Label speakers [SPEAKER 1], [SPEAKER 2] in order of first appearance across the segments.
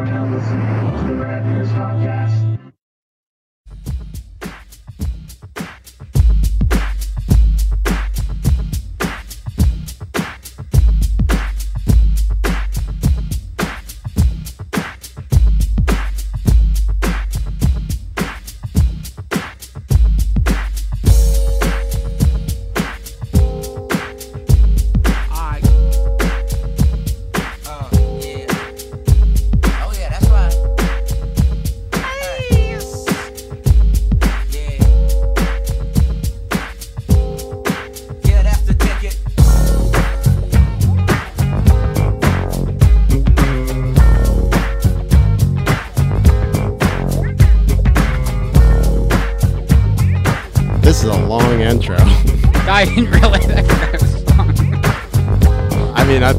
[SPEAKER 1] are now listening to the News Podcast.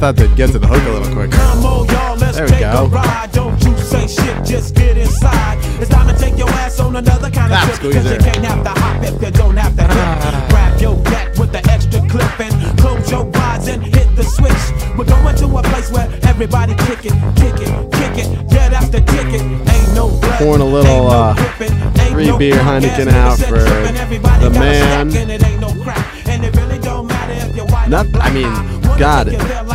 [SPEAKER 2] Thought they'd get to the hook a little quicker.
[SPEAKER 3] Come on, y'all, let's
[SPEAKER 2] There we
[SPEAKER 3] take
[SPEAKER 2] go.
[SPEAKER 3] a ride. Don't you say shit, just get inside. It's time to take your ass on another kind of trip. Cause you can't have to hop if you don't have to hit. Grab your back with the extra clip and close your eyes and hit the switch. We're going to a place where everybody kick it, kick it, kick it. Yeah, that's the ticket. Ain't no blood.
[SPEAKER 2] Pouring a little, uh, free
[SPEAKER 3] no
[SPEAKER 2] beer Heineken out for. The man.
[SPEAKER 3] and it ain't no crap. And it really don't matter if you're white
[SPEAKER 2] Not- I mean, God,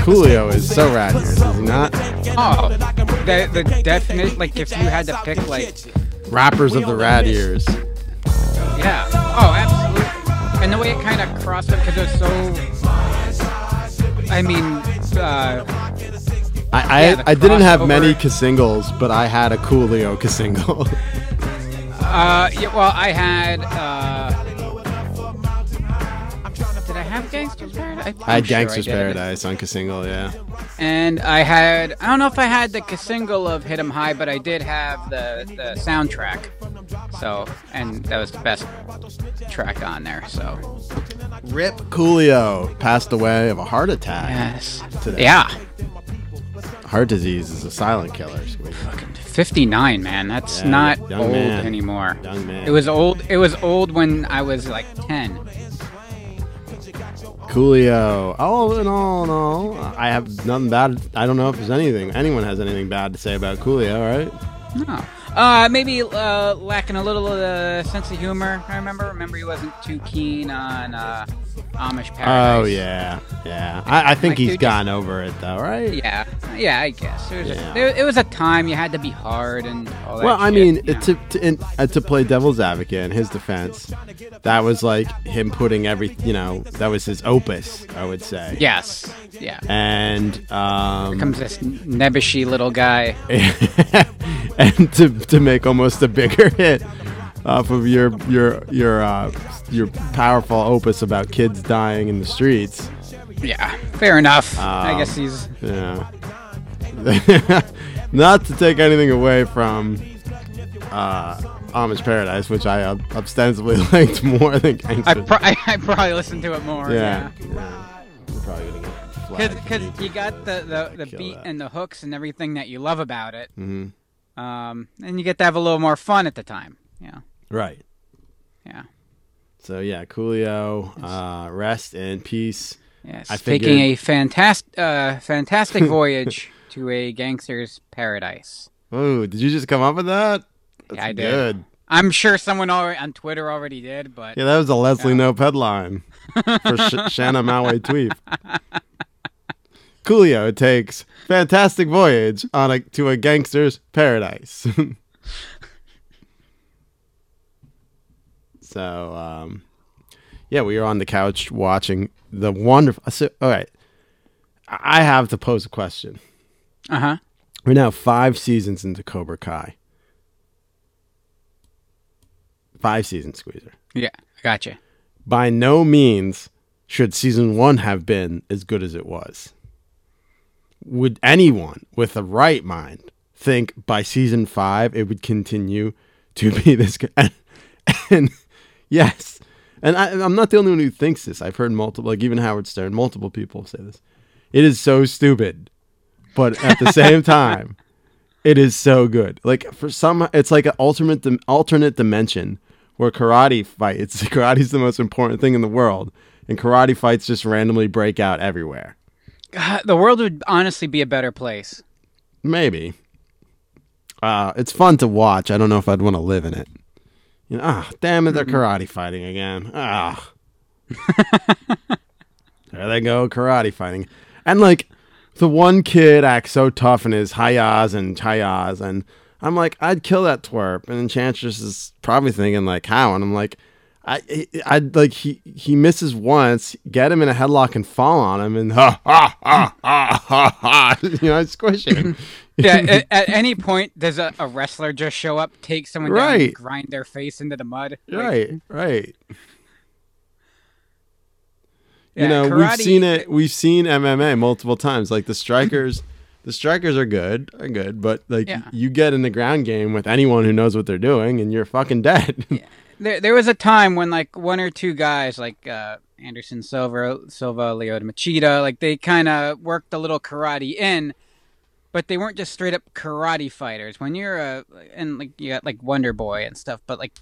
[SPEAKER 3] take you there like a
[SPEAKER 2] Coolio is so rad is he not?
[SPEAKER 3] in the tank and
[SPEAKER 4] Oh,
[SPEAKER 3] know that I can bring
[SPEAKER 4] the the. Definite like if you had to pick like.
[SPEAKER 2] Rappers of the Rad Years.
[SPEAKER 4] yeah oh absolutely and the way it kind of crossed up because it was so I mean uh,
[SPEAKER 2] I I,
[SPEAKER 4] Yeah,
[SPEAKER 2] I didn't have many. Cassingles, but I had a Coolio Cassingle.
[SPEAKER 4] uh yeah well I had I
[SPEAKER 2] had
[SPEAKER 4] sure
[SPEAKER 2] Gangsters
[SPEAKER 4] did.
[SPEAKER 2] Paradise on Cassingle, yeah.
[SPEAKER 4] and I had I don't know if I had the single of Hit 'Em High, but I did have the the soundtrack. So and that was the best track on there. So
[SPEAKER 2] Rip Coolio passed away of a heart attack.
[SPEAKER 4] yes,
[SPEAKER 2] Today.
[SPEAKER 4] yeah,
[SPEAKER 2] Heart disease is a silent killer. Squeeze.
[SPEAKER 4] 59, man. That's
[SPEAKER 2] Yeah,
[SPEAKER 4] not old
[SPEAKER 2] man.
[SPEAKER 4] anymore.
[SPEAKER 2] Young man.
[SPEAKER 4] It was old. It was old when I was like 10.
[SPEAKER 2] Coolio. All in all, in all, I have nothing bad. I don't know if there's anything, anyone has anything bad to say about Coolio, right?
[SPEAKER 4] No. Uh, maybe uh, lacking a little of the sense of humor. I remember. Remember, he wasn't too keen on uh, Amish Paradise.
[SPEAKER 2] Oh yeah, yeah. I, I think
[SPEAKER 4] Like,
[SPEAKER 2] he's
[SPEAKER 4] dude,
[SPEAKER 2] gotten over it though, right?
[SPEAKER 4] Yeah, yeah, I guess it was.
[SPEAKER 2] Yeah.
[SPEAKER 4] A, it, was a time you had to be hard and all that.
[SPEAKER 2] Well, I
[SPEAKER 4] shit,
[SPEAKER 2] mean,
[SPEAKER 4] you know.
[SPEAKER 2] to to, in, uh, to play devil's advocate in his defense, that was like him putting every, you know, that was his opus, I would say.
[SPEAKER 4] yes, yeah.
[SPEAKER 2] And um,
[SPEAKER 4] Comes this nebbishy little guy.
[SPEAKER 2] and to to make almost a bigger hit off of your your your uh, your powerful opus about kids dying in the streets.
[SPEAKER 4] Yeah, fair enough. I
[SPEAKER 2] Um,
[SPEAKER 4] guess he's.
[SPEAKER 2] Yeah. Not to take anything away from uh, Amish Paradise, which I uh, ostensibly liked more than
[SPEAKER 4] I,
[SPEAKER 2] Gangster.
[SPEAKER 4] pro- I, I probably listened to it more.
[SPEAKER 2] yeah.
[SPEAKER 4] Yeah.
[SPEAKER 2] yeah. We're probably gonna get flagged
[SPEAKER 4] Because you got the, the, the beat
[SPEAKER 2] that.
[SPEAKER 4] and the hooks and everything that you love about it.
[SPEAKER 2] Mhm.
[SPEAKER 4] Um, and you get to have a little more fun at the time. Yeah.
[SPEAKER 2] Right.
[SPEAKER 4] Yeah.
[SPEAKER 2] So yeah, Coolio, uh, rest in peace.
[SPEAKER 4] Yes.
[SPEAKER 2] I
[SPEAKER 4] Taking
[SPEAKER 2] figured-
[SPEAKER 4] a fantastic, uh, fantastic voyage to a gangster's paradise.
[SPEAKER 2] Oh, did you just come up with that? That's
[SPEAKER 4] I did.
[SPEAKER 2] good.
[SPEAKER 4] I'm sure someone already, on Twitter already did, but
[SPEAKER 2] Yeah, that was a Leslie Nope headline for Sh- Shanna Maui tweet. Coolio takes fantastic voyage on a to a gangster's paradise. so, um, yeah, we were on the couch watching the wonderful. So, all right, I have to pose a question.
[SPEAKER 4] Uh huh.
[SPEAKER 2] We're now five seasons into Cobra Kai. Five seasons, Squeezer.
[SPEAKER 4] Yeah, I gotcha.
[SPEAKER 2] by no means should season one have been as good as it was. Would anyone with the right mind think by season five it would continue to be this good? And, and yes, and I, I'm not the only one who thinks this. I've heard multiple, like even Howard Stern, multiple people say this. It is so stupid, but at the same time, it is so good. Like for some, it's like an alternate dim- alternate dimension where karate fights. Karate's the most important thing in the world, and karate fights just randomly break out everywhere.
[SPEAKER 4] God, the world would honestly be a better place.
[SPEAKER 2] Maybe, Uh, it's fun to watch. I don't know if I'd want to live in it. You know, ah, damn it, they're karate fighting again. Ah, there they go, karate fighting, and like the one kid acts so tough in his hayas and chayas, and I'm like, I'd kill that twerp, and Enchantress is probably thinking like, how? And I'm like, I, I, I'd like he he misses once, get him in a headlock and fall on him, and ha ha ha ha ha ha, you know, squish him.
[SPEAKER 4] Yeah, at, at any point, does a, a wrestler just show up, take someone down,
[SPEAKER 2] Right.
[SPEAKER 4] and grind their face into the mud? Like,
[SPEAKER 2] right, right.
[SPEAKER 4] Yeah,
[SPEAKER 2] you know, we've seen it. We've seen MMA multiple times. Like the strikers, the strikers are good, are good, but like
[SPEAKER 4] Yeah.
[SPEAKER 2] you get in the ground game with anyone who knows what they're doing, and you're fucking dead. yeah.
[SPEAKER 4] There, there was a time when like one or two guys, like uh, Anderson Silva, Silva, Lyoto Machida, like they kind of worked a little karate in, but they weren't just straight up karate fighters. When you're a and like you got like Wonder Boy and stuff, but like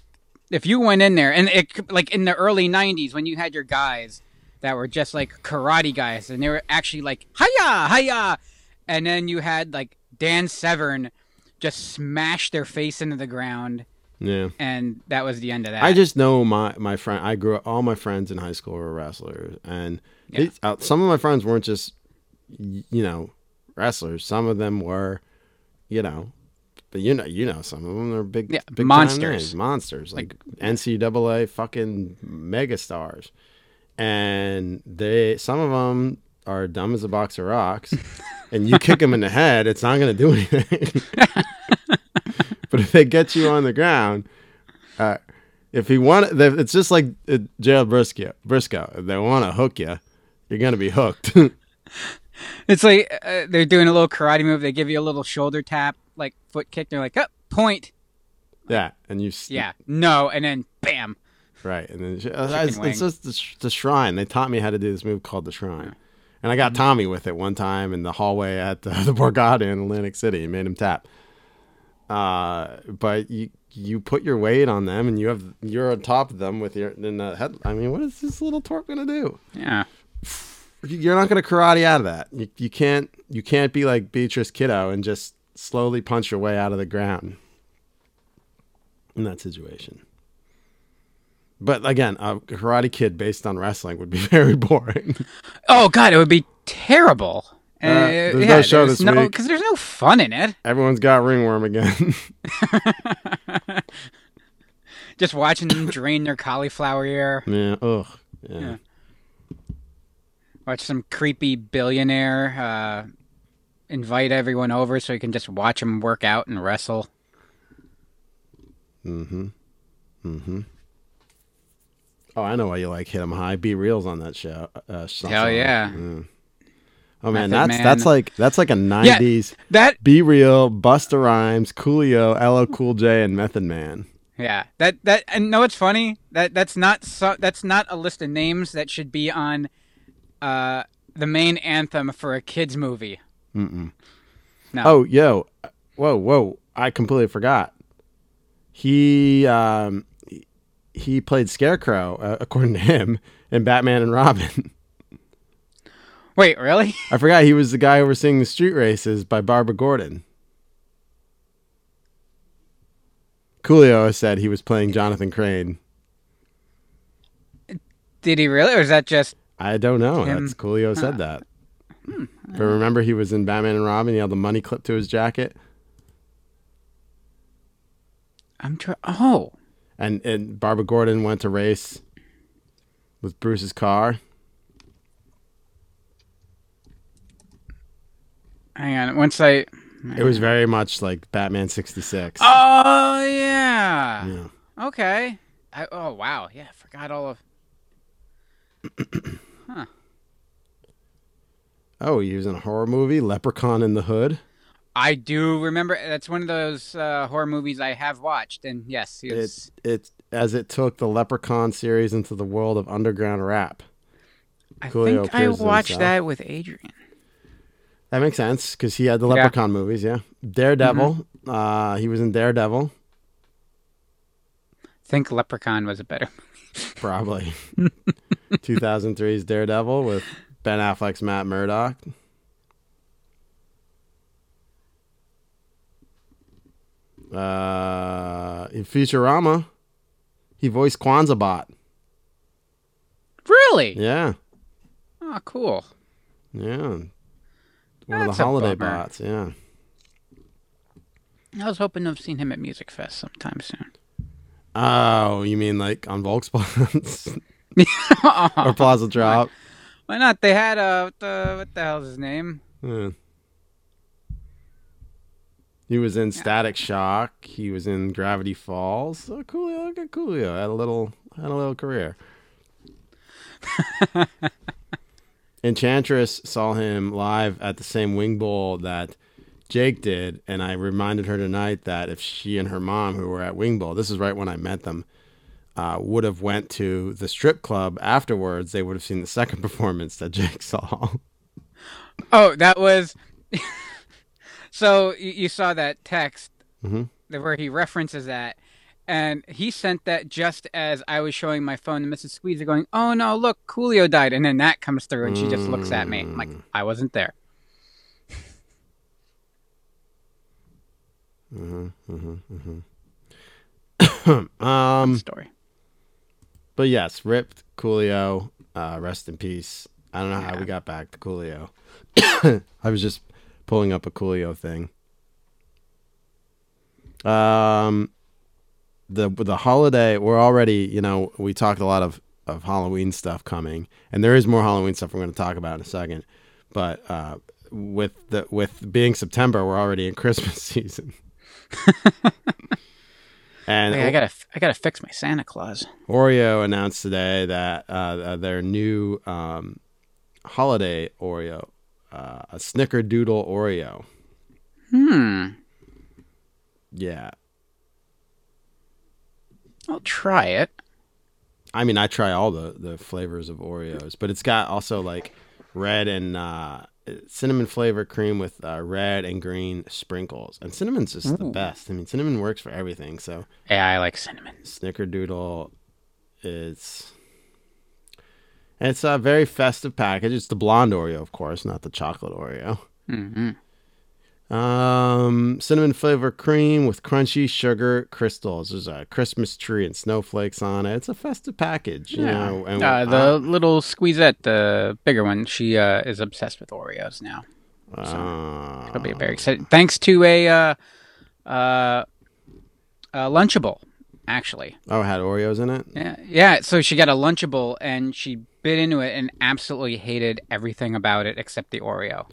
[SPEAKER 4] if you went in there and it like in the early '90s when you had your guys that were just like karate guys and they were actually like hiya hiya, and then you had like Dan Severn just smash their face into the ground
[SPEAKER 2] yeah.
[SPEAKER 4] and that was the end of that.
[SPEAKER 2] I just know my my friend. I grew up. All my friends in high school were wrestlers, and
[SPEAKER 4] Yeah.
[SPEAKER 2] uh, some of my friends weren't just you know wrestlers. Some of them were, you know, but you know, you know, some of them are big,
[SPEAKER 4] Yeah,
[SPEAKER 2] big
[SPEAKER 4] monsters.
[SPEAKER 2] monsters like NCAA fucking megastars, and they some of them are dumb as a box of rocks, and you kick them in the head, it's not going to do anything. but if they get you on the ground, uh, if he want, it's just like uh, Gerald Brisco. Brisco, if they want to hook you, you're gonna be hooked.
[SPEAKER 4] It's like uh, they're doing a little karate move. They give you a little shoulder tap, like foot kick. They're like, "Up, point."
[SPEAKER 2] yeah, and you, s-
[SPEAKER 4] Yeah, no, and then bam.
[SPEAKER 2] Right, and then uh, it's,
[SPEAKER 4] wing.
[SPEAKER 2] it's just the, sh- the shrine. They taught me how to do this move called the shrine, and I got
[SPEAKER 4] Mm-hmm.
[SPEAKER 2] Tommy with it one time in the hallway at the, the Borgata in Atlantic City. and made him tap. Uh, but you you put your weight on them, and you have you're on top of them with your in the head. I mean, what is this little twerp gonna do?
[SPEAKER 4] Yeah,
[SPEAKER 2] you're not going to karate out of that. You, you can't you can't be like Beatrix Kiddo and just slowly punch your way out of the ground in that situation. But again, a Karate Kid based on wrestling would be very boring.
[SPEAKER 4] Oh god, it would be terrible. Uh,
[SPEAKER 2] there's no show
[SPEAKER 4] there's
[SPEAKER 2] this
[SPEAKER 4] no,
[SPEAKER 2] week.
[SPEAKER 4] because there's no fun in it.
[SPEAKER 2] Everyone's got ringworm again.
[SPEAKER 4] Just watching them drain their cauliflower ear,
[SPEAKER 2] yeah. Ugh. Yeah.
[SPEAKER 4] watch some creepy billionaire uh, invite everyone over so you can just watch them work out and wrestle.
[SPEAKER 2] Oh, I know why you like Hit 'Em High. B-Real's on that show. Uh, song.
[SPEAKER 4] Hell yeah.
[SPEAKER 2] Oh man,
[SPEAKER 4] Method
[SPEAKER 2] that's
[SPEAKER 4] Man.
[SPEAKER 2] that's like that's like a '90s.
[SPEAKER 4] That
[SPEAKER 2] B-Real, Busta Rhymes, Coolio, LL Cool J, and Method Man.
[SPEAKER 4] Yeah, that that and no, it's funny that that's not so, that's not a list of names that should be on uh, the main anthem for a kids movie. Mm-mm. No.
[SPEAKER 2] Oh, yo, whoa, whoa! I completely forgot. He um, he played Scarecrow, uh, according to him, in Batman and Robin.
[SPEAKER 4] wait, really?
[SPEAKER 2] I forgot he was the guy overseeing the street races by Barbara Gordon. Coolio said he was playing Jonathan Crane.
[SPEAKER 4] Did he really, or is that just?
[SPEAKER 2] I don't know.
[SPEAKER 4] Him.
[SPEAKER 2] That's Coolio said that. But remember, he was in Batman and Robin. He had the money clip to his jacket,
[SPEAKER 4] I'm trying. Oh,
[SPEAKER 2] and and Barbara Gordon went to race with Bruce's car.
[SPEAKER 4] hang on. Once I.
[SPEAKER 2] It was very much like Batman '66.
[SPEAKER 4] Oh yeah.
[SPEAKER 2] Yeah.
[SPEAKER 4] Okay. I, oh wow. Yeah, forgot all of. Huh.
[SPEAKER 2] Oh, he was in a horror movie, Leprechaun in the Hood.
[SPEAKER 4] I do remember. That's one of those uh, horror movies I have watched, and yes, he was.
[SPEAKER 2] It it as it took the Leprechaun series into the world of underground rap.
[SPEAKER 4] I
[SPEAKER 2] Coolio
[SPEAKER 4] think I watched
[SPEAKER 2] himself.
[SPEAKER 4] that with Adrian.
[SPEAKER 2] That makes sense because he had the
[SPEAKER 4] Yeah.
[SPEAKER 2] Leprechaun movies. Yeah, Daredevil. Uh, he was in Daredevil, I
[SPEAKER 4] think Leprechaun was a better.
[SPEAKER 2] probably. 2003's Daredevil with Ben Affleck's Matt Murdock. Uh, in Futurama, he voiced Kwanzaa Bot.
[SPEAKER 4] Really?
[SPEAKER 2] Yeah,
[SPEAKER 4] Oh, cool.
[SPEAKER 2] yeah. One
[SPEAKER 4] That's
[SPEAKER 2] of the holiday bots. Yeah.
[SPEAKER 4] I was hoping to have seen him at Musikfest sometime soon.
[SPEAKER 2] Oh, you mean like on Volkswagen or Plaza Drop?
[SPEAKER 4] Why not? They had uh, what the what the hell's his name?
[SPEAKER 2] Yeah. He was in Static Shock. He was in Gravity Falls. So Coolio, look at Coolio. Had a little, had a little career. Enchantress saw him live at the same Wing Bowl that Jake did, and I reminded her tonight that if she and her mom, who were at Wing Bowl, this is right when I met them, uh, would have went to the strip club afterwards, they would have seen the second performance that Jake saw.
[SPEAKER 4] Oh, that was. so you, you saw that text
[SPEAKER 2] Mhm.
[SPEAKER 4] where he references that, and he sent that just as I was showing my phone to Mrs. Squeezer, going, "Oh no, look, Coolio died," and then that comes through, and she just looks at me I'm like, "I wasn't there."
[SPEAKER 2] um,
[SPEAKER 4] Story.
[SPEAKER 2] But yes, ripped Coolio. Uh, rest in peace. I don't know how we got back to Coolio. I was just pulling up a Coolio thing. Um, the the holiday. We're already, you know, we talked a lot of of Halloween stuff coming, and there is more Halloween stuff we're going to talk about in a second. But uh, with the with being September, we're already in Christmas season. and
[SPEAKER 4] Hey, I gotta I gotta fix my Santa Claus.
[SPEAKER 2] Oreo announced today that uh, their new um, holiday Oreo, uh, a Snickerdoodle Oreo.
[SPEAKER 4] Hmm.
[SPEAKER 2] Yeah,
[SPEAKER 4] I'll try it.
[SPEAKER 2] I mean, I try all the the flavors of Oreos, but it's got also like red and uh, cinnamon flavor cream with uh, red and green sprinkles, and cinnamon's just the best. I mean, cinnamon works for everything. So
[SPEAKER 4] Yeah, I like cinnamon.
[SPEAKER 2] Snickerdoodle is. It's a very festive package. It's the blonde Oreo, of course, not the chocolate Oreo.
[SPEAKER 4] hmm
[SPEAKER 2] Um, cinnamon flavor cream with crunchy sugar crystals. There's a Christmas tree and snowflakes on it. It's a festive package, you
[SPEAKER 4] Yeah.
[SPEAKER 2] know. And
[SPEAKER 4] uh, the little squeezette, the bigger one, she uh, is obsessed with Oreos now.
[SPEAKER 2] uh,
[SPEAKER 4] It'll be very exciting. Thanks to a uh, uh, a Lunchable, actually.
[SPEAKER 2] oh, it had Oreos in it.
[SPEAKER 4] Yeah, yeah. So she got a Lunchable and she bit into it and absolutely hated everything about it except the Oreo.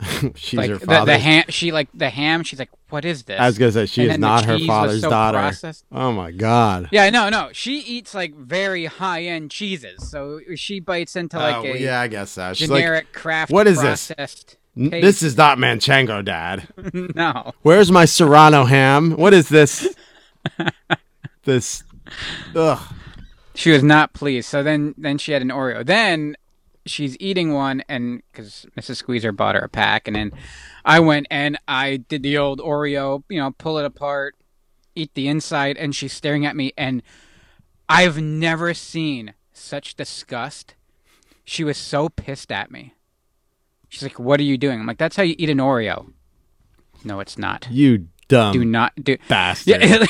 [SPEAKER 2] She's
[SPEAKER 4] like
[SPEAKER 2] her
[SPEAKER 4] the,
[SPEAKER 2] father.
[SPEAKER 4] the ham, she like the ham. She's like, "What is this?"
[SPEAKER 2] I was gonna say she
[SPEAKER 4] And
[SPEAKER 2] is not her father's
[SPEAKER 4] so
[SPEAKER 2] daughter.
[SPEAKER 4] processed.
[SPEAKER 2] Oh my god.
[SPEAKER 4] Yeah, no, no. She eats like very high end cheeses, so she bites into oh, like
[SPEAKER 2] oh,
[SPEAKER 4] a
[SPEAKER 2] yeah, I guess so. She's like,
[SPEAKER 4] generic Kraft.
[SPEAKER 2] "What is this?
[SPEAKER 4] processed
[SPEAKER 2] "N-
[SPEAKER 4] paste."
[SPEAKER 2] this is not Manchego, Dad.
[SPEAKER 4] no.
[SPEAKER 2] Where's my Serrano ham? What is this? this. Ugh.
[SPEAKER 4] She was not pleased. So then, then she had an Oreo. Then she's eating one, and because Mrs. Squeezer bought her a pack, and then I went and I did the old Oreo, you know, pull it apart, eat the inside, and she's staring at me, and I've never seen such disgust. She was so pissed at me. She's like, "What are you doing?" I'm like, "That's how you eat an Oreo." No, it's not.
[SPEAKER 2] You dumb
[SPEAKER 4] Do not do.
[SPEAKER 2] bastard.
[SPEAKER 4] Yeah,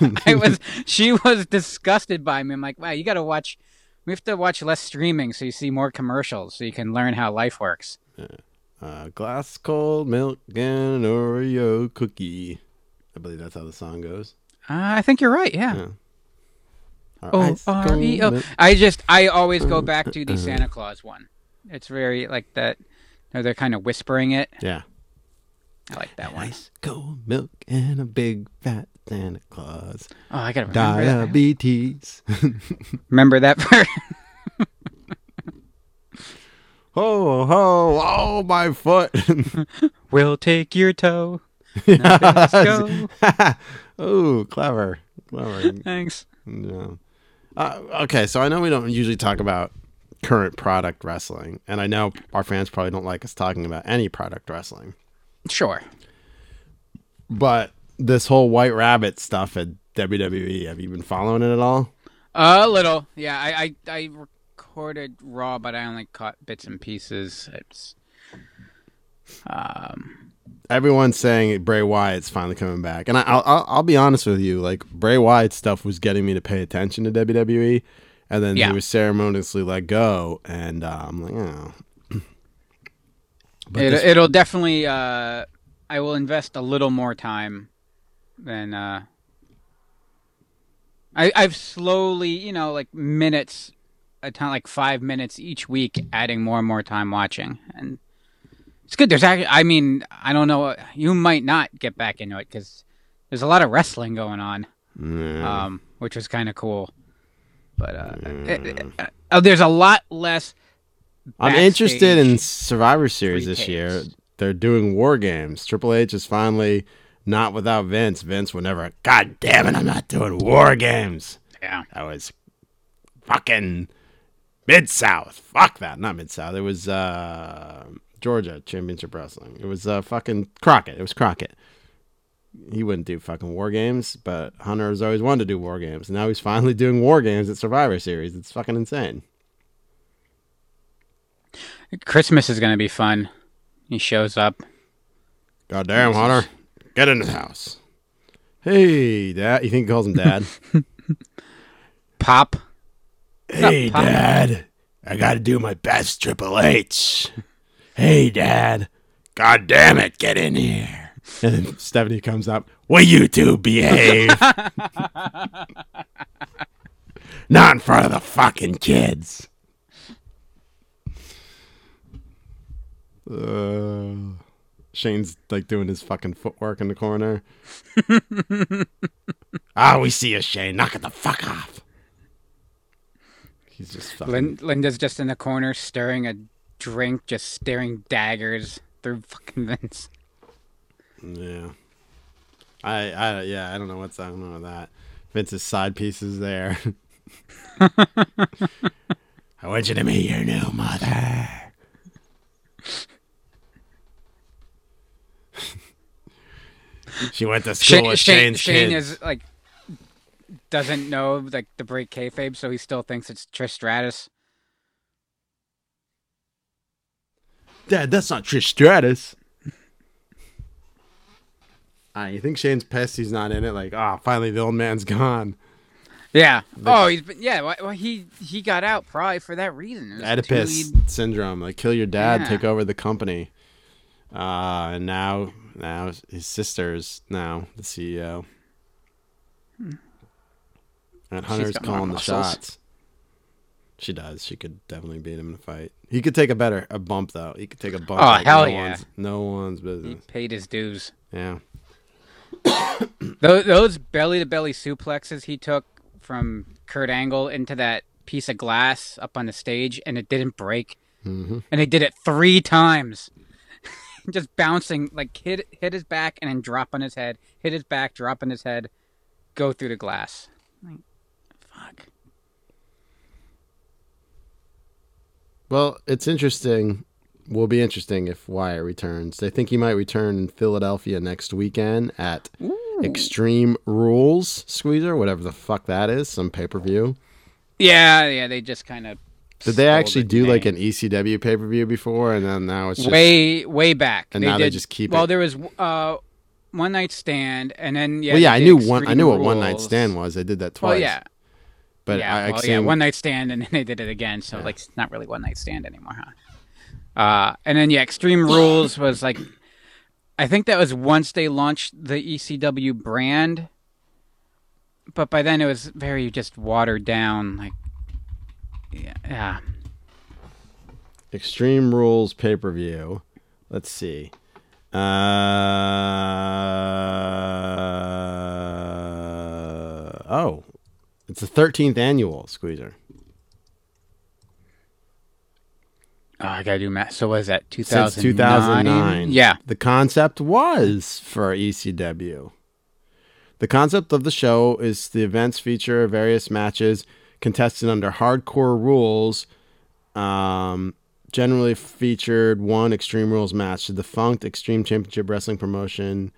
[SPEAKER 4] I was. She was disgusted by me. I'm like, wow, you got to watch. We have to watch less streaming so you see more commercials, so you can learn how life works.
[SPEAKER 2] A uh, glass cold milk and an Oreo cookie. I believe that's how the song goes.
[SPEAKER 4] Uh, I think you're right. Yeah.
[SPEAKER 2] Yeah. Our
[SPEAKER 4] Oh, R E O. I just, I always go back to the uh, uh, Santa Claus one. It's very like that. No, they're kind of whispering it.
[SPEAKER 2] Yeah.
[SPEAKER 4] I like that one.
[SPEAKER 2] Ice cold milk and a big fat Santa Claus.
[SPEAKER 4] Oh, I gotta remember that.
[SPEAKER 2] Diabetes.
[SPEAKER 4] Remember that part.
[SPEAKER 2] ho ho! Oh my foot!
[SPEAKER 4] we'll take your toe.
[SPEAKER 2] Yes. oh, clever, clever.
[SPEAKER 4] Thanks.
[SPEAKER 2] Yeah. Uh, okay, so I know we don't usually talk about current product wrestling, and I know our fans probably don't like us talking about any product wrestling.
[SPEAKER 4] Sure.
[SPEAKER 2] But this whole White Rabbit stuff at WWE, have you been following it at all?
[SPEAKER 4] A little, yeah. I, I I recorded Raw, but I only caught bits and pieces. It's um,
[SPEAKER 2] everyone's saying Bray Wyatt's finally coming back, and I, I'll, I'll I'll be honest with you, like Bray Wyatt stuff was getting me to pay attention to WWE, and then
[SPEAKER 4] Yeah.
[SPEAKER 2] he was ceremoniously let go, and uh, I'm like, oh. But
[SPEAKER 4] it,
[SPEAKER 2] this-
[SPEAKER 4] it'll definitely. Uh, I will invest a little more time than. Uh, I I've slowly, you know, like minutes, a ton, like five minutes each week, adding more and more time watching, and it's good. There's actually, I mean, I don't know. You might not get back into it because there's a lot of wrestling going on, um, which was kind of cool. But uh, it- it- uh, there's a lot less.
[SPEAKER 2] I'm interested in Survivor Series this year. They're doing war games. Triple H is finally not without Vince. Vince would never. God damn it! I'm not doing war games.
[SPEAKER 4] Yeah.
[SPEAKER 2] That was fucking Mid South. Fuck that. Not Mid South. It was uh, Georgia Championship Wrestling. It was uh, fucking Crockett. It was Crockett. He wouldn't do fucking war games, but Hunter has always wanted to do war games. And now he's finally doing war games at Survivor Series. It's fucking insane.
[SPEAKER 4] Christmas is gonna be fun. He shows up.
[SPEAKER 2] God damn, Hunter. Get in the house. Hey, Dad. You think he calls him Dad?
[SPEAKER 4] Pop.
[SPEAKER 2] hey,
[SPEAKER 4] Pop.
[SPEAKER 2] Dad. I got to do my best, Triple H. Hey, Dad. God damn it. Get in here. And then Stephanie comes up. Will you two behave? Not in front of the fucking kids. Uh, Shane's like doing his fucking footwork in the corner. Ah, we see you, Shane. Knock it the fuck off. He's just fucking.
[SPEAKER 4] Lin- Linda's just in the corner stirring a drink, just staring daggers through fucking Vince.
[SPEAKER 2] Yeah. I, I, yeah, I don't know what's going on with that. Vince's side pieces there. I want you to meet your new mother. She went to school
[SPEAKER 4] Shane,
[SPEAKER 2] with
[SPEAKER 4] Shane,
[SPEAKER 2] Shane's
[SPEAKER 4] Shane
[SPEAKER 2] kids.
[SPEAKER 4] is like doesn't know like the break kayfabe, so he still thinks it's Trish Stratus.
[SPEAKER 2] Dad, that's not Trish Stratus. Ah, you think Shane's pissed he's not in it? Like, ah, finally the old man's gone.
[SPEAKER 4] Yeah. oh, he's been, yeah. Well, well, he he got out probably for that reason.
[SPEAKER 2] Oedipus
[SPEAKER 4] lead-
[SPEAKER 2] syndrome, like kill your dad,
[SPEAKER 4] Yeah.
[SPEAKER 2] take over the company. Uh, and now, now his sister's now the CEO. And Hunter's calling the shots. She does. She could definitely beat him in a fight. He could take a better a bump though. He could take a bump.
[SPEAKER 4] Oh,
[SPEAKER 2] like
[SPEAKER 4] hell
[SPEAKER 2] no
[SPEAKER 4] yeah.
[SPEAKER 2] One's, no one's
[SPEAKER 4] He
[SPEAKER 2] business.
[SPEAKER 4] paid his dues.
[SPEAKER 2] Yeah.
[SPEAKER 4] Those, those belly to belly suplexes he took from Kurt Angle into that piece of glass up on the stage, and it didn't break.
[SPEAKER 2] Mm-hmm.
[SPEAKER 4] And they did it three times, just bouncing like hit hit his back and then drop on his head, hit his back, drop on his head, go through the glass. Like, fuck.
[SPEAKER 2] Well, it's interesting. Will be interesting if Wyatt returns. They think he might return in Philadelphia next weekend at Extreme Rules Squeezer, whatever the fuck that is, some pay per view.
[SPEAKER 4] Yeah, yeah. They just kind of
[SPEAKER 2] Did they actually do like an ECW pay per view before, and then now it's just
[SPEAKER 4] way way back?
[SPEAKER 2] And now they just keep
[SPEAKER 4] Well,
[SPEAKER 2] it-
[SPEAKER 4] there was uh, one night stand, and then yeah.
[SPEAKER 2] well, yeah, I knew one. I knew what one night stand was. They did that twice.
[SPEAKER 4] Well, yeah,
[SPEAKER 2] but
[SPEAKER 4] yeah,
[SPEAKER 2] I, I
[SPEAKER 4] well, yeah, one night stand, and then they did it again. So like, it's not really one night stand anymore, huh? Uh, and then yeah, Extreme Rules was like, I think that was once they launched the ECW brand, but by then it was very just watered down. Like, yeah, yeah.
[SPEAKER 2] Extreme Rules pay per view. Let's see. Uh, oh, it's the thirteenth annual Squeezer.
[SPEAKER 4] Oh, I gotta do math. So was that two
[SPEAKER 2] Since 2009.
[SPEAKER 4] Yeah,
[SPEAKER 2] The concept was for ECW. The concept of the show is the events feature various matches contested under hardcore rules. Um, generally featured one Extreme Rules match, the defunct Extreme Championship Wrestling promotion.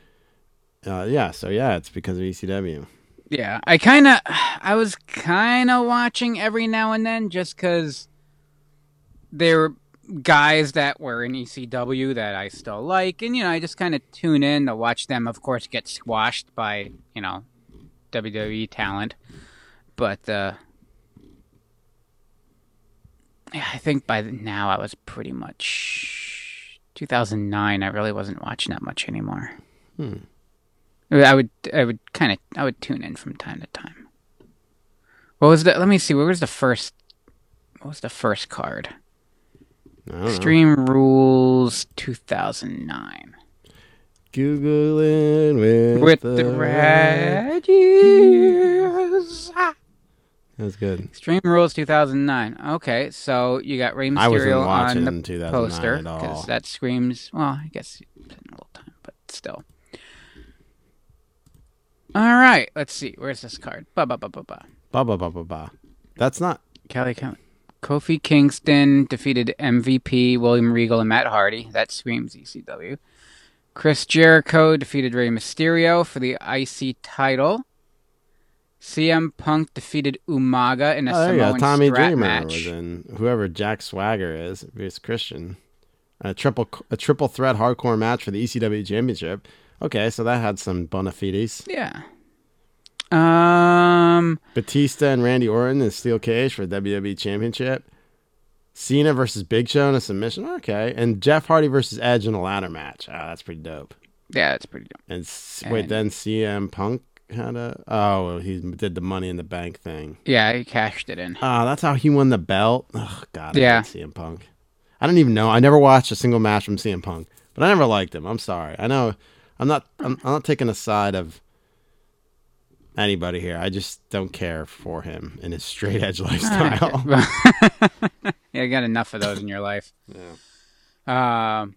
[SPEAKER 2] Uh, yeah, so yeah, it's because of ECW.
[SPEAKER 4] Yeah, I kind of, I was kind of watching every now and then just because they were guys that were in ECW that I still like, and you know, I just kind of tune in to watch them. Of course, get squashed by you know WWE talent, but uh, yeah, I think by now I was pretty much 2009. I really wasn't watching that much anymore. Hmm. I would I would kind of I would tune in from time to time. What was the? Let me see. What was the first? What was the first card?
[SPEAKER 2] Don't know.
[SPEAKER 4] Extreme Rules 2009
[SPEAKER 2] Googling with,
[SPEAKER 4] with
[SPEAKER 2] the,
[SPEAKER 4] the
[SPEAKER 2] red.
[SPEAKER 4] Reggies.
[SPEAKER 2] That's good.
[SPEAKER 4] Extreme Rules 2009. Okay, so you got Rey
[SPEAKER 2] I wasn't
[SPEAKER 4] Mysterio
[SPEAKER 2] watching
[SPEAKER 4] on the
[SPEAKER 2] 2009
[SPEAKER 4] poster
[SPEAKER 2] at all.
[SPEAKER 4] because that screams. Well, I guess a little time, but still. All right, let's see. Where's this card? Ba ba ba ba ba.
[SPEAKER 2] Ba ba ba ba ba. That's not.
[SPEAKER 4] Kelly Kelly. Kofi Kingston defeated MVP William Regal and Matt Hardy. That screams ECW. Chris Jericho defeated Rey Mysterio for the IC title. CM Punk defeated Umaga in a
[SPEAKER 2] Oh, there you go.
[SPEAKER 4] Samoan
[SPEAKER 2] Tommy
[SPEAKER 4] strap
[SPEAKER 2] Dreamer
[SPEAKER 4] match.
[SPEAKER 2] in. Whoever Jack Swagger is, it's Christian. A triple a triple threat hardcore match for the ECW Championship. Okay, so that had some bona fides.
[SPEAKER 4] Yeah. Um.
[SPEAKER 2] Batista and Randy Orton in steel cage for WWE Championship. Cena versus Big Show in a submission. Okay, and Jeff Hardy versus Edge in a ladder match. Ah, that's pretty dope.
[SPEAKER 4] Yeah, that's pretty dope.
[SPEAKER 2] And, s wait, then CM Punk had a. Oh, he did the Money in the Bank thing.
[SPEAKER 4] Yeah, he cashed it in.
[SPEAKER 2] Oh, that's how he won the belt. Oh God, I
[SPEAKER 4] Yeah.
[SPEAKER 2] CM Punk. I don't even know. I never watched a single match from CM Punk, but I never liked him. I'm sorry. I know. I'm not. I'm, I'm not taking a side of anybody here. I just don't care for him and his straight edge lifestyle.
[SPEAKER 4] yeah, you got enough of those in your life. Yeah. Um,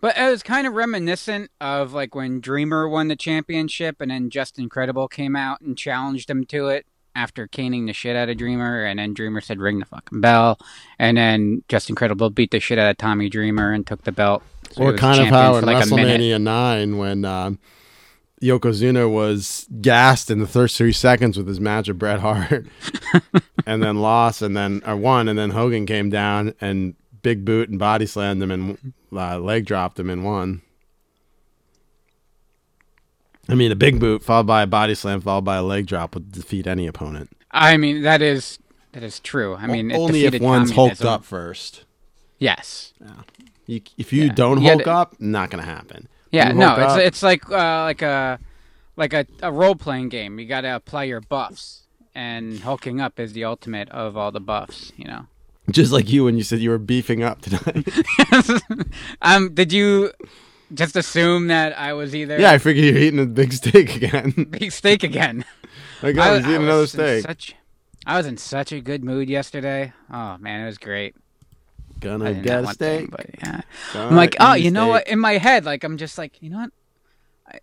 [SPEAKER 4] but it was kind of reminiscent of like when Dreamer won the championship, and then Justin Credible came out and challenged him to it after caning the shit out of Dreamer, and then Dreamer said "ring the fucking bell," and then Justin Credible beat the shit out of Tommy Dreamer and took the belt. So
[SPEAKER 2] or kind of how in
[SPEAKER 4] like.
[SPEAKER 2] WrestleMania nine when um, Yokozuna was gassed in the first three seconds with his match with Bret Hart, and then lost, and then or won, and then Hogan came down and big boot and body slammed him and uh, leg dropped him in one. I mean, a big boot followed by a body slam followed by a leg drop would defeat any opponent.
[SPEAKER 4] I mean, that is that is true. I mean,
[SPEAKER 2] only if one's hulked up first.
[SPEAKER 4] Yes.
[SPEAKER 2] You, if you
[SPEAKER 4] Yeah.
[SPEAKER 2] don't hulk up, not gonna happen.
[SPEAKER 4] Yeah, no, it's
[SPEAKER 2] up-
[SPEAKER 4] it's like uh, like a like a, a role playing game. You got to apply your buffs, and hulking up is the ultimate of all the buffs. You know.
[SPEAKER 2] Just like you when you said you were beefing up tonight.
[SPEAKER 4] um, did you just assume that I was either
[SPEAKER 2] Yeah, I figured you're eating a big steak again.
[SPEAKER 4] big steak again?
[SPEAKER 2] like, oh, eating another
[SPEAKER 4] was in
[SPEAKER 2] steak.
[SPEAKER 4] Such, I was in such a good mood yesterday. Oh man, it was great. I
[SPEAKER 2] Gonna get a steak.
[SPEAKER 4] but yeah.
[SPEAKER 2] Gonna
[SPEAKER 4] I'm like, oh, you know what? In my head, like, I'm just like, you know what?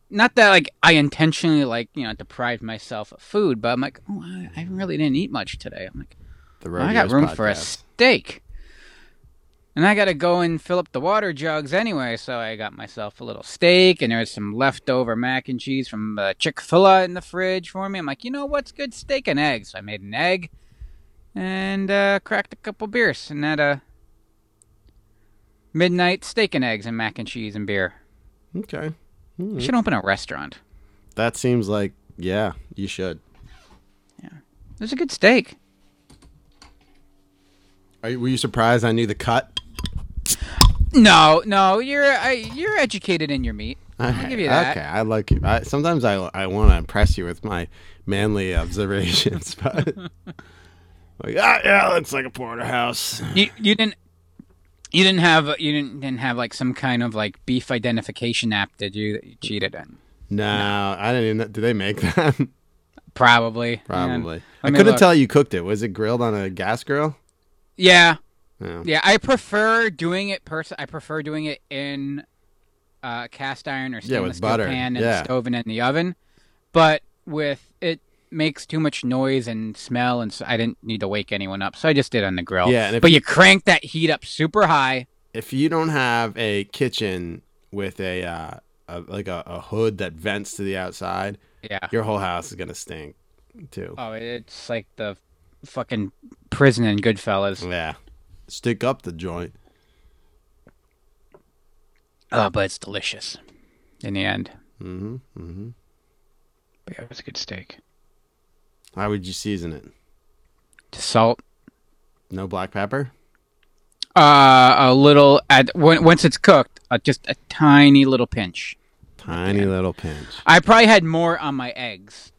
[SPEAKER 4] Not that like I intentionally like you know deprived myself of food, but I'm like, oh, I, I really didn't eat much today. I'm like,
[SPEAKER 2] The
[SPEAKER 4] well, I got room for a steak, and I got to go and fill up the water jugs anyway. So I got myself a little steak, and there was some leftover mac and cheese from uh, Chick Fil A in the fridge for me. I'm like, you know what's good? Steak and eggs. So I made an egg and uh, cracked a couple beers, and had a midnight steak and eggs and mac and cheese and beer.
[SPEAKER 2] Okay,
[SPEAKER 4] We should open a restaurant.
[SPEAKER 2] that seems like yeah, you should. Yeah.
[SPEAKER 4] It was a good steak.
[SPEAKER 2] Are were you surprised I knew the cut?
[SPEAKER 4] No, no, you're I, you're educated in your meat.
[SPEAKER 2] I'll
[SPEAKER 4] give you that.
[SPEAKER 2] Okay, I like you. I, sometimes I I want to impress you with my manly observations, but like ah yeah, looks like a porterhouse.
[SPEAKER 4] You you didn't you didn't have you didn't didn't have like some kind of like beef identification app did you that you cheated in?
[SPEAKER 2] No, I didn't even. Do they make that?
[SPEAKER 4] Probably.
[SPEAKER 2] Probably. I couldn't
[SPEAKER 4] look.
[SPEAKER 2] tell you cooked it. Was it grilled on a gas grill?
[SPEAKER 4] Yeah,
[SPEAKER 2] No.
[SPEAKER 4] yeah. I prefer doing it person. I prefer doing it in uh, cast iron or stainless
[SPEAKER 2] Yeah, with
[SPEAKER 4] steel
[SPEAKER 2] butter.
[SPEAKER 4] pan and
[SPEAKER 2] Yeah.
[SPEAKER 4] stove and in the oven. But with it makes too much noise and smell, and so I didn't need to wake anyone up, so I just did on the grill.
[SPEAKER 2] Yeah,
[SPEAKER 4] but
[SPEAKER 2] you-
[SPEAKER 4] you crank that heat up super high.
[SPEAKER 2] If you don't have a kitchen with a, uh, a like a, a hood that vents to the outside,
[SPEAKER 4] Yeah.
[SPEAKER 2] your whole house is gonna stink too.
[SPEAKER 4] Oh, it's like the fucking prison in Goodfellas.
[SPEAKER 2] Yeah, stick up the joint.
[SPEAKER 4] Oh, but it's delicious in the end.
[SPEAKER 2] Mm-hmm. Mm-hmm.
[SPEAKER 4] But yeah, it was a good steak.
[SPEAKER 2] How would you season it?
[SPEAKER 4] Just salt,
[SPEAKER 2] No black pepper.
[SPEAKER 4] uh, a little at when, once it's cooked, uh, just a tiny little pinch.
[SPEAKER 2] Tiny little pinch.
[SPEAKER 4] I probably had more on my eggs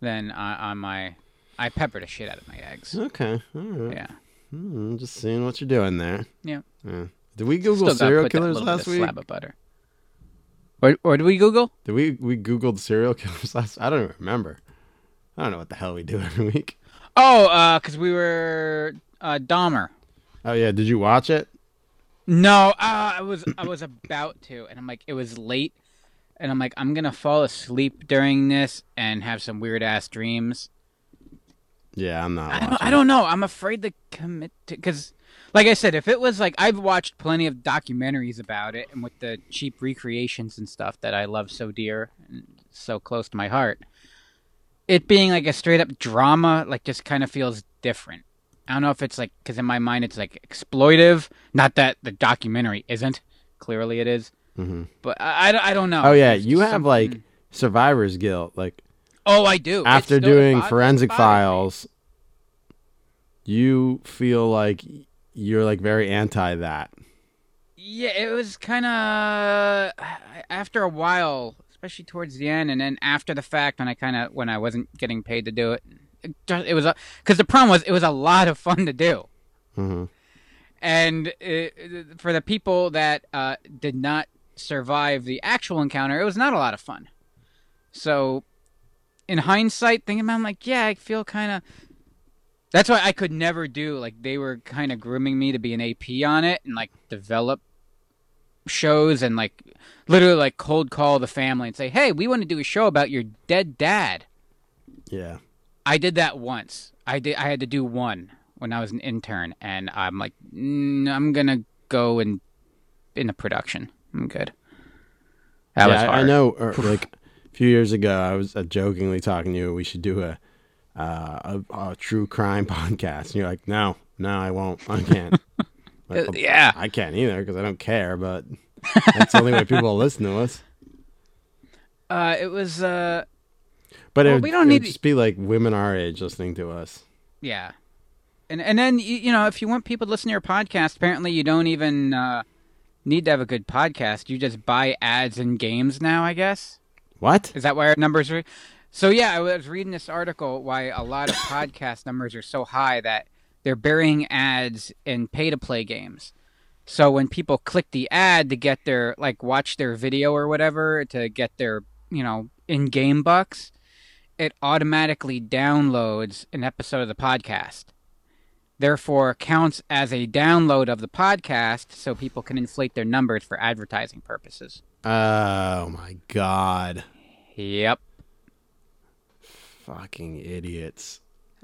[SPEAKER 4] than uh, on my. I peppered the shit out of my eggs.
[SPEAKER 2] Okay. All right.
[SPEAKER 4] Yeah,
[SPEAKER 2] Mm, just seeing what you're doing there.
[SPEAKER 4] yeah.
[SPEAKER 2] Yeah. Did we Google
[SPEAKER 4] Still
[SPEAKER 2] serial killers last week?
[SPEAKER 4] Slab of butter. Or, or did we Google?
[SPEAKER 2] Did we we Googled serial killers last? I don't even remember. I don't know what the hell we do every week.
[SPEAKER 4] Oh, uh, because we were uh, Dahmer.
[SPEAKER 2] Oh yeah, did you watch it?
[SPEAKER 4] No, uh, I was I was about to, and I'm like, it was late, and I'm like, I'm gonna fall asleep during this and have some weird ass dreams.
[SPEAKER 2] Yeah, I'm not.
[SPEAKER 4] I don't, I don't know. I'm afraid to commit to because, like I said, if it was like I've watched plenty of documentaries about it, and with the cheap recreations and stuff that I love so dear and so close to my heart, it being like a straight up drama, like just kind of feels different. I don't know if it's like because in my mind it's like exploitive. Not that the documentary isn't. Clearly it is.
[SPEAKER 2] Mhm.
[SPEAKER 4] But I, I, I don't know.
[SPEAKER 2] Oh yeah, you have like survivor's guilt. Like
[SPEAKER 4] Oh, I do.
[SPEAKER 2] After doing forensic files, you feel like you're like very anti that.
[SPEAKER 4] Yeah, it was kind of after a while, especially towards the end, and then after the fact when I kind of when I wasn't getting paid to do it. It, just, it was because the problem was it was a lot of fun to do,
[SPEAKER 2] hmm
[SPEAKER 4] and it, it- for the people that uh, did not survive the actual encounter, it was not a lot of fun. So, in hindsight, thinking about, it, I'm like, yeah, I feel kind of. That's why I could never do like they were kind of grooming me to be an AP on it and like develop shows and like literally like cold call the family and say, "Hey, we want to do a show about your dead dad."
[SPEAKER 2] Yeah.
[SPEAKER 4] I did that once. I did. I had to do one when I was an intern, and I'm like, mm, I'm gonna go and in the production. I'm good. That was
[SPEAKER 2] yeah, I- know. Or, like a few years ago, I was uh, jokingly talking to you. We should do a, uh, a a true crime podcast, and you're like, no, no, I won't. I can't. Like,
[SPEAKER 4] Uh, yeah.
[SPEAKER 2] I can't either because I don't care. But that's the only way people will listen to us.
[SPEAKER 4] Uh, it was. Uh,
[SPEAKER 2] But it
[SPEAKER 4] Well,
[SPEAKER 2] would,
[SPEAKER 4] we don't need to-
[SPEAKER 2] just be like women our age listening to us.
[SPEAKER 4] yeah. And and then you, you know if you want people to listen to your podcast, apparently you don't even uh, need to have a good podcast. You just buy ads in games now. I guess.
[SPEAKER 2] What?
[SPEAKER 4] Is that why our numbers are? So yeah, I was reading this article why a lot of podcast numbers are so high that they're burying ads in pay-to-play games. So when people click the ad to get their like watch their video or whatever to get their you know in-game bucks, it automatically downloads an episode of the podcast. Therefore, counts as a download of the podcast, so people can inflate their numbers for advertising purposes.
[SPEAKER 2] Oh my god!
[SPEAKER 4] Yep.
[SPEAKER 2] Fucking idiots.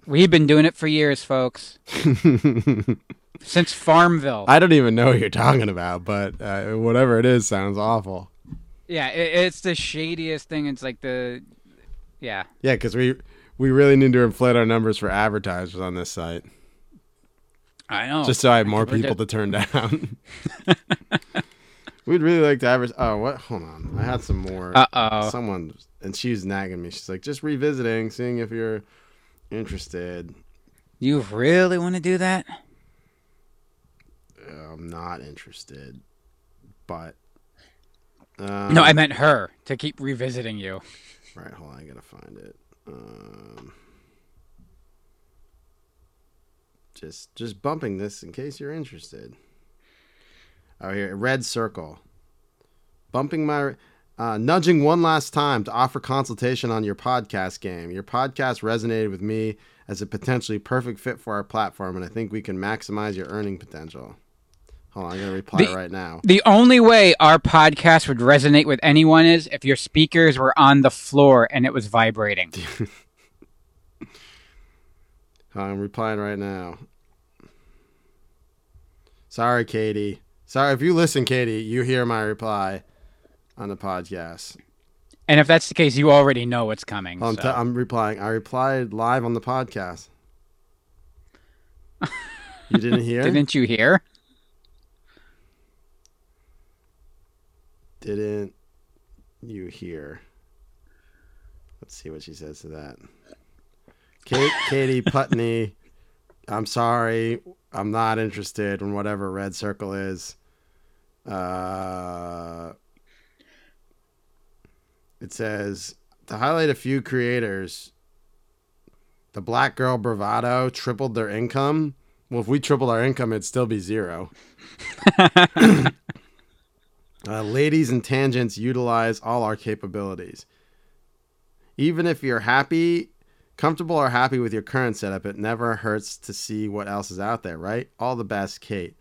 [SPEAKER 4] We've been doing it for years, folks. Since Farmville.
[SPEAKER 2] I don't even know what you're talking about, but uh, whatever it is sounds awful.
[SPEAKER 4] yeah, it, it's the shadiest thing. It's like the, yeah.
[SPEAKER 2] Yeah, because we we really need to inflate our numbers for advertisers on this site,
[SPEAKER 4] I know.
[SPEAKER 2] just so I have more
[SPEAKER 4] we're
[SPEAKER 2] people to turn down. We'd really like to advertise. Oh, what? Hold on, I had some more.
[SPEAKER 4] Uh oh.
[SPEAKER 2] Someone and she was nagging me. She's like, just revisiting, seeing if you're interested.
[SPEAKER 4] You really want to do that?
[SPEAKER 2] Uh, I'm not interested, but um,
[SPEAKER 4] no, I meant her to keep revisiting you.
[SPEAKER 2] Right, hold on, I gotta find it. Um, just just bumping this in case you're interested. Oh, here, red circle. Bumping my, uh, nudging one last time to offer consultation on your podcast game. Your podcast resonated with me as a potentially perfect fit for our platform, and I think we can maximize your earning potential. Hold on, I'm gonna reply
[SPEAKER 4] The-
[SPEAKER 2] right now.
[SPEAKER 4] The only way our podcast would resonate with anyone is if your speakers were on the floor and it was vibrating.
[SPEAKER 2] I'm replying right now. Sorry, Katie. Sorry if you listen, Katie. You hear my reply on the podcast.
[SPEAKER 4] And if that's the case, you already know what's coming.
[SPEAKER 2] I'm,
[SPEAKER 4] so.
[SPEAKER 2] t- I'm replying. I replied live on the podcast. You didn't hear?
[SPEAKER 4] Didn't you hear?
[SPEAKER 2] didn't you hear? Let's see what she says to that. Kate, Katie Putney, I'm sorry, I'm not interested in whatever red circle is. Uh, it says to highlight a few creators. The Black Girl Bravado tripled their income. Well, if we tripled our income, it'd still be zero. Uh, ladies and tangents utilize all our capabilities. Even if you're happy, comfortable, or happy with your current setup, it never hurts to see what else is out there, right? All the best, Kate.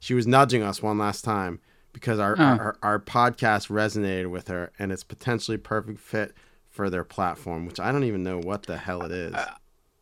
[SPEAKER 2] She was nudging us one last time because our,
[SPEAKER 4] Oh.
[SPEAKER 2] our, our podcast resonated with her and it's potentially perfect fit for their platform, which I don't even know what the hell it is.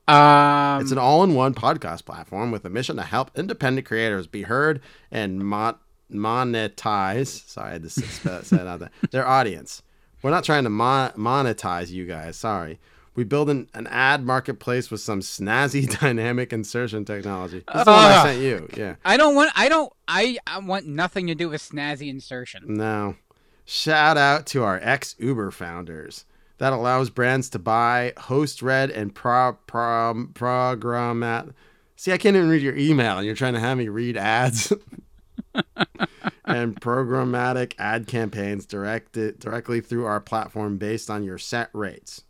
[SPEAKER 4] Um,
[SPEAKER 2] It's an all-in-one podcast platform with a mission to help independent creators be heard and mon- monetize. Sorry, I had to say it out there. Their audience. We're not trying to mon- monetize you guys. Sorry. We build an, an ad marketplace with some snazzy dynamic insertion technology. This is the one I
[SPEAKER 4] ah.
[SPEAKER 2] sent you. Yeah.
[SPEAKER 4] I don't want. I don't. I, I want nothing to do with snazzy insertion.
[SPEAKER 2] No. Shout out to our ex Uber founders. That allows brands to buy host read and pro, pro, programmat. See, I can't even read your email, and you're trying to have me read ads and programmatic ad campaigns directed directly through our platform based on your set rates.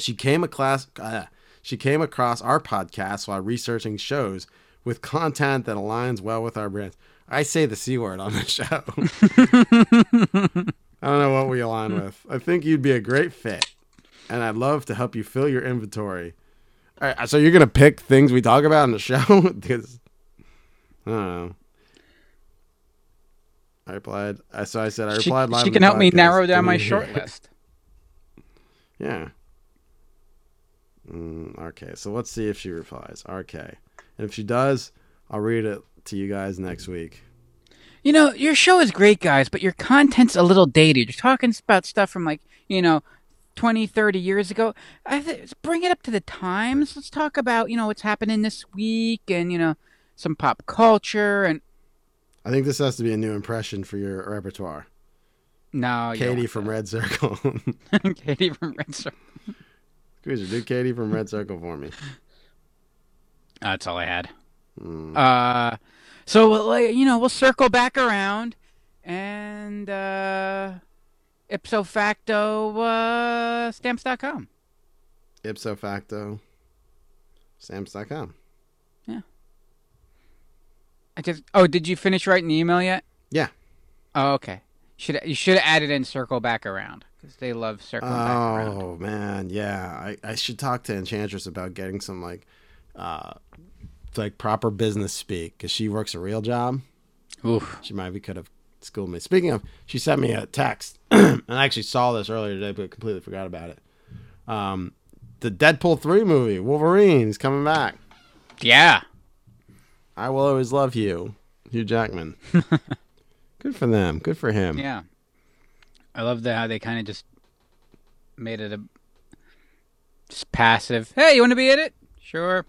[SPEAKER 2] She came across uh, she came across our podcast while researching shows with content that aligns well with our brands. I say the c word on the show. I don't know what we align with. I think you'd be a great fit, and I'd love to help you fill your inventory. All right, so you're gonna pick things we talk about in the show because I don't know. I replied. I so I said I
[SPEAKER 4] She,
[SPEAKER 2] replied live.
[SPEAKER 4] she can help me narrow down my short list.
[SPEAKER 2] Yeah. Mm, okay, so let's see if she replies. Okay, and if she does, I'll read it to you guys next week.
[SPEAKER 4] You know, your show is great, guys, but your content's a little dated. You're talking about stuff from like, you know, 20, 30 years ago. I th- bring it up to the times. Let's talk about, you know, what's happening this week and, you know, some pop culture and
[SPEAKER 2] I think this has to be a new impression for your repertoire.
[SPEAKER 4] no,
[SPEAKER 2] Katie from Red Circle.
[SPEAKER 4] Katie from Red Circle.
[SPEAKER 2] Squeezer, do Katie from Red Circle for me.
[SPEAKER 4] That's all I had.
[SPEAKER 2] Mm.
[SPEAKER 4] Uh, so like, you know, we'll circle back around, and uh, ipso facto, uh, stamps.com.
[SPEAKER 2] Ipso facto, stamps.com. Yeah.
[SPEAKER 4] I just. Oh, did you finish writing the email yet?
[SPEAKER 2] Yeah.
[SPEAKER 4] Oh, okay. Should you should have added in circle back around because they love circling back around.
[SPEAKER 2] Oh man, yeah. I, I should talk to Enchantress about getting some like, uh, like proper business speak because she works a real job.
[SPEAKER 4] Oof.
[SPEAKER 2] She maybe could have schooled me. Speaking of, she sent me a text, and I actually saw this earlier today, but completely forgot about it. Um, the Deadpool three movie, Wolverine's coming back.
[SPEAKER 4] Yeah.
[SPEAKER 2] I will always love you, Hugh Jackman. Good for them. Good for him.
[SPEAKER 4] Yeah. I love the how they kind of just made it a just passive. Hey, you want to be in it? Sure.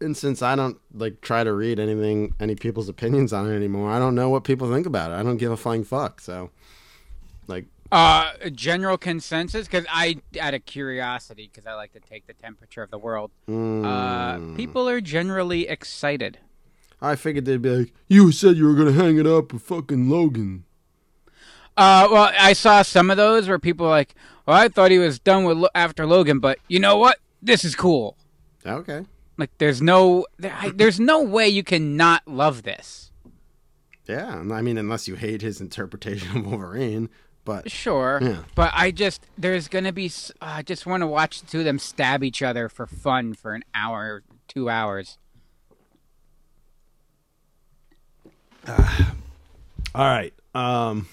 [SPEAKER 2] And since I don't like try to read anything, any people's opinions on it anymore, I don't know what people think about it. I don't give a flying fuck. So, like,
[SPEAKER 4] Uh, general consensus because I, out of curiosity, because I like to take the temperature of the world. Uh,
[SPEAKER 2] mm,
[SPEAKER 4] people are generally excited.
[SPEAKER 2] I figured they'd be like, "You said you were gonna hang it up with fucking Logan."
[SPEAKER 4] Uh, well, I saw some of those where people were like, "Well, I thought he was done with Lo- after Logan, but you know what? This is cool."
[SPEAKER 2] Okay.
[SPEAKER 4] Like, there's no, there, I, there's no way you can not love this.
[SPEAKER 2] Yeah, I mean, unless you hate his interpretation of Wolverine, but
[SPEAKER 4] Sure,
[SPEAKER 2] Yeah.
[SPEAKER 4] but I just there's gonna be. uh, I just want to watch the two of them stab each other for fun for an hour, two hours.
[SPEAKER 2] all right. Um,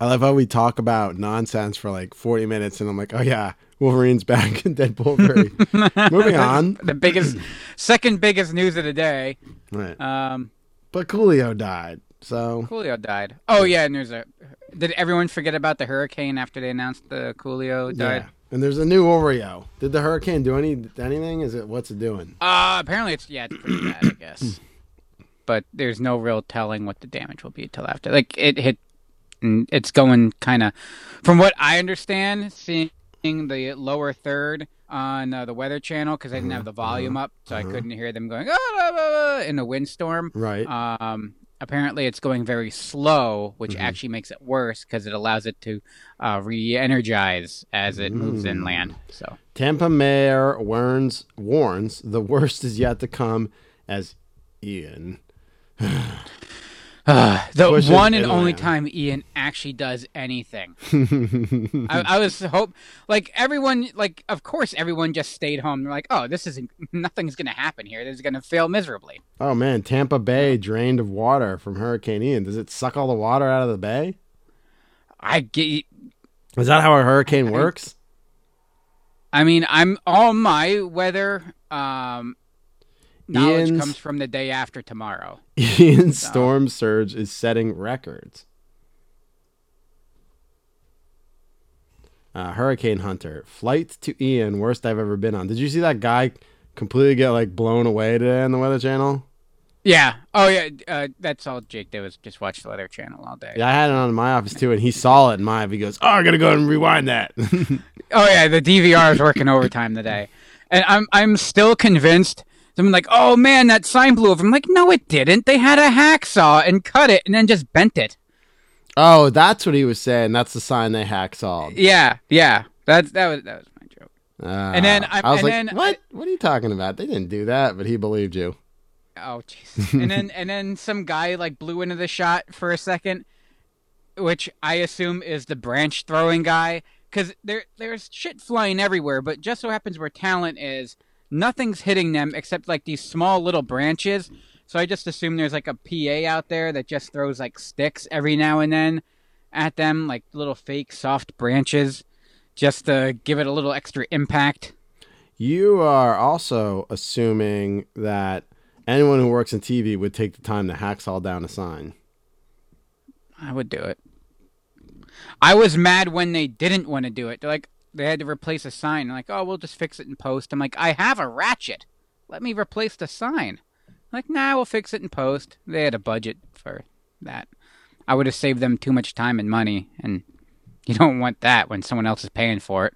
[SPEAKER 2] I love how we talk about nonsense for like forty minutes, and I'm like, "Oh yeah, Wolverine's back in Deadpool 3. Moving on.
[SPEAKER 4] The biggest, second biggest news of the day.
[SPEAKER 2] Right.
[SPEAKER 4] Um,
[SPEAKER 2] But Coolio died, so
[SPEAKER 4] Coolio died. Oh yeah, and there's a. Did everyone forget about the hurricane after they announced the Coolio died?
[SPEAKER 2] yeah. And there's a new Oreo. Did the hurricane do any anything? Is it what's it doing?
[SPEAKER 4] Uh apparently it's yeah, it's pretty bad, I guess. but there's no real telling what the damage will be until after. Like it hit, and it's going kind of, from what I understand, seeing the lower third on uh, the Weather Channel because I didn't have the volume up, so I couldn't hear them going "Ah, ah, ah, ah," in a windstorm.
[SPEAKER 2] Right.
[SPEAKER 4] Um, apparently, it's going very slow, which actually makes it worse because it allows it to uh, re-energize as it moves inland. So.
[SPEAKER 2] Tampa Mayor warns warns the worst is yet to come as Ian.
[SPEAKER 4] the
[SPEAKER 2] Pushes
[SPEAKER 4] one and only time Ian actually does anything. I, I was hope like everyone like of course everyone just stayed home. They're like, oh, this isn't nothing's gonna happen here. This is gonna fail miserably.
[SPEAKER 2] Oh man, Tampa Bay drained of water from Hurricane Ian. Does it suck all the water out of the bay?
[SPEAKER 4] I get.
[SPEAKER 2] Is that how a hurricane works?
[SPEAKER 4] I mean, I'm all my weather um, knowledge
[SPEAKER 2] Ian's-
[SPEAKER 4] comes from the day after tomorrow.
[SPEAKER 2] Ian's storm surge is setting records. Uh, Hurricane Hunter, flight to Ian, worst I've ever been on. Did you see that guy completely get like blown away today on the Weather Channel?
[SPEAKER 4] Yeah. Oh yeah. Uh, that's all Jake did was just watch the Weather Channel all day.
[SPEAKER 2] Yeah, I had it on in my office too, and he saw it in my. He goes, "Oh, I gotta go and rewind that."
[SPEAKER 4] Oh yeah, the DVR is working overtime today, and I'm I'm still convinced. I'm like, oh man, that sign blew over. I'm like, no, it didn't. They had a hacksaw and cut it and then just bent it.
[SPEAKER 2] oh, that's what he was saying. That's the sign they hacksawed.
[SPEAKER 4] Yeah, yeah. That's that was that was my joke.
[SPEAKER 2] Uh,
[SPEAKER 4] And then I-
[SPEAKER 2] I was
[SPEAKER 4] and
[SPEAKER 2] like,
[SPEAKER 4] then
[SPEAKER 2] "What? What are you talking about? They didn't do that," but he believed you.
[SPEAKER 4] Oh jeez. and then and then some guy like blew into the shot for a second, which I assume is the branch throwing guy, because there there's shit flying everywhere. But just so happens where talent is, nothing's hitting them except like these small little branches. So I just assume there's like a PA out there that just throws like sticks every now and then at them, like little fake soft branches, just to give it a little extra impact.
[SPEAKER 2] You are also assuming that anyone who works in TV would take the time to hacksaw down a sign.
[SPEAKER 4] I would do it. I was mad when they didn't want to do it. They're like, they had to replace a sign. Like, oh, we'll just fix it in post. I'm like, I have a ratchet. Let me replace the sign. like, nah, we'll fix it in post. They had a budget for that. I would have saved them too much time and money, and you don't want that when someone else is paying for it.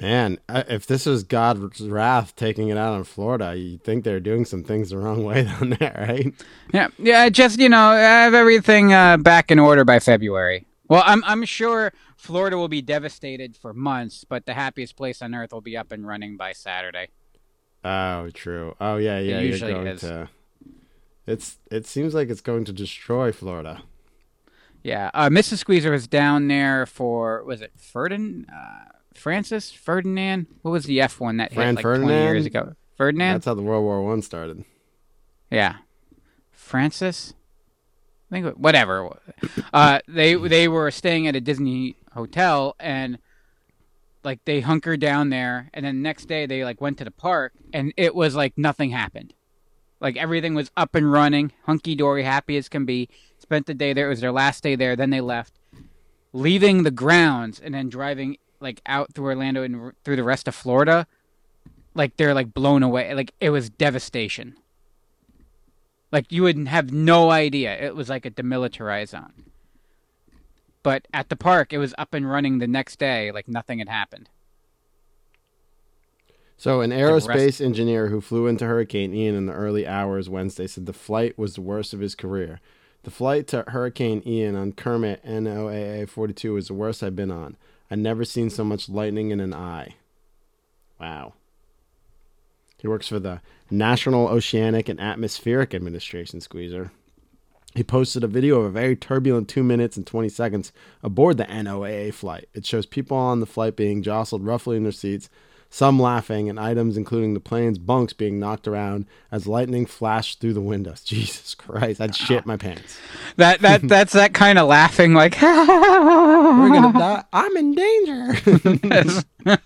[SPEAKER 2] Man, if this was God's wrath taking it out on Florida, you think they're doing some things the wrong way down there, right?
[SPEAKER 4] Yeah, yeah. Just you know, have everything uh, back in order by February. Well, I'm I'm sure Florida will be devastated for months, but the happiest place on earth will be up and running by Saturday.
[SPEAKER 2] Oh, true. Oh, yeah, yeah.
[SPEAKER 4] usually
[SPEAKER 2] you're going
[SPEAKER 4] is.
[SPEAKER 2] to. It's. It seems like it's going to destroy Florida.
[SPEAKER 4] Yeah, uh, Mrs. Squeezer was down there for was it Ferdinand, uh, Francis Ferdinand? What was the F one that
[SPEAKER 2] Fran
[SPEAKER 4] hit like twenty
[SPEAKER 2] Ferdinand?
[SPEAKER 4] years ago? Ferdinand.
[SPEAKER 2] That's how the World War One started.
[SPEAKER 4] Yeah, Francis. Think whatever. Uh, they they were staying at a Disney hotel and like they hunkered down there, and then next day they like went to the park, and it was like nothing happened. Like everything was up and running, hunky dory, happy as can be. Spent the day there. It was their last day there. Then they left, leaving the grounds and then driving like out through Orlando and through the rest of Florida. Like they're like blown away. Like it was devastation. Like you would have no idea. It was like a demilitarized zone. But at the park, it was up and running the next day, like nothing had happened.
[SPEAKER 2] So, an aerospace engineer who flew into Hurricane Ian in the early hours Wednesday said the flight was the worst of his career. The flight to Hurricane Ian on Kermit NOAA 42 was the worst I've been on. I'd never seen so much lightning in an eye. Wow. He works for the National Oceanic and Atmospheric Administration, Squeezer. He posted a video of a very turbulent 2 minutes and 20 seconds aboard the NOAA flight. It shows people on the flight being jostled roughly in their seats, some laughing, and items including the plane's bunks being knocked around as lightning flashed through the windows. Jesus Christ, I'd shit my pants.
[SPEAKER 4] That that that's that kind of laughing, like
[SPEAKER 2] We're gonna die. I'm in danger.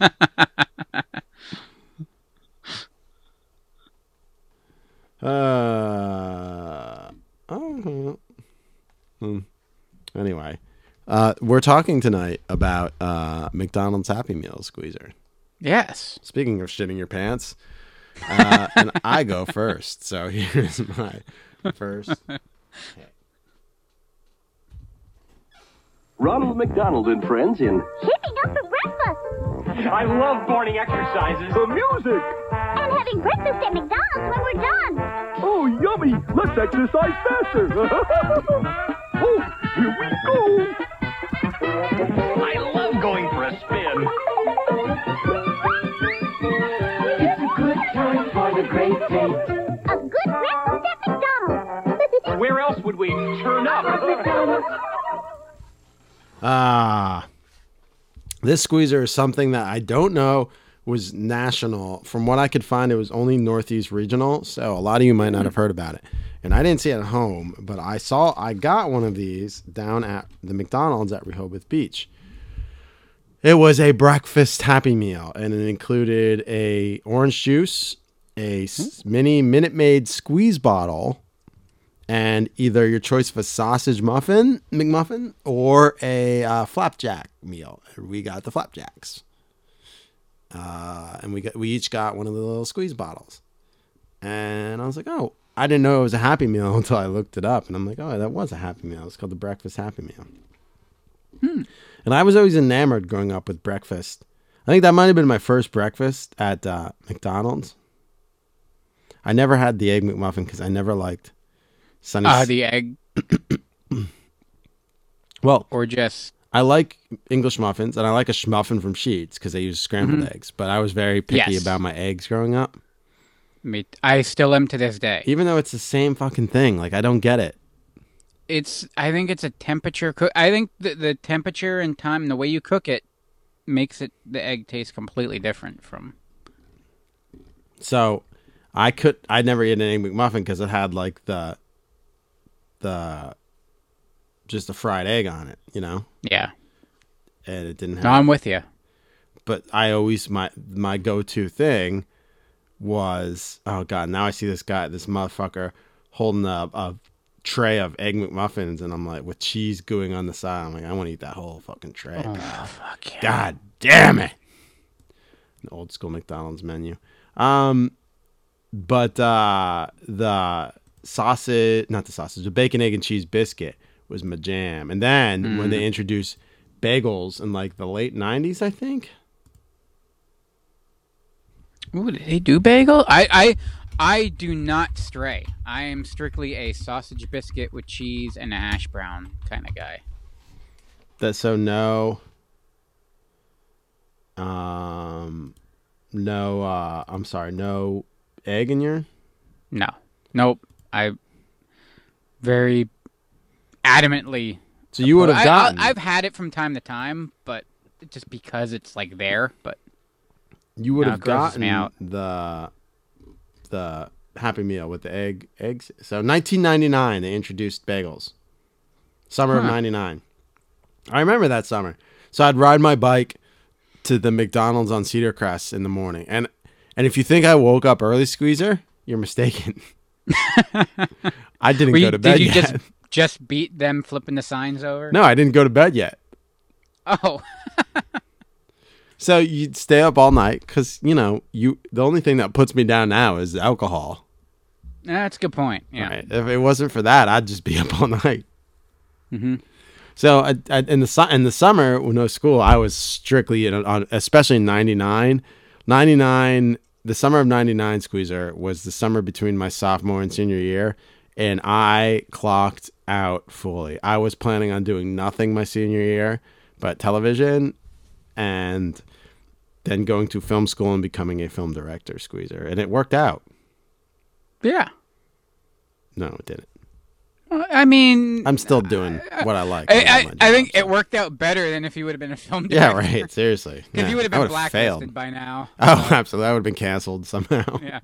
[SPEAKER 2] Uh, oh, hmm. Anyway, uh, we're talking tonight about uh, McDonald's Happy Meal Squeezer.
[SPEAKER 4] yes.
[SPEAKER 2] Speaking of shitting your pants, uh, and I go first. So here's my first.
[SPEAKER 5] Ronald McDonald and Friends in
[SPEAKER 6] Keeping up for breakfast
[SPEAKER 7] I love morning exercises.
[SPEAKER 5] the music.
[SPEAKER 6] and having breakfast at McDonald's when we're done.
[SPEAKER 5] Oh, yummy! Let's exercise faster. oh, here we go.
[SPEAKER 7] I love going for a spin.
[SPEAKER 8] It's a good time for the great taste.
[SPEAKER 6] A good breakfast at McDonald's.
[SPEAKER 7] Where else would we turn up?
[SPEAKER 2] Ah, this squeezer is something that I don't know was national. From what I could find, it was only Northeast regional, so a lot of you might not have heard about it. And I didn't see it at home, but I saw I got one of these down at the McDonald's at Rehoboth Beach. It was a breakfast happy meal, and it included a orange juice, a mini Minute Maid squeeze bottle, and either your choice of a sausage muffin, McMuffin, or a uh, flapjack meal. We got the flapjacks, uh, and we got we each got one of the little squeeze bottles. And I was like, oh, I didn't know it was a Happy Meal until I looked it up, and I'm like, oh, that was a Happy Meal. It's called the Breakfast Happy Meal. And I was always enamored growing up with breakfast. I think that might have been my first breakfast at uh, McDonald's. I never had the egg McMuffin because I never liked Sunny.
[SPEAKER 4] Uh, the egg
[SPEAKER 2] well,
[SPEAKER 4] or just
[SPEAKER 2] I like English muffins and I like a schmuffin from Sheetz because they use scrambled eggs. But I was very picky
[SPEAKER 4] Mm-hmm. Yes.
[SPEAKER 2] about my eggs growing up,
[SPEAKER 4] me. I still am to this day.
[SPEAKER 2] even though it's the same fucking thing. Like I don't get it.
[SPEAKER 4] It's. I think it's a temperature. Cook. I think the the temperature and time, and the way you cook it, makes it the egg taste completely different from.
[SPEAKER 2] So I could I never eat an egg McMuffin because it had like the the just a fried egg on it, you know,
[SPEAKER 4] Yeah.
[SPEAKER 2] and it didn't have.
[SPEAKER 4] No, I'm with you.
[SPEAKER 2] but I always my my go to thing was oh god now I see this guy this motherfucker holding a, a tray of egg McMuffins and I'm like with cheese gooing on the side I'm like I want to eat that whole fucking tray.
[SPEAKER 4] Oh, fuck yeah.
[SPEAKER 2] God damn it! An old school McDonald's menu. Um, but uh, the sausage, not the sausage, the bacon, egg, and cheese biscuit was my jam. And then when they introduced bagels in like the late '90s, I think.
[SPEAKER 4] Ooh, did they do bagel? I, I, I do not stray. I am strictly a sausage biscuit with cheese and a hash brown kind of guy.
[SPEAKER 2] That so no. Um, no. Uh, I'm sorry, no egg in your.
[SPEAKER 4] No, nope. I very adamantly.
[SPEAKER 2] So you would have
[SPEAKER 4] I- I-
[SPEAKER 2] gotten.
[SPEAKER 4] I've had it from time to time, but just because it's like there. But
[SPEAKER 2] You would have
[SPEAKER 4] it grosses me
[SPEAKER 2] gotten
[SPEAKER 4] out.
[SPEAKER 2] the the Happy Meal with the egg eggs. So 1999, they introduced bagels. Summer of '99. I remember that summer. So I'd ride my bike to the McDonald's on Cedar Crest in the morning, and and if you think I woke up early, Squeezer, you're mistaken. I didn't
[SPEAKER 4] Were
[SPEAKER 2] go
[SPEAKER 4] you-
[SPEAKER 2] to bed
[SPEAKER 4] did you
[SPEAKER 2] yet.
[SPEAKER 4] just just beat them flipping the signs over?
[SPEAKER 2] No, I didn't go to bed yet.
[SPEAKER 4] Oh,
[SPEAKER 2] So you'd stay up all night because you know you. The only thing that puts me down now is alcohol.
[SPEAKER 4] that's a good point. Yeah.
[SPEAKER 2] Right. If it wasn't for that, I'd just be up all night.
[SPEAKER 4] Mm-hmm.
[SPEAKER 2] So I, I, in the su- in the summer with no school, I was strictly in, on, especially in '99. '99, the summer of '99, Squeezer was the summer between my sophomore and senior year, and I clocked out fully. I was planning on doing nothing my senior year, but television, and then going to film school and becoming a film director, Squeezer, and it worked out.
[SPEAKER 4] Yeah.
[SPEAKER 2] No, it didn't.
[SPEAKER 4] I mean,
[SPEAKER 2] I'm still doing what I like.
[SPEAKER 4] I, I, I think it worked out better than if you would have been a film director.
[SPEAKER 2] Yeah, right. Seriously,
[SPEAKER 4] Because
[SPEAKER 2] yeah,
[SPEAKER 4] you would have been blacklisted
[SPEAKER 2] failed.
[SPEAKER 4] by now.
[SPEAKER 2] Oh, absolutely. I would have been canceled somehow.
[SPEAKER 4] Yeah.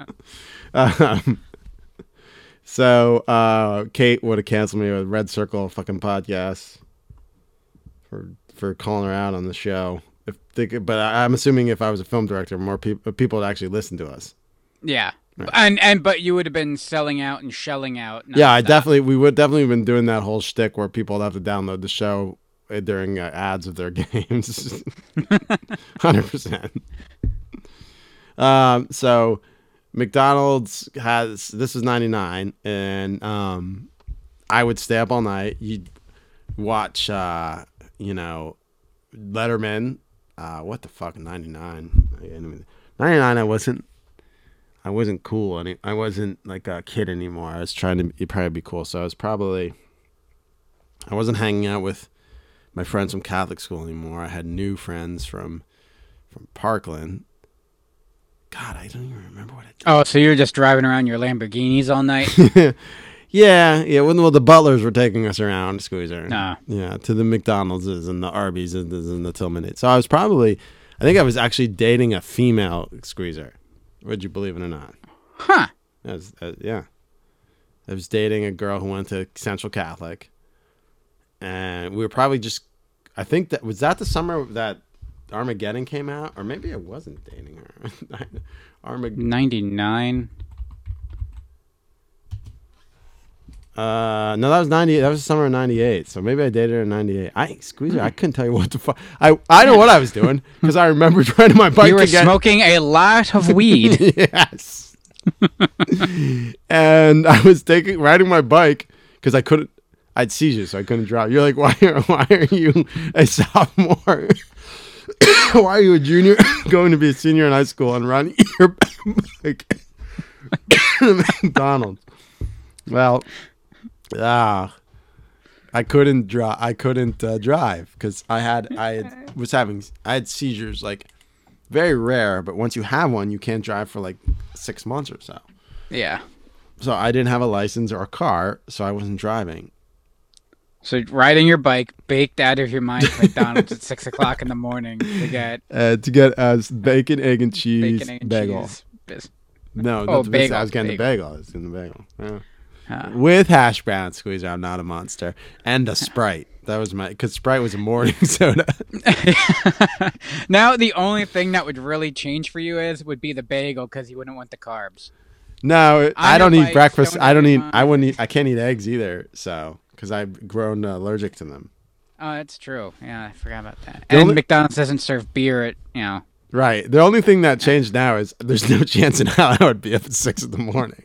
[SPEAKER 2] Um, so uh, Kate would have canceled me with Red Circle fucking podcast for for calling her out on the show. If they but I, I'm assuming if I was a film director, more people people would actually listen to us.
[SPEAKER 4] Yeah. And and but you would have been selling out and shelling out.
[SPEAKER 2] Yeah, I definitely we would definitely have been doing that whole shtick where people would have to download the show uh, during uh, ads of their games. Hundred percent. Um. So McDonald's has this is 99 and um I would stay up all night. You'd watch uh you know Letterman uh what the fuck 99 I can't even- 99 I wasn't I wasn't cool any I wasn't like a kid anymore. I was trying to be, probably be cool. So I was probably I wasn't hanging out with my friends from Catholic school anymore. I had new friends from from Parkland. God, I don't even remember what I did.
[SPEAKER 4] Oh, so you were just driving around your Lamborghinis all night?
[SPEAKER 2] Yeah, yeah. When well, the butlers were taking us around, Squeezer.
[SPEAKER 4] Ah.
[SPEAKER 2] Yeah, to the McDonald's and the Arby's and the, and the Tilghman. So I was probably, I think I was actually dating a female Squeezer. Would you believe it or not?
[SPEAKER 4] huh.
[SPEAKER 2] Was, uh, yeah. I was dating a girl who went to Central Catholic, and we were probably just. I think that was that the summer that Armageddon came out, or maybe I wasn't dating her. Armageddon.
[SPEAKER 4] 99.
[SPEAKER 2] Uh, no, that was ninety. That was the summer of '98. So maybe I dated her in '98. I Squeezer. I couldn't tell you what the fuck. I I know what I was doing because I remember riding my bike
[SPEAKER 4] You were
[SPEAKER 2] get
[SPEAKER 4] smoking a lot of weed.
[SPEAKER 2] yes. and I was taking riding my bike because I couldn't. I had seizures, so I couldn't drive. You're like, why? Are, why are you a sophomore? why are you a junior going to be a senior in high school and running your bike McDonald's? Well, ah, I couldn't drive. I couldn't uh, drive because I had I had, was having I had seizures like very rare, but once you have one, you can't drive for like six months or so.
[SPEAKER 4] yeah.
[SPEAKER 2] So I didn't have a license or a car, so I wasn't driving.
[SPEAKER 4] So riding your bike, baked out of your mind McDonald's at 6 o'clock in the morning to get
[SPEAKER 2] Uh, to get us bacon, egg, and cheese
[SPEAKER 4] bacon, egg, and
[SPEAKER 2] bagel.
[SPEAKER 4] cheese.
[SPEAKER 2] No,
[SPEAKER 4] Oh,
[SPEAKER 2] not the biscuit.
[SPEAKER 4] bagel,
[SPEAKER 2] I was getting
[SPEAKER 4] bagel.
[SPEAKER 2] the bagel. I was getting the bagel. Yeah.
[SPEAKER 4] Huh.
[SPEAKER 2] With hash brown squeezer. I'm not a monster. And a Sprite. That was my because Sprite was a morning soda.
[SPEAKER 4] now the only thing that would really change for you is would be the bagel because you wouldn't want the carbs.
[SPEAKER 2] No, it- I don't eat breakfast.
[SPEAKER 4] don't
[SPEAKER 2] I don't
[SPEAKER 4] eat
[SPEAKER 2] eat. I wouldn't eat. I can't eat eggs either. So because I've grown uh, allergic to them.
[SPEAKER 4] Oh, that's true. Yeah, I forgot about that.
[SPEAKER 2] The
[SPEAKER 4] And
[SPEAKER 2] only-
[SPEAKER 4] McDonald's doesn't serve beer at you know.
[SPEAKER 2] Right. The only thing that changed now is there's no chance in hell I would be up at six in the morning.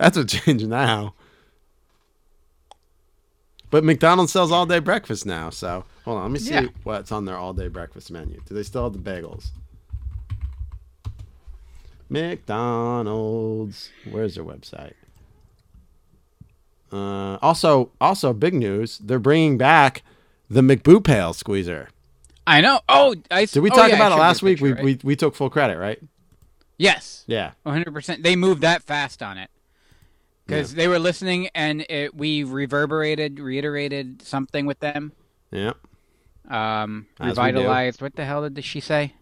[SPEAKER 2] That's what changed now. But McDonald's sells all day breakfast now, so hold on, let me see
[SPEAKER 4] Yeah.
[SPEAKER 2] what's on their all day breakfast menu. Do they still have the bagels? McDonald's. Where's their website? Uh, also, also big news. They're bringing back the McBoo Pail Squeezer.
[SPEAKER 4] I know. Oh, I
[SPEAKER 2] Did we
[SPEAKER 4] oh,
[SPEAKER 2] talk
[SPEAKER 4] yeah,
[SPEAKER 2] about it last week? We,
[SPEAKER 4] right?
[SPEAKER 2] we we took full credit, right?
[SPEAKER 4] yes,
[SPEAKER 2] Yeah.
[SPEAKER 4] 100. percent They moved that fast on it because they were listening and it, we reverberated, reiterated something with them.
[SPEAKER 2] Yeah.
[SPEAKER 4] Um,
[SPEAKER 2] As
[SPEAKER 4] revitalized. What the hell did she say?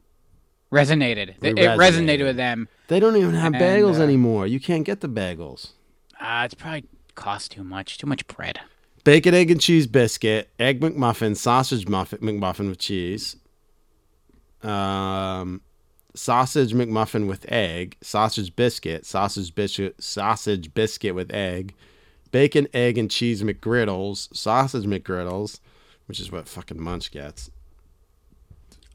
[SPEAKER 4] Resonated. It, it resonated
[SPEAKER 2] resonated.
[SPEAKER 4] with them.
[SPEAKER 2] They don't even have
[SPEAKER 4] And,
[SPEAKER 2] bagels
[SPEAKER 4] uh,
[SPEAKER 2] anymore. You can't get the bagels.
[SPEAKER 4] Uh, it's probably cost too much. Too much bread.
[SPEAKER 2] Bacon, egg, and cheese biscuit, egg McMuffin, sausage muffin, McMuffin with cheese, um, sausage McMuffin with egg, sausage biscuit, sausage biscuit, sausage biscuit with egg, bacon, egg, and cheese McGriddles, sausage McGriddles, which is what fucking Munch gets.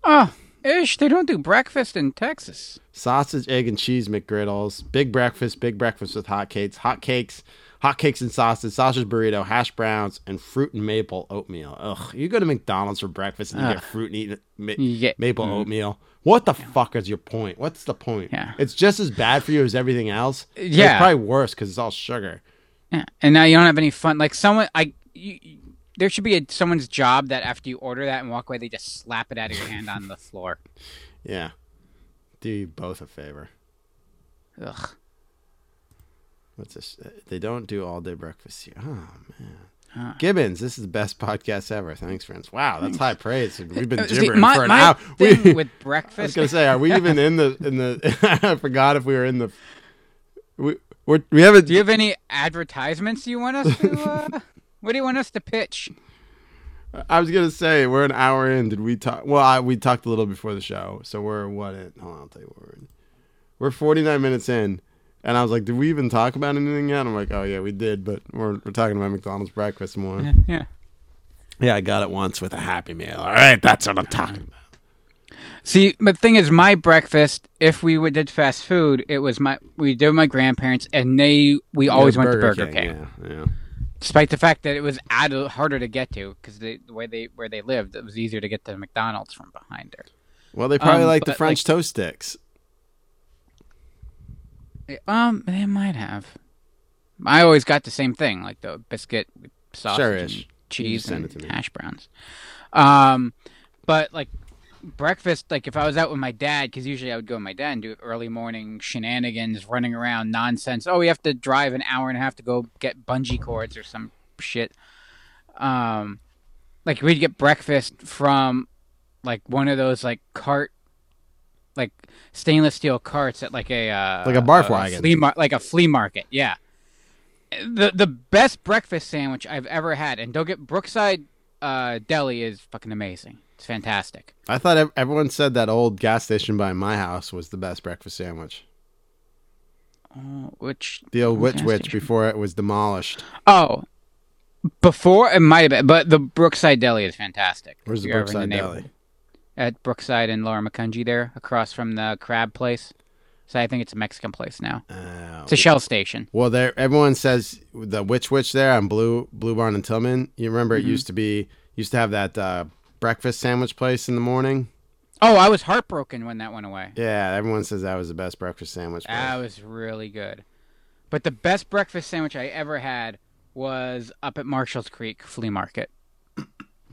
[SPEAKER 4] Oh, ish. They don't do breakfast in Texas.
[SPEAKER 2] sausage, egg, and cheese McGriddles, big breakfast, big breakfast with hot cakes, hot cakes, hot cakes and sausage, sausage burrito, hash browns, and fruit and maple oatmeal. Ugh, you go to McDonald's for breakfast and you get fruit and eat ma-
[SPEAKER 4] get-
[SPEAKER 2] maple
[SPEAKER 4] mm.
[SPEAKER 2] oatmeal. What the fuck is your point? What's the point?
[SPEAKER 4] Yeah.
[SPEAKER 2] It's just as bad for you as everything else.
[SPEAKER 4] Yeah.
[SPEAKER 2] It's probably worse because it's all sugar.
[SPEAKER 4] Yeah, and now you don't have any fun. Like someone, I, you, there should be a, someone's job that after you order that and walk away, they just slap it out of your hand on the floor.
[SPEAKER 2] Yeah. Do you both a favor.
[SPEAKER 4] Ugh.
[SPEAKER 2] What's this? They don't do all day breakfast here. Oh man.
[SPEAKER 4] Huh.
[SPEAKER 2] Gibbons, this is the best podcast ever. Thanks, friends. Wow, that's high praise. We've been
[SPEAKER 4] Uh, see,
[SPEAKER 2] gibbering
[SPEAKER 4] my-
[SPEAKER 2] for an hour. We,
[SPEAKER 4] with
[SPEAKER 2] I was gonna say, are we even in the in the? I forgot if we were in the. We we're, we haven't.
[SPEAKER 4] do you have any advertisements you want us to? Uh, what do you want us to pitch?
[SPEAKER 2] I was gonna say we're an hour in. Did we talk? Well, I, we talked a little before the show, so we're what? In, hold on, I'll tell you what we're in. We're forty nine minutes in, and I was like, did we even talk about anything yet? I'm like, oh yeah, we did, but we're we're talking about McDonald's breakfast more.
[SPEAKER 4] Yeah.
[SPEAKER 2] Yeah, I got it once with a Happy Meal. All right, that's what I'm talking about.
[SPEAKER 4] See, the thing is, my breakfast, if we would did fast food, it was my we did with my grandparents, and they we always went to Burger King,
[SPEAKER 2] Yeah, yeah.
[SPEAKER 4] despite the fact that it was add, harder to get to because the way they where they lived, it was easier to get to McDonald's from behind there.
[SPEAKER 2] Well, they probably
[SPEAKER 4] Um,
[SPEAKER 2] like the
[SPEAKER 4] but,
[SPEAKER 2] French toast sticks.
[SPEAKER 4] Um, they might have. I always got the same thing, like the biscuit, with sausage,
[SPEAKER 2] Sure-ish.
[SPEAKER 4] and cheese, and
[SPEAKER 2] it to me.
[SPEAKER 4] hash browns. Um, but like breakfast, like if I was out with my dad, because usually I would go with my dad and do early morning shenanigans, running around nonsense. Oh, we have to drive an hour and a half to go get bungee cords or some shit. Um, like we'd get breakfast from like one of those like cart like stainless steel carts at like a uh,
[SPEAKER 2] Like a barf wagon.
[SPEAKER 4] flea mar- like a flea market. Yeah, the the best breakfast sandwich I've ever had, and don't get Brookside uh, Deli is fucking amazing. It's fantastic.
[SPEAKER 2] I thought everyone said that old gas station by my house was the best breakfast sandwich.
[SPEAKER 4] Uh, which
[SPEAKER 2] The old Which
[SPEAKER 4] Wich
[SPEAKER 2] before it was demolished.
[SPEAKER 4] Oh, before it might have been, but the Brookside Deli is fantastic.
[SPEAKER 2] Where's the
[SPEAKER 4] you're ever in
[SPEAKER 2] Brookside. Deli?
[SPEAKER 4] At Brookside and Lower Macungie there, across from the crab place. So I think it's a Mexican place now.
[SPEAKER 2] Oh.
[SPEAKER 4] It's a Shell station.
[SPEAKER 2] Well, there everyone says the Which Wich there on Blue Blue Barn and Tilghman. You remember
[SPEAKER 4] Mm-hmm.
[SPEAKER 2] it used to be used to have that uh, breakfast sandwich place in the morning.
[SPEAKER 4] Oh, I was heartbroken when that went away.
[SPEAKER 2] Yeah, everyone says that was the best breakfast sandwich. place.
[SPEAKER 4] That was really good. But the best breakfast sandwich I ever had was up at Marshall's Creek Flea Market.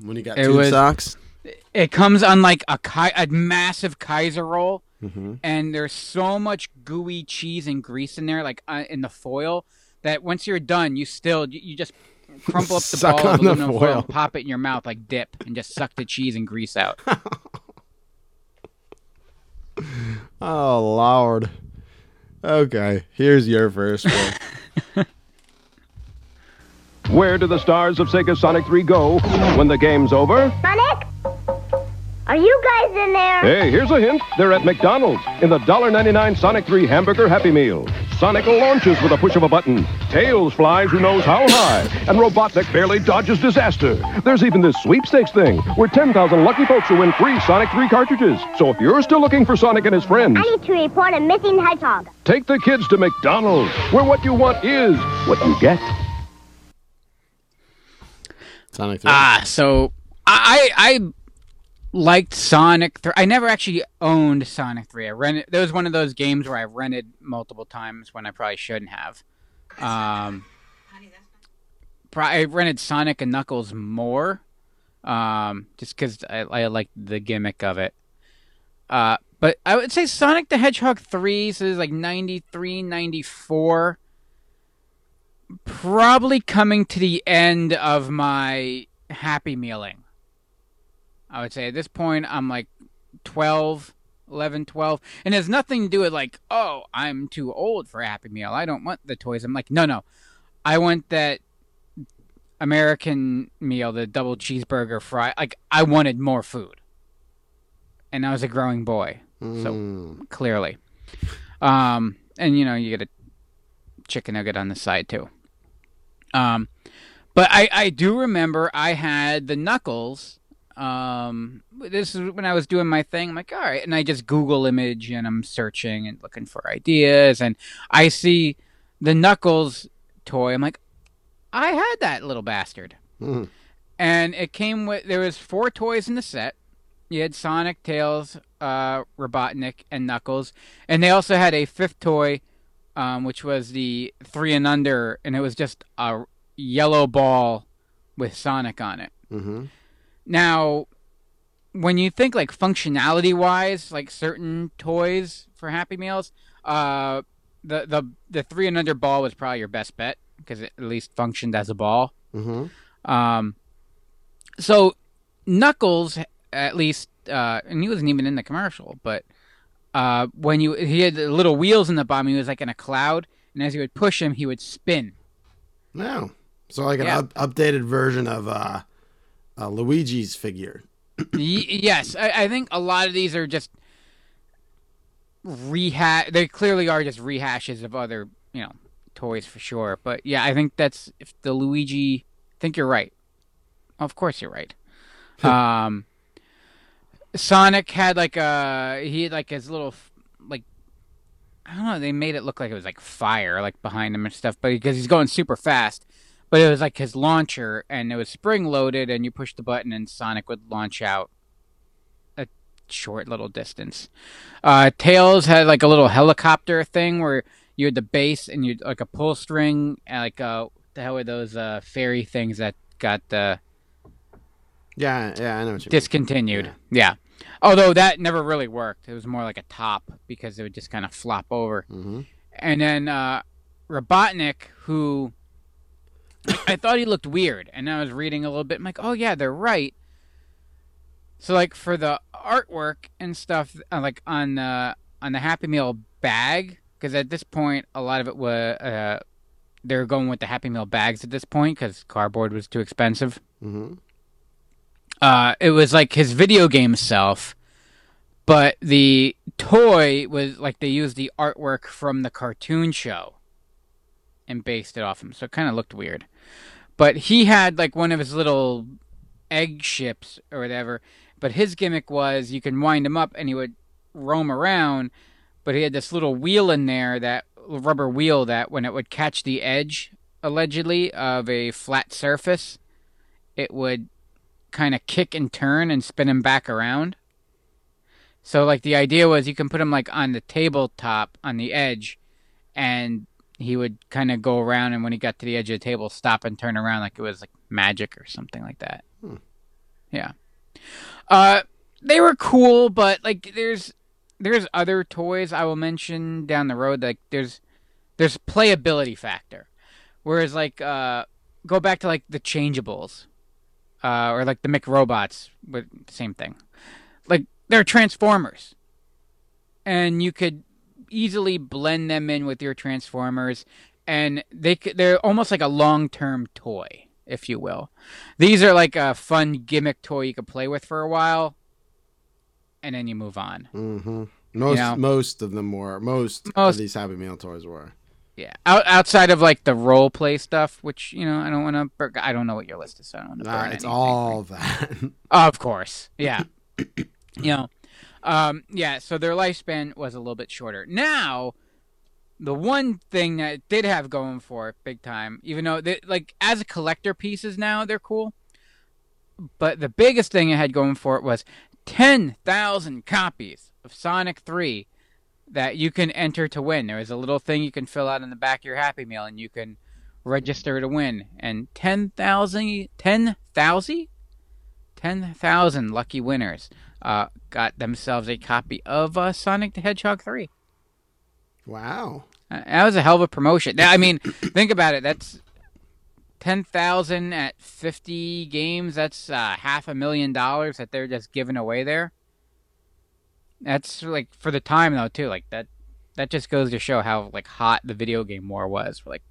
[SPEAKER 2] when you got
[SPEAKER 4] it
[SPEAKER 2] tube
[SPEAKER 4] was-
[SPEAKER 2] socks.
[SPEAKER 4] It comes on like a ki- a massive Kaiser roll,
[SPEAKER 2] Mm-hmm.
[SPEAKER 4] and there's so much gooey cheese and grease in there, like uh, in the foil, that once you're done, you still you, you just crumple up the
[SPEAKER 2] Suck
[SPEAKER 4] ball of
[SPEAKER 2] on the
[SPEAKER 4] aluminum foil,
[SPEAKER 2] foil.
[SPEAKER 4] and pop it in your mouth like dip, and just suck the cheese and grease out.
[SPEAKER 2] Oh Lord. Okay, here's your first one.
[SPEAKER 5] Where do the stars of Sega Sonic 3 go when the game's over?
[SPEAKER 6] Sonic? Are you guys in there?
[SPEAKER 5] Hey, here's a hint. They're at McDonald's in the $1.99 Sonic 3 Hamburger Happy Meal. Sonic launches with a push of a button. Tails flies who knows how high. And Robotnik barely dodges disaster. There's even this sweepstakes thing where 10,000 lucky folks will win free Sonic 3 cartridges. So if you're still looking for Sonic and his friends,
[SPEAKER 6] I need to report a missing hedgehog.
[SPEAKER 5] take the kids to McDonald's, where what you want is what you get.
[SPEAKER 2] Sonic 3.
[SPEAKER 4] Ah, so I I liked Sonic 3. I never actually owned Sonic 3. I rented. That was one of those games where I rented multiple times when I probably shouldn't have. Um, I rented Sonic and Knuckles more, um, just because I, I liked the gimmick of it. Uh, but I would say Sonic the Hedgehog 3 so is like 93, 94 probably coming to the end of my happy mealing. I would say at this point I'm like 12, 11, 12. And it has nothing to do with like, oh, I'm too old for happy meal. I don't want the toys. I'm like, no, no. I want that American meal, the double cheeseburger fry. Like I wanted more food. And I was a growing boy. So
[SPEAKER 2] Mm.
[SPEAKER 4] clearly. Um, and you know, you get a chicken nugget on the side too. Um, but I, I do remember I had the knuckles. Um, this is when I was doing my thing. I'm like, all right, and I just Google image and I'm searching and looking for ideas, and I see the knuckles toy. I'm like, I had that little bastard,
[SPEAKER 2] Mhm.
[SPEAKER 4] and it came with there was four toys in the set. You had Sonic, Tails, uh, Robotnik, and Knuckles, and they also had a fifth toy, um, which was the three and under, and it was just a yellow ball with Sonic on it.
[SPEAKER 2] Mm-hmm.
[SPEAKER 4] Now, when you think like functionality wise, like certain toys for Happy Meals, uh, the the the three and under ball was probably your best bet because it at least functioned as a ball.
[SPEAKER 2] Mm-hmm.
[SPEAKER 4] Um, so Knuckles, at least, uh, and he wasn't even in the commercial, but uh, when you he had the little wheels in the bottom, he was like in a cloud, and as you would push him, he would spin.
[SPEAKER 2] No. So like an
[SPEAKER 4] Yeah.
[SPEAKER 2] up- updated version of uh, uh, Luigi's figure.
[SPEAKER 4] Yes, I, I think a lot of these are just rehash. They clearly are just rehashes of other, you know, toys for sure. But yeah, I think that's if the Luigi. I think you're right. Of course, you're right. um, Sonic had like a he had like his little like I don't know. They made it look like it was like fire like behind him and stuff, but because he's going super fast. But it was like his launcher, and it was spring loaded, and you push the button, and Sonic would launch out a short little distance. Uh, Tails had like a little helicopter thing where you had the base and you like a pull string, and like uh, what the hell were those uh fairy things that got uh,
[SPEAKER 2] Yeah, yeah, I know what you mean.
[SPEAKER 4] discontinued. Yeah. Although that never really worked. It was more like a top because it would just kind of flop over.
[SPEAKER 2] Mhm.
[SPEAKER 4] And then uh, Robotnik, who I thought he looked weird, and I was reading a little bit. I'm like, oh yeah, they're right. So like for the artwork and stuff, uh, like on the on the Happy Meal bag, because at this point a lot of it was uh, they were going with the Happy Meal bags at this point because cardboard was too expensive
[SPEAKER 2] Mhm.
[SPEAKER 4] uh, it was like his video game self, but the toy was like they used the artwork from the cartoon show and based it off him. So it kind of looked weird. But he had like one of his little egg ships or whatever. But his gimmick was you can wind him up and he would roam around. But he had this little wheel in there that rubber wheel that when it would catch the edge allegedly of a flat surface, it would kind of kick and turn and spin him back around. So like the idea was you can put him like on the tabletop on the edge and he would kind of go around and when he got to the edge of the table stop and turn around like it was like magic or something like that. Yeah. Uh they were cool but like there's there's other toys I will mention down the road like there's there's playability factor. Whereas like uh go back to like the changeables uh, or like the McRobots, with same thing. Like they're Transformers, and you could easily blend them in with your Transformers, and they they're almost like a long term toy, if you will. These are like a fun gimmick toy you could play with for a while, and then you move on.
[SPEAKER 2] Mm-hmm. Most
[SPEAKER 4] know?
[SPEAKER 2] most of them were. Most,
[SPEAKER 4] Most-
[SPEAKER 2] of these Happy Meal toys were.
[SPEAKER 4] Yeah, Out, outside of like the role play stuff, which you know I don't want to. I don't know what your list is. So I don't want to
[SPEAKER 2] Nah,
[SPEAKER 4] burn
[SPEAKER 2] it's
[SPEAKER 4] anything.
[SPEAKER 2] all that.
[SPEAKER 4] Of course. Yeah. you know. Um, yeah, so their lifespan was a little bit shorter. Now, the one thing that did have going for it big time, even though they, like as a collector pieces now they're cool, but the biggest thing it had going for it was 10,000 copies of Sonic 3 that you can enter to win. There is a little thing you can fill out in the back of your Happy Meal and you can register to win. And 10,000 10,000 10,000 lucky winners uh, got themselves a copy of uh, Sonic the Hedgehog 3.
[SPEAKER 2] wow.
[SPEAKER 4] Uh, That was a hell of a promotion. Now, I mean, think about it. That's 10,000 at 50 games. That's uh, half a million dollars that they're just giving away there. That's like for the time though too. Like that that just goes to show how like hot the video game war was. Like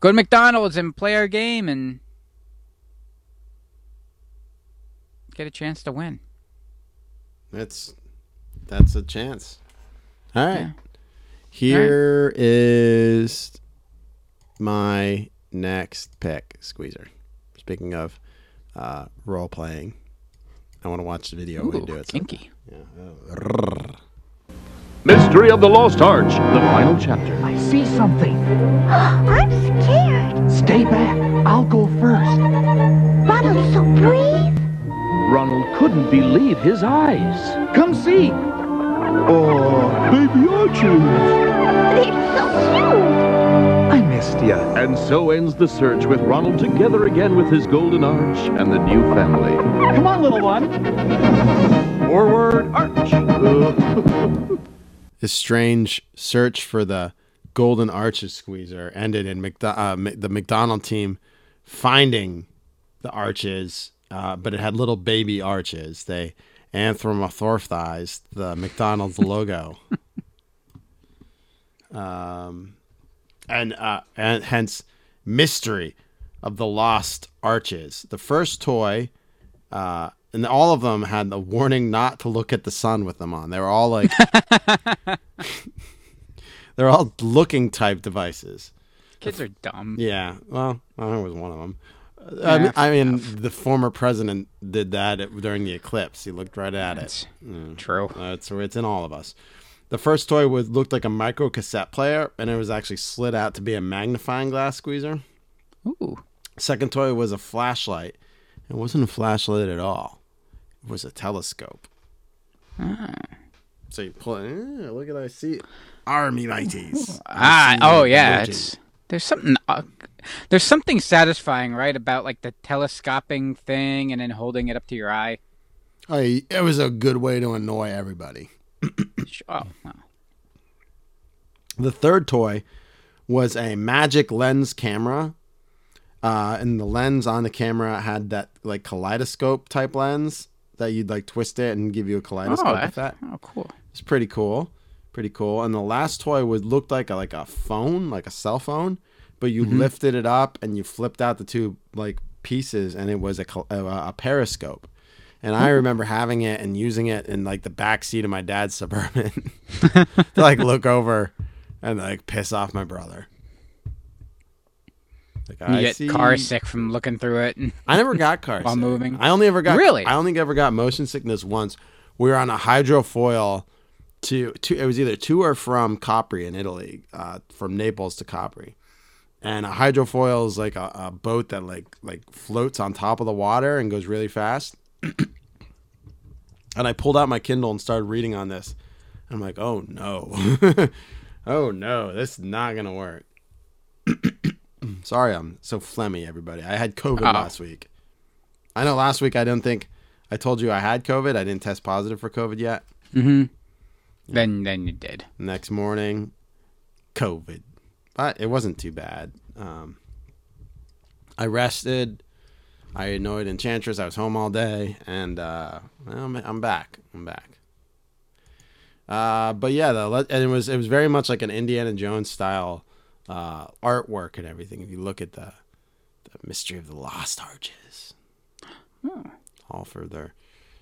[SPEAKER 4] go to McDonald's and play our game and get a chance to win.
[SPEAKER 2] That's that's a chance. All right.
[SPEAKER 4] Yeah.
[SPEAKER 2] Here is my next pick, Squeezer. Speaking of uh, role playing, I want to watch the video when
[SPEAKER 4] Ooh,
[SPEAKER 2] you do it.
[SPEAKER 4] kinky.
[SPEAKER 2] Yeah. Oh.
[SPEAKER 5] Mystery of the Lost Arch, the final chapter.
[SPEAKER 8] I see something.
[SPEAKER 6] I'm scared.
[SPEAKER 8] Stay back. I'll go first.
[SPEAKER 6] Ronald, so brave.
[SPEAKER 7] Ronald couldn't believe his eyes.
[SPEAKER 8] Come see.
[SPEAKER 5] Oh, baby archers.
[SPEAKER 6] They're so cute.
[SPEAKER 8] I missed you.
[SPEAKER 5] And so ends the search with Ronald together again with his golden arch and the new family.
[SPEAKER 8] Come on, little one. Forward arch.
[SPEAKER 2] This strange search for the golden arches squeezer ended in McDo- uh, the McDonald team finding the arches, uh, but it had little baby arches. They anthropomorphized the McDonald's logo, um, and uh, and hence mystery of the lost arches. The first toy. Uh, and all of them had the warning not to look at the sun with them on. They were all like they're all looking type devices.
[SPEAKER 4] Kids are dumb.
[SPEAKER 2] Yeah, well, I was one of them. I mean, I mean, the former president did that at- during the eclipse. He looked right at
[SPEAKER 4] That's
[SPEAKER 2] it. Mm.
[SPEAKER 4] true.
[SPEAKER 2] It's it's in all of us. The first toy was looked like a micro cassette player, and it was actually slid out to be a magnifying glass squeezer.
[SPEAKER 4] Ooh.
[SPEAKER 2] Second toy was a flashlight. It wasn't a flashlight at all. It was a telescope. So you pull it. eh, look at I see army lighties.
[SPEAKER 4] Ah, oh yeah, it's there's something uh, there's something satisfying, right, about like the telescoping thing and then holding it up to your eye.
[SPEAKER 2] Oh, it was a good way to annoy everybody.
[SPEAKER 4] Oh, wow.
[SPEAKER 2] The third toy was a magic lens camera. Uh, and the lens on the camera had that like kaleidoscope type lens that you'd like twist it and give you a kaleidoscope
[SPEAKER 4] oh,
[SPEAKER 2] with that.
[SPEAKER 4] oh, cool.
[SPEAKER 2] It's pretty cool. Pretty cool. And the last toy would looked like a, like a phone, like a cell phone, but you mm-hmm. lifted it up and you flipped out the two like pieces and it was a a, a periscope. And I remember having it and using it in like the back seat of my dad's suburban to like look over and like piss off my brother. Like,
[SPEAKER 4] You
[SPEAKER 2] I
[SPEAKER 4] get
[SPEAKER 2] see-
[SPEAKER 4] car sick from looking through it.
[SPEAKER 2] I never got car
[SPEAKER 4] While
[SPEAKER 2] sick.
[SPEAKER 4] moving?
[SPEAKER 2] I only ever got
[SPEAKER 4] Really?
[SPEAKER 2] I only ever got motion sickness once. We were on a hydrofoil to to it was either to or from Capri in Italy, uh, from Naples to Capri. And a hydrofoil is like a, a boat that like like floats on top of the water and goes really fast. and I pulled out my Kindle and started reading on this. I'm like, oh no, oh no, this is not gonna work. Sorry, I'm so phlegmy, everybody. I had COVID
[SPEAKER 4] Oh.
[SPEAKER 2] last week. I know last week I don't think I told you I had COVID. I didn't test positive for COVID yet.
[SPEAKER 4] mm-hmm. Then then you did.
[SPEAKER 2] Next morning, COVID, but it wasn't too bad. Um, I rested. I annoyed Enchantress. I was home all day, and uh, I'm, I'm back. I'm back. Uh, but yeah, the and it was it was very much like an Indiana Jones style uh, artwork and everything. If you look at the the mystery of the lost arches, all for their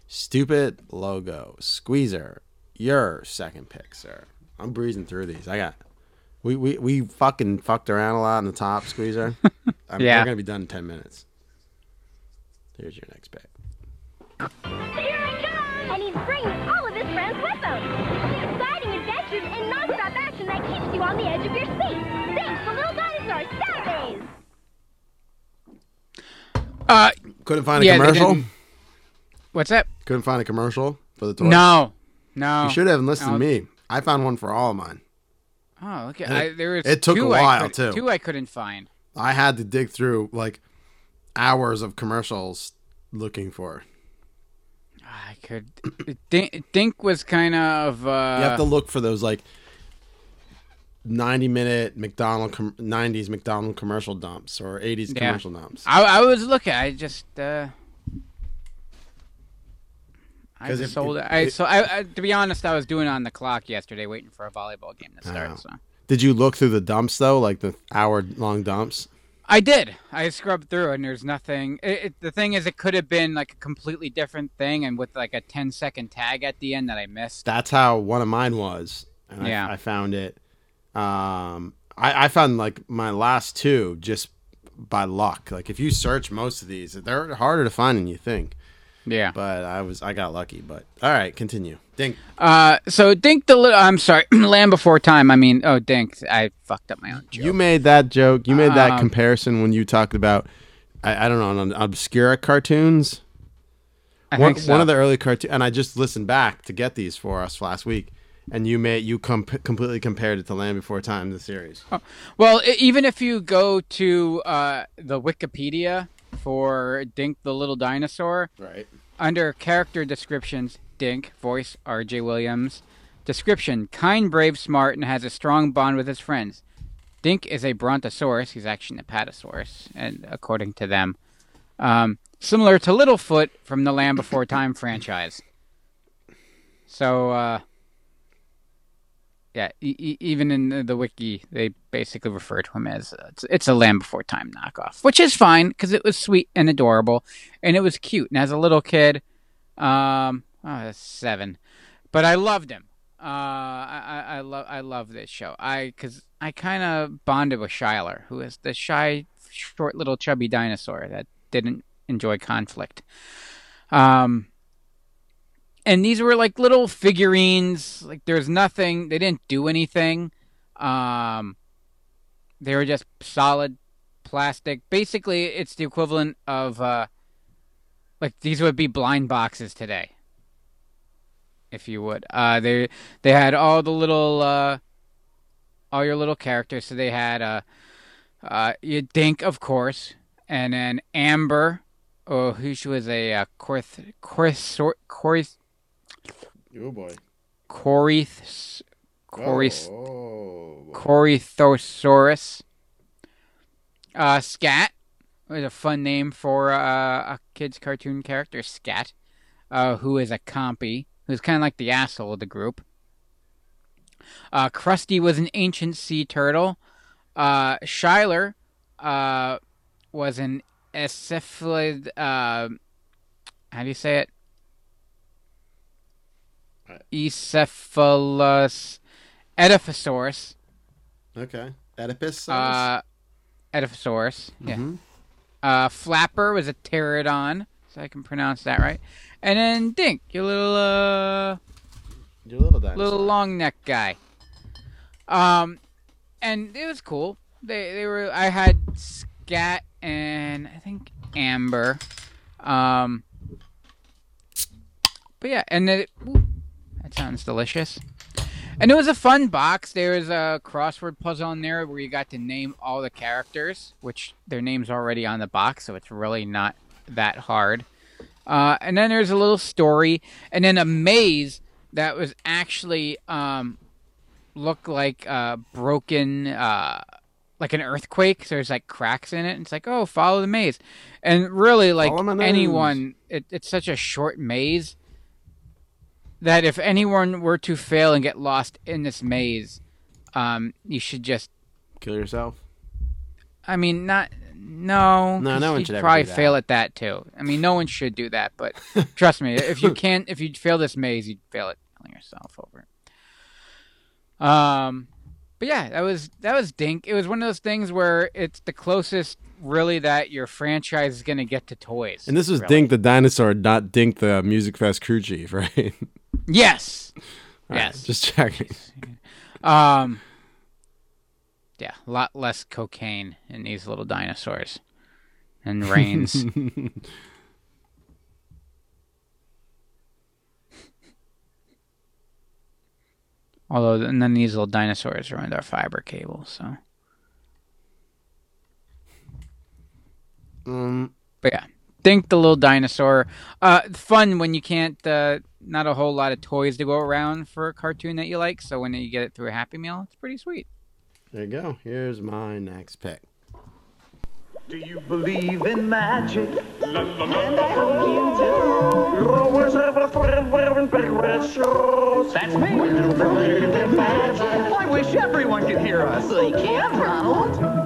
[SPEAKER 2] stupid logo. Squeezer, your second pick, sir. I'm breezing through these. I got we we, we fucking fucked around a lot in the top squeezer. I'm,
[SPEAKER 4] Yeah.
[SPEAKER 2] We're gonna be done in ten minutes. Here's your next pick.
[SPEAKER 6] Here I come! And he's bringing all of his friends with him. Exciting adventures and non-stop action that keeps you on the edge of your seat. Thanks to Little Dinosaur Saturdays.
[SPEAKER 4] Uh,
[SPEAKER 2] Couldn't find a
[SPEAKER 4] Yeah,
[SPEAKER 2] commercial.
[SPEAKER 4] what's that?
[SPEAKER 2] Couldn't find a commercial for the toy.
[SPEAKER 4] No, no.
[SPEAKER 2] You should have listened
[SPEAKER 4] No.
[SPEAKER 2] to me. I found one for all of mine.
[SPEAKER 4] Oh, okay. I, there was
[SPEAKER 2] it took a while, too.
[SPEAKER 4] Two I couldn't find.
[SPEAKER 2] I had to dig through like hours of commercials looking for.
[SPEAKER 4] I could. Dink, Dink was kind of. Uh,
[SPEAKER 2] You have to look for those like 90 minute McDonald com- 90s McDonald commercial dumps or 80s
[SPEAKER 4] Yeah.
[SPEAKER 2] commercial dumps.
[SPEAKER 4] I, I was looking. I just. Uh, I
[SPEAKER 2] if-
[SPEAKER 4] sold it. I
[SPEAKER 2] if-
[SPEAKER 4] so I, I to be honest, I was doing it on the clock yesterday, waiting for a volleyball game to start.
[SPEAKER 2] Oh.
[SPEAKER 4] So
[SPEAKER 2] Did you look through the dumps though, like the hour long dumps?
[SPEAKER 4] I did. I scrubbed through, and there's nothing. It, it, the thing is, it could have been like a completely different thing, and with like a 10 second tag at the end that I missed.
[SPEAKER 2] That's how one of mine was. And
[SPEAKER 4] Yeah.
[SPEAKER 2] I, I found it. Um, I, I found like my last two just by luck. Like if you search most of these, they're harder to find than you think.
[SPEAKER 4] Yeah.
[SPEAKER 2] But I was I got lucky. But all right, continue. Dink.
[SPEAKER 4] Uh, so Dink the little. I'm sorry, Land Before Time. I mean, oh Dink, I fucked up my own joke.
[SPEAKER 2] You made that joke. You made that
[SPEAKER 4] Um,
[SPEAKER 2] comparison when you talked about I, I don't know on obscure cartoons.
[SPEAKER 4] I
[SPEAKER 2] one,
[SPEAKER 4] think so.
[SPEAKER 2] one of the early cartoons, and I just listened back to get these for us last week, and you made you com- completely compared it to Land Before Time, the series.
[SPEAKER 4] Well, e- even if you go to uh, the Wikipedia for Dink the Little Dinosaur,
[SPEAKER 2] Right.
[SPEAKER 4] under character descriptions, Dink, voice R.J. Williams, description: kind, brave, smart, and has a strong bond with his friends. Dink is a brontosaurus. He's actually an apatosaurus, and according to them, um, similar to Littlefoot from the Land Before Time franchise. So, uh, yeah, e- even in the, wiki, they basically refer to him as uh, it's, it's a Land Before Time knockoff, which is fine because it was sweet and adorable, and it was cute. And as a little kid, um, oh, seven, but I loved him. Uh, I I, I love I love this show. I because I kind of bonded with Shyler, who is the shy short little chubby dinosaur that didn't enjoy conflict. Um, and these were like little figurines. Like there's nothing. They didn't do anything. Um, they were just solid plastic. Basically, it's the equivalent of uh, like these would be blind boxes today, if you would. Uh, they they had all the little uh, all your little characters. So they had uh, uh, you Dink, of course, and then Amber, oh, who she was a uh, Corth Corth Corth
[SPEAKER 2] Oh boy.
[SPEAKER 4] Corith
[SPEAKER 2] Oh.
[SPEAKER 4] Corythosaurus. Uh, Scat was a fun name for uh, a kid's cartoon character, Scat, uh, who is a compy, who's kind of like the asshole of the group. Uh, Crusty was an ancient sea turtle. Uh, Shyler uh, was an cephalid. Uh, how do you say it? Ecephalus Ediphosaurus.
[SPEAKER 2] Okay. Oedipus.
[SPEAKER 4] Uh, Ediphosaurus. Yeah.
[SPEAKER 2] Mhm.
[SPEAKER 4] Uh, Flapper was a pterodon, so I can pronounce that right. And then Dink, your little uh,
[SPEAKER 2] Your little dinosaur.
[SPEAKER 4] little long neck guy. Um, and it was cool. They they were. I had Scat and I think Amber. Um, but yeah, and it, ooh, that sounds delicious. And it was a fun box. There was a crossword puzzle in there where you got to name all the characters, which their name's already on the box, so it's really not that hard. Uh, and then there's a little story, and then a maze that was actually um, looked like uh, broken, uh, like an earthquake. So there's like cracks in it. And it's like, oh, follow the maze, and really, like
[SPEAKER 2] Follow my nose.
[SPEAKER 4] anyone, it, it's such a short maze that if anyone were to fail and get lost in this maze, um, you should just.
[SPEAKER 2] Kill yourself.
[SPEAKER 4] I mean, not. No,
[SPEAKER 2] No, no one should
[SPEAKER 4] probably fail at that too. I mean, no one should do that, but trust me, if you can't, if you fail this maze, you'd fail at killing yourself over it. Um, but yeah, that was that was Dink. It was one of those things where it's the closest, really, that your franchise is gonna get to toys.
[SPEAKER 2] And this was
[SPEAKER 4] really.
[SPEAKER 2] Dink the dinosaur, not Dink the Musikfest crew chief, right?
[SPEAKER 4] Yes.
[SPEAKER 2] All right,
[SPEAKER 4] yes.
[SPEAKER 2] just checking.
[SPEAKER 4] Um. Yeah, a lot less cocaine in these little dinosaurs, and rains. Although, and then these little dinosaurs ruined our fiber cable. So,
[SPEAKER 2] um,
[SPEAKER 4] but yeah, Dink the little dinosaur. Uh, fun when you can't. Uh, not a whole lot of toys to go around for a cartoon that you like. So when you get it through a Happy Meal, it's pretty sweet.
[SPEAKER 2] there you go. Here's my next pick.
[SPEAKER 7] Do you believe in magic? And I hope you do. That's me. I wish everyone could hear us. They can, Ronald.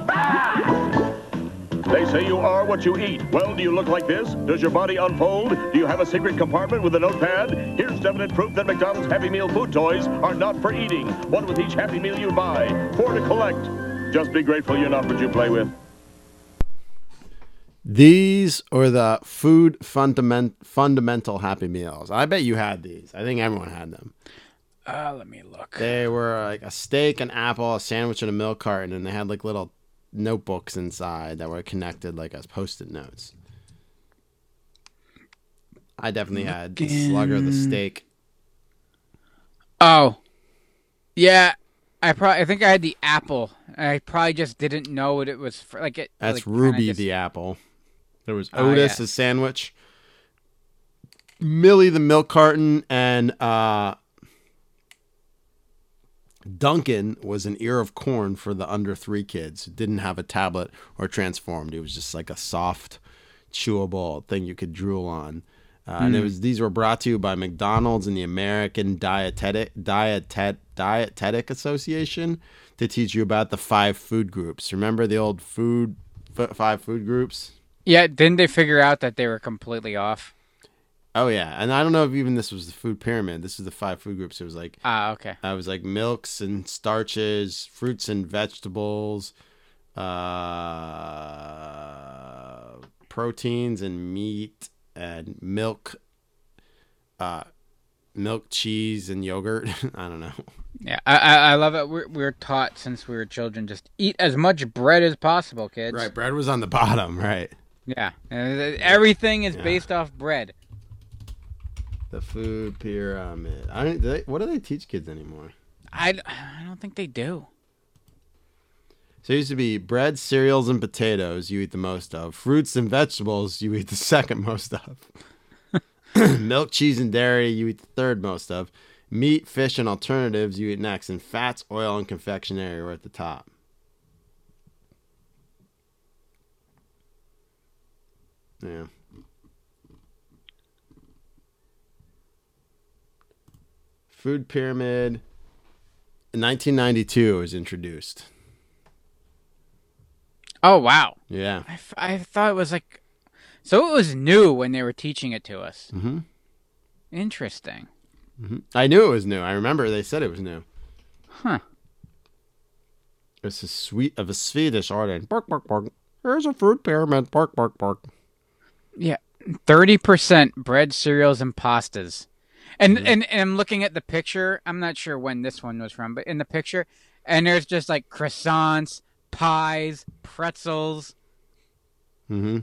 [SPEAKER 5] They say you are what you eat. Well, do you look like this? Does your body unfold? Do you have a secret compartment with a notepad? Here's definite proof that McDonald's Happy Meal food toys are not for eating. One with each Happy Meal you buy. Four to collect. Just be grateful you're not what you play with.
[SPEAKER 2] These are the food fundament, fundamental Happy Meals. I bet you had these. I think everyone had them.
[SPEAKER 4] Uh, let me look.
[SPEAKER 2] They were like a steak, an apple, a sandwich, and a milk carton, and they had like little notebooks inside that were connected like as post-it notes. I definitely had the slugger, the steak.
[SPEAKER 4] Oh, yeah. I probably I think I had the apple. I probably just didn't know what it was for. Like it.
[SPEAKER 2] That's
[SPEAKER 4] like,
[SPEAKER 2] Ruby
[SPEAKER 4] just-
[SPEAKER 2] the apple. There was
[SPEAKER 4] Oh,
[SPEAKER 2] Otis
[SPEAKER 4] yeah.
[SPEAKER 2] the sandwich, Millie the milk carton, and uh, Duncan was an ear of corn for the under three kids didn't have a tablet or transformed. It was just like a soft, chewable thing you could drool on. Uh, And it was these were brought to you by McDonald's and the American Dietetic Dietet Dietetic Association to teach you about the five food groups. Remember the old food f- five food groups?
[SPEAKER 4] Yeah, didn't they figure out that they were completely off?
[SPEAKER 2] Oh yeah, and I don't know if even this was the food pyramid. This is the five food groups. It was like
[SPEAKER 4] Ah, okay.
[SPEAKER 2] I was like milks and starches, fruits and vegetables, uh, proteins and meat and milk, uh, milk, cheese, and yogurt. I don't know.
[SPEAKER 4] Yeah, I, I, love it. We're, we're taught since we were children just eat as much bread as possible, kids.
[SPEAKER 2] Right, bread was on the bottom. Right.
[SPEAKER 4] Yeah, everything is
[SPEAKER 2] Yeah.
[SPEAKER 4] based off bread.
[SPEAKER 2] The food pyramid. I don't. Do they, what do they teach kids anymore?
[SPEAKER 4] I, I don't think they do.
[SPEAKER 2] So it used to be bread, cereals, and potatoes you eat the most of. Fruits and vegetables you eat the second most of. Milk, cheese, and dairy you eat the third most of. Meat, fish, and alternatives you eat next. And fats, oil, and confectionery were at the top. Yeah. Food pyramid. In 1992 it was introduced.
[SPEAKER 4] Oh wow,
[SPEAKER 2] Yeah.
[SPEAKER 4] I, f- I thought it was like, so it was new when they were teaching it to us.
[SPEAKER 2] Mm-hmm.
[SPEAKER 4] Interesting.
[SPEAKER 2] I knew it was new. I remember they said it was new.
[SPEAKER 4] Huh.
[SPEAKER 2] It's a sweet of a Swedish origin. Bark, bark, bark. Here's a food pyramid. Bark, bark, bark.
[SPEAKER 4] Yeah, thirty percent bread, cereals, and pastas. And,
[SPEAKER 2] Mm-hmm.
[SPEAKER 4] and and I'm looking at the picture. I'm not sure when this one was from, but in the picture, and there's just like croissants, pies, pretzels.
[SPEAKER 2] Mm-hmm.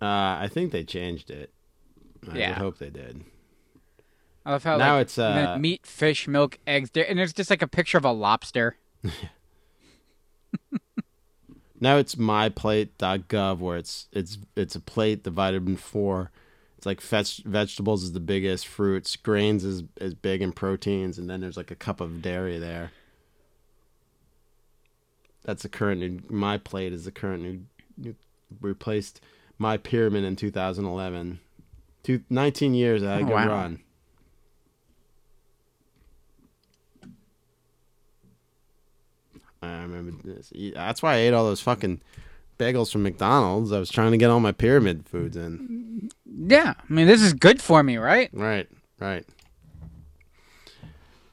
[SPEAKER 2] Uh, I think they changed it. I
[SPEAKER 4] Yeah.
[SPEAKER 2] hope they did.
[SPEAKER 4] I love how
[SPEAKER 2] Now
[SPEAKER 4] like,
[SPEAKER 2] it's, uh,
[SPEAKER 4] meat, fish, milk, eggs, and there's just like a picture of a lobster.
[SPEAKER 2] Now it's myplate.gov where it's it's it's a plate divided in four. It's like veg- vegetables is the biggest, fruits, grains is is big, and proteins, and then there's like a cup of dairy there. That's the current new. My plate is the current new. new replaced my pyramid in 2011. Two, 19 years. I
[SPEAKER 4] Oh,
[SPEAKER 2] good
[SPEAKER 4] wow.
[SPEAKER 2] run. I remember this. That's why I ate all those fucking bagels from McDonald's. I was trying to get all my pyramid foods in.
[SPEAKER 4] Yeah, I mean this is good for me, right?
[SPEAKER 2] Right, right.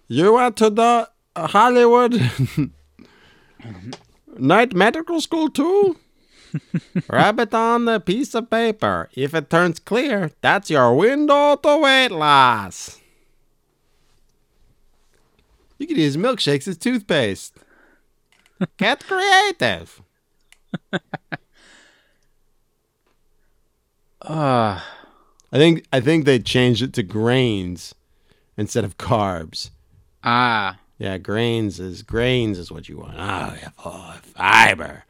[SPEAKER 2] You went to the Hollywood night medical school too? Rub it on the piece of paper. If it turns clear, that's your window to weight loss. You could use milkshakes as toothpaste. Get creative.
[SPEAKER 4] Uh,
[SPEAKER 2] I think I think they changed it to grains instead of carbs.
[SPEAKER 4] ah,
[SPEAKER 2] Yeah, grains is grains is what you want. Oh, yeah, oh, fiber.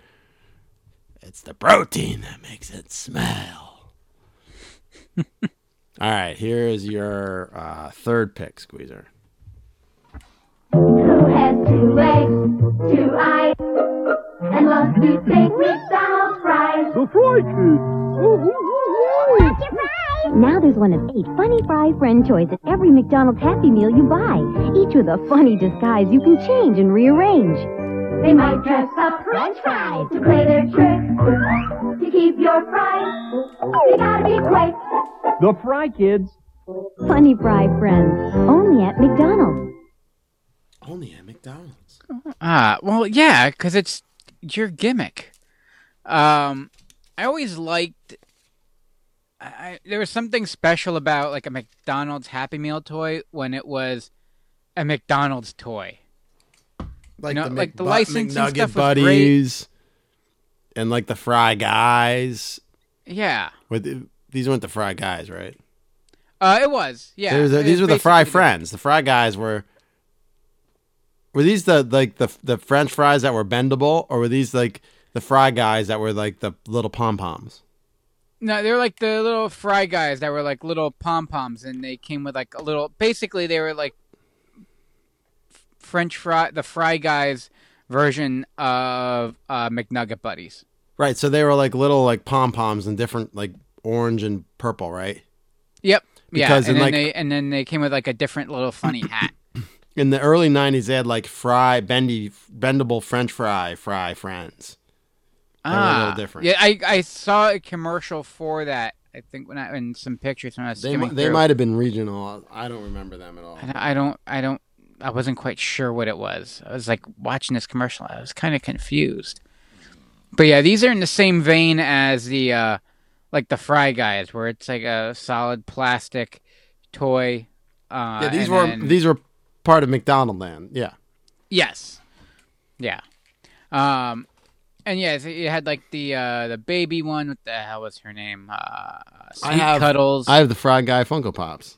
[SPEAKER 2] It's the protein that makes it smell. All right, here is your uh, third pick, Squeezer.
[SPEAKER 8] Who has two legs, two eyes, and loves to take McDonald's fries?
[SPEAKER 5] The Fry Kid.
[SPEAKER 6] What's your prize?
[SPEAKER 9] Now there's one of eight funny fry friend toys at every McDonald's Happy Meal you buy, each with a funny disguise you can change and rearrange.
[SPEAKER 8] They might dress up French fries to play their trick. To keep your fries, they gotta be quick.
[SPEAKER 5] The Fry Kids.
[SPEAKER 9] Funny fry friends, only at McDonald's.
[SPEAKER 2] Only at McDonald's.
[SPEAKER 4] Ah, well, yeah, because it's your gimmick. Um, I always liked. I, there was something special about like a McDonald's Happy Meal toy when it was a McDonald's toy.
[SPEAKER 2] Like
[SPEAKER 4] know,
[SPEAKER 2] the,
[SPEAKER 4] like the licensing
[SPEAKER 2] McNugget
[SPEAKER 4] stuff
[SPEAKER 2] buddies, and like the Fry Guys.
[SPEAKER 4] Yeah,
[SPEAKER 2] With these weren't the Fry Guys, right?
[SPEAKER 4] uh, it was. Yeah,
[SPEAKER 2] They were the-
[SPEAKER 4] It
[SPEAKER 2] these were the Fry Friends. The Fry Guys were. Were these the like the the French fries that were bendable, or were these like the Fry Guys that were like the little pom poms?
[SPEAKER 4] No, they were like the little fry guys that were like little pom poms, and they came with like a little. Basically, they were like French fry, the fry guys version of uh, McNugget buddies.
[SPEAKER 2] Right. So they were like little like pom poms in different like orange and purple, right?
[SPEAKER 4] Yep.
[SPEAKER 2] Because
[SPEAKER 4] yeah, and then
[SPEAKER 2] like-
[SPEAKER 4] they and then they came with like a different little funny hat.
[SPEAKER 2] In the early '90s, they had like fry bendy bendable French fry fry friends. They were a little different.
[SPEAKER 4] Ah, Yeah, I I saw a commercial for that. I think when I in some pictures when I was
[SPEAKER 2] They they might have been regional. I don't remember them at all.
[SPEAKER 4] I don't- I don't I don't I wasn't quite sure what it was. I was like watching this commercial. I was kind of confused. But yeah, these are in the same vein as the uh like the Fry Guys, where it's like a solid plastic toy. Uh,
[SPEAKER 2] yeah, these were
[SPEAKER 4] then-
[SPEAKER 2] these were part of McDonald Land. Yeah.
[SPEAKER 4] Yes. Yeah. Um, and yeah, you had like the uh the baby one. What the hell was her name? Uh, Sweet
[SPEAKER 2] I have
[SPEAKER 4] Cuddles.
[SPEAKER 2] I have the Fry Guy Funko Pops.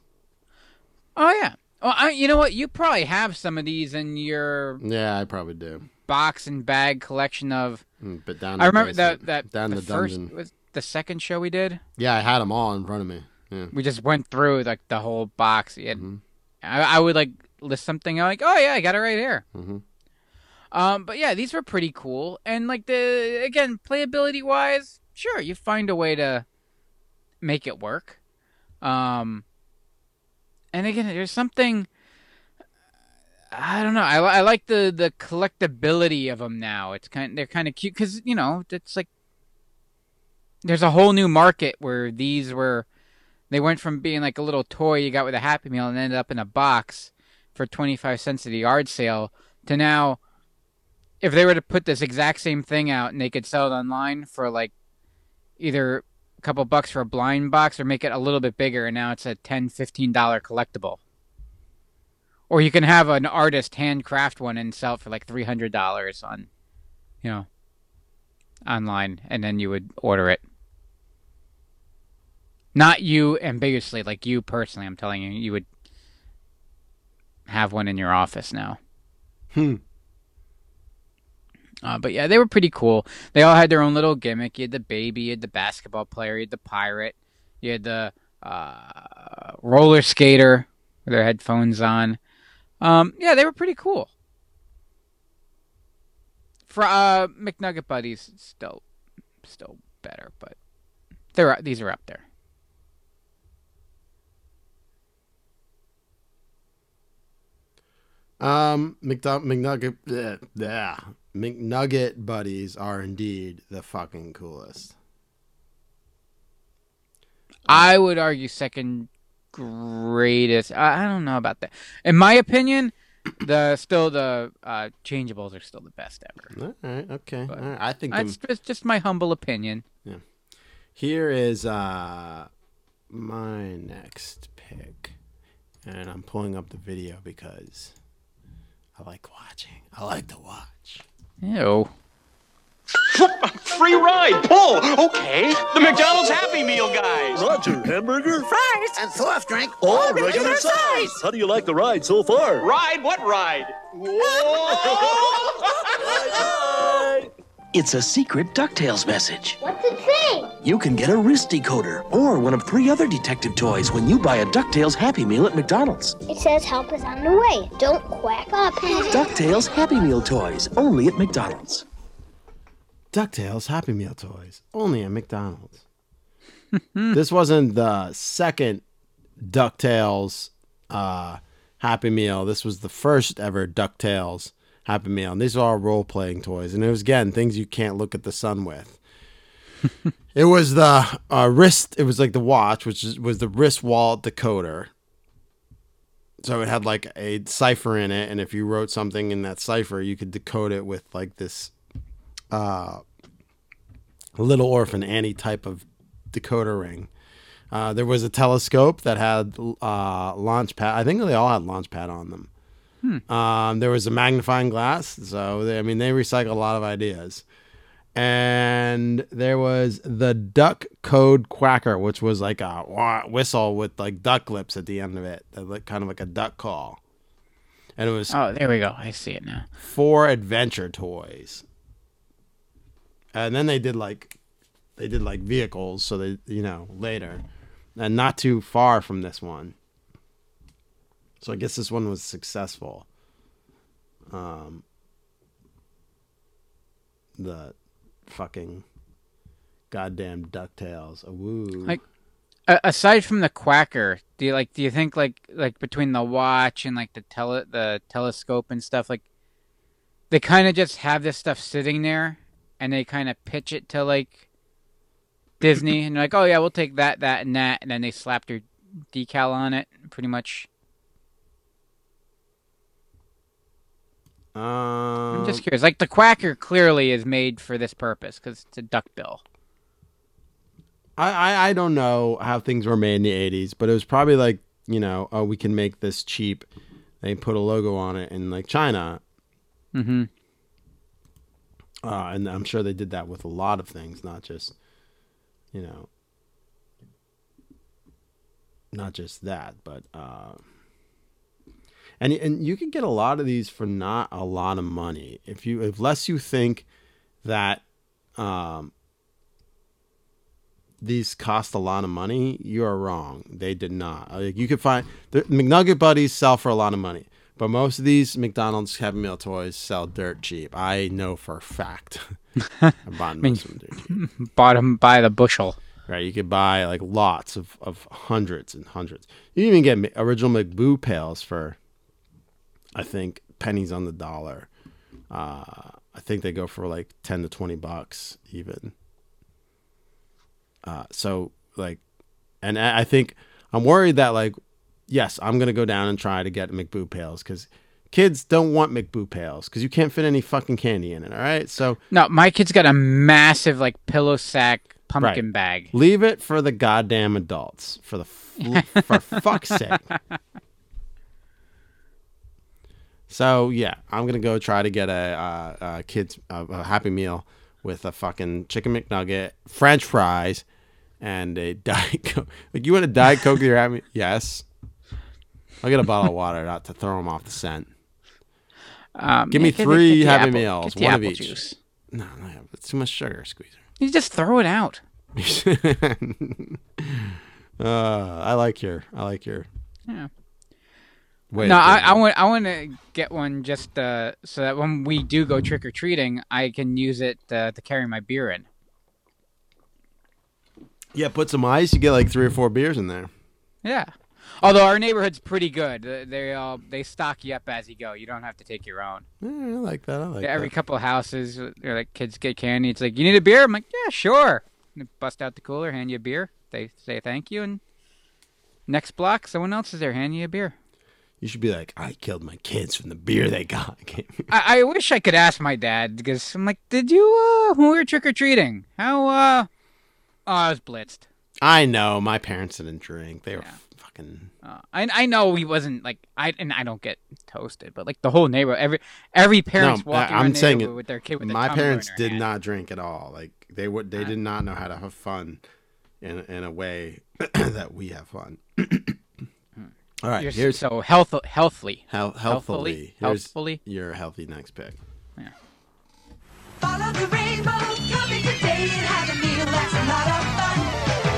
[SPEAKER 4] oh yeah. Well, I, you know what? You probably have some of these in your
[SPEAKER 2] Yeah, I probably do.
[SPEAKER 4] box and bag collection of.
[SPEAKER 2] Mm, But down.
[SPEAKER 4] I remember that that
[SPEAKER 2] down
[SPEAKER 4] the,
[SPEAKER 2] the,
[SPEAKER 4] first
[SPEAKER 2] dungeon.
[SPEAKER 4] was the second show we did.
[SPEAKER 2] Yeah, I had them all in front of me. Yeah.
[SPEAKER 4] We just went through like the whole box. Had-
[SPEAKER 2] Mhm.
[SPEAKER 4] I, I would like list something. I'm like, oh yeah, I got it right here.
[SPEAKER 2] Mhm.
[SPEAKER 4] Um, but yeah, these were pretty cool. And like the again, playability wise, sure, you find a way to make it work. Um, and again, there's something. I don't know. I, I like the the collectability of them now. It's kind they're kind of cute because you know it's like there's a whole new market where these were they went from being like a little toy you got with a Happy Meal and ended up in a box for 25 cents at the yard sale to now if they were to put this exact same thing out and they could sell it online for like either a couple bucks for a blind box or make it a little bit bigger and now it's a 10 15 dollar collectible or you can have an artist handcraft one and sell for like $300 on you know online and then you would order it not you ambiguously, like you personally. I'm telling you, you would have one in your office now.
[SPEAKER 2] Hmm.
[SPEAKER 4] Uh, but yeah, they were pretty cool. They all had their own little gimmick. You had the baby, you had the basketball player, you had the pirate, you had the uh, roller skater with their headphones on. Um, yeah, they were pretty cool. For uh, McNugget buddies, still, still better, but they're these are up there.
[SPEAKER 2] Um, McDo- McNugget, bleh, bleh. McNugget buddies are indeed the fucking coolest.
[SPEAKER 4] I would argue second greatest. I, I don't know about that. In my opinion, the still the uh, changeables are still the best ever.
[SPEAKER 2] All right, okay. All right. I think
[SPEAKER 4] That's just my humble opinion. Yeah.
[SPEAKER 2] here is uh my next pick, and I'm pulling up the video because I like watching. I like to watch.
[SPEAKER 4] Ew.
[SPEAKER 10] Free ride, pull. Okay, the McDonald's Happy Meal guys.
[SPEAKER 11] Roger, hamburger?
[SPEAKER 10] Fries and soft drink,
[SPEAKER 11] All regular size. How do you like the ride so far?
[SPEAKER 10] Ride what ride?
[SPEAKER 11] It's a secret DuckTales message.
[SPEAKER 6] What's it say?
[SPEAKER 11] You can get a wrist decoder or one of three other detective toys when you buy a DuckTales Happy Meal at McDonald's.
[SPEAKER 6] It says help is on the way. Don't quack up.
[SPEAKER 11] DuckTales Happy Meal toys, only at McDonald's.
[SPEAKER 2] DuckTales Happy Meal toys, only at McDonald's. this wasn't the second DuckTales uh, Happy Meal. This was the first ever DuckTales Happy Meal. And these are all role playing toys. And it was, again, things you can't look at the sun with. it was the uh, wrist, it was like the watch, which is, was the wrist wallet decoder. So it had like a cipher in it. And if you wrote something in that cipher, you could decode it with like this uh, Little Orphan Annie type of decoder ring. Uh, there was a telescope that had uh, Launchpad. I think they all had Launchpad on them. Um, there was a magnifying glass. So they, I mean, they recycle a lot of ideas. And there was the duck code quacker, which was like a wah- whistle with like duck lips at the end of it, that looked kind of like a duck call. And it was
[SPEAKER 4] Oh, there we go. I see it now.
[SPEAKER 2] four adventure toys. And then they did like they did like vehicles, so they you know, later. And not too far from this one. So I guess this one was successful. Um the fucking goddamn DuckTales. Woo.
[SPEAKER 4] Like, aside from the quacker, do you like? Do you think like like between the watch and like the tele the telescope and stuff like they kind of just have this stuff sitting there and they kind of pitch it to like Disney and like, oh yeah, we'll take that, that, and that, and then they slap their decal on it, pretty much.
[SPEAKER 2] Um,
[SPEAKER 4] I'm just curious. Like the quacker clearly is made for this purpose because it's a duckbill.
[SPEAKER 2] I, I I don't know how things were made in the '80s, but it was probably like you know, oh, we can make this cheap. They put a logo on it in like China,
[SPEAKER 4] Mm-hmm.
[SPEAKER 2] uh, and I'm sure they did that with a lot of things, not just you know, not just that, but uh, and and you can get a lot of these for not a lot of money if you unless you think that um these cost a lot of money, you are wrong. They did not. Like, you could find the McNugget buddies sell for a lot of money, but most of these McDonald's Happy Meal toys sell dirt cheap. I know for a fact. I bought most of them dirt cheap.
[SPEAKER 4] Bought 'em by the bushel.
[SPEAKER 2] Right, you could buy like lots of, of hundreds and hundreds. You can even get original McBoo pails for, I think pennies on the dollar. Uh, I think they go for like ten to twenty bucks even. Uh, so like, and I think I'm worried that like, yes, I'm gonna go down and try to get McBoo pails because kids don't want McBoo pails because you can't fit any fucking candy in it. All right, so
[SPEAKER 4] No, my kid's got a massive like pillow sack pumpkin
[SPEAKER 2] Right.
[SPEAKER 4] bag.
[SPEAKER 2] Leave it for the goddamn adults. For the f- for fuck's sake. So yeah, I'm gonna go try to get a, uh, a kids a, a Happy Meal with a fucking chicken McNugget, French fries, and a diet coke. Like you want a diet coke with your Happy? Yes. I'll get a bottle of water not to throw them off the scent.
[SPEAKER 4] Um,
[SPEAKER 2] Give me three
[SPEAKER 4] the
[SPEAKER 2] Happy
[SPEAKER 4] apple-
[SPEAKER 2] Meals, one of each.
[SPEAKER 4] juice.
[SPEAKER 2] No, no, it's too much sugar, squeezer.
[SPEAKER 4] You just throw it out.
[SPEAKER 2] uh, I like your, I like your.
[SPEAKER 4] Yeah.
[SPEAKER 2] Way
[SPEAKER 4] no, I, I want I want to get one just uh, so that when we do go trick or treating, I can use it uh, to carry my beer in.
[SPEAKER 2] Yeah, put some ice. You get like three or four beers in there.
[SPEAKER 4] Yeah. Although our neighborhood's pretty good, they all they stock you up as you go. You don't have to take your own.
[SPEAKER 2] Yeah, I like that. I like
[SPEAKER 4] Every
[SPEAKER 2] that.
[SPEAKER 4] couple of houses, they're like kids get candy. It's like you need a beer. I'm like, yeah, sure. And they bust out the cooler, hand you a beer. They say thank you, and next block, someone else is there, hand you a beer.
[SPEAKER 2] You should be like, I killed my kids from the beer they got.
[SPEAKER 4] I, I wish I could ask my dad because I'm like, did you uh when we were trick or treating? How uh oh I was blitzed.
[SPEAKER 2] I know my parents didn't drink. They were fucking.
[SPEAKER 4] Uh, I I know he wasn't like I and I don't get toasted, but like the whole neighborhood, every every parents
[SPEAKER 2] No,
[SPEAKER 4] walking
[SPEAKER 2] I'm saying it.
[SPEAKER 4] with their kid with
[SPEAKER 2] my parents did
[SPEAKER 4] hand.
[SPEAKER 2] not drink at all. Like they would, they did not know how to have fun in in a way that we have fun. all right,
[SPEAKER 4] You're
[SPEAKER 2] here's
[SPEAKER 4] so health healthily
[SPEAKER 2] Hel- healthily.
[SPEAKER 4] healthfully
[SPEAKER 2] Here's
[SPEAKER 4] healthfully.
[SPEAKER 2] your healthy next pick. Yeah.
[SPEAKER 12] Follow the rainbow, come in today and have a meal that's a lot of fun.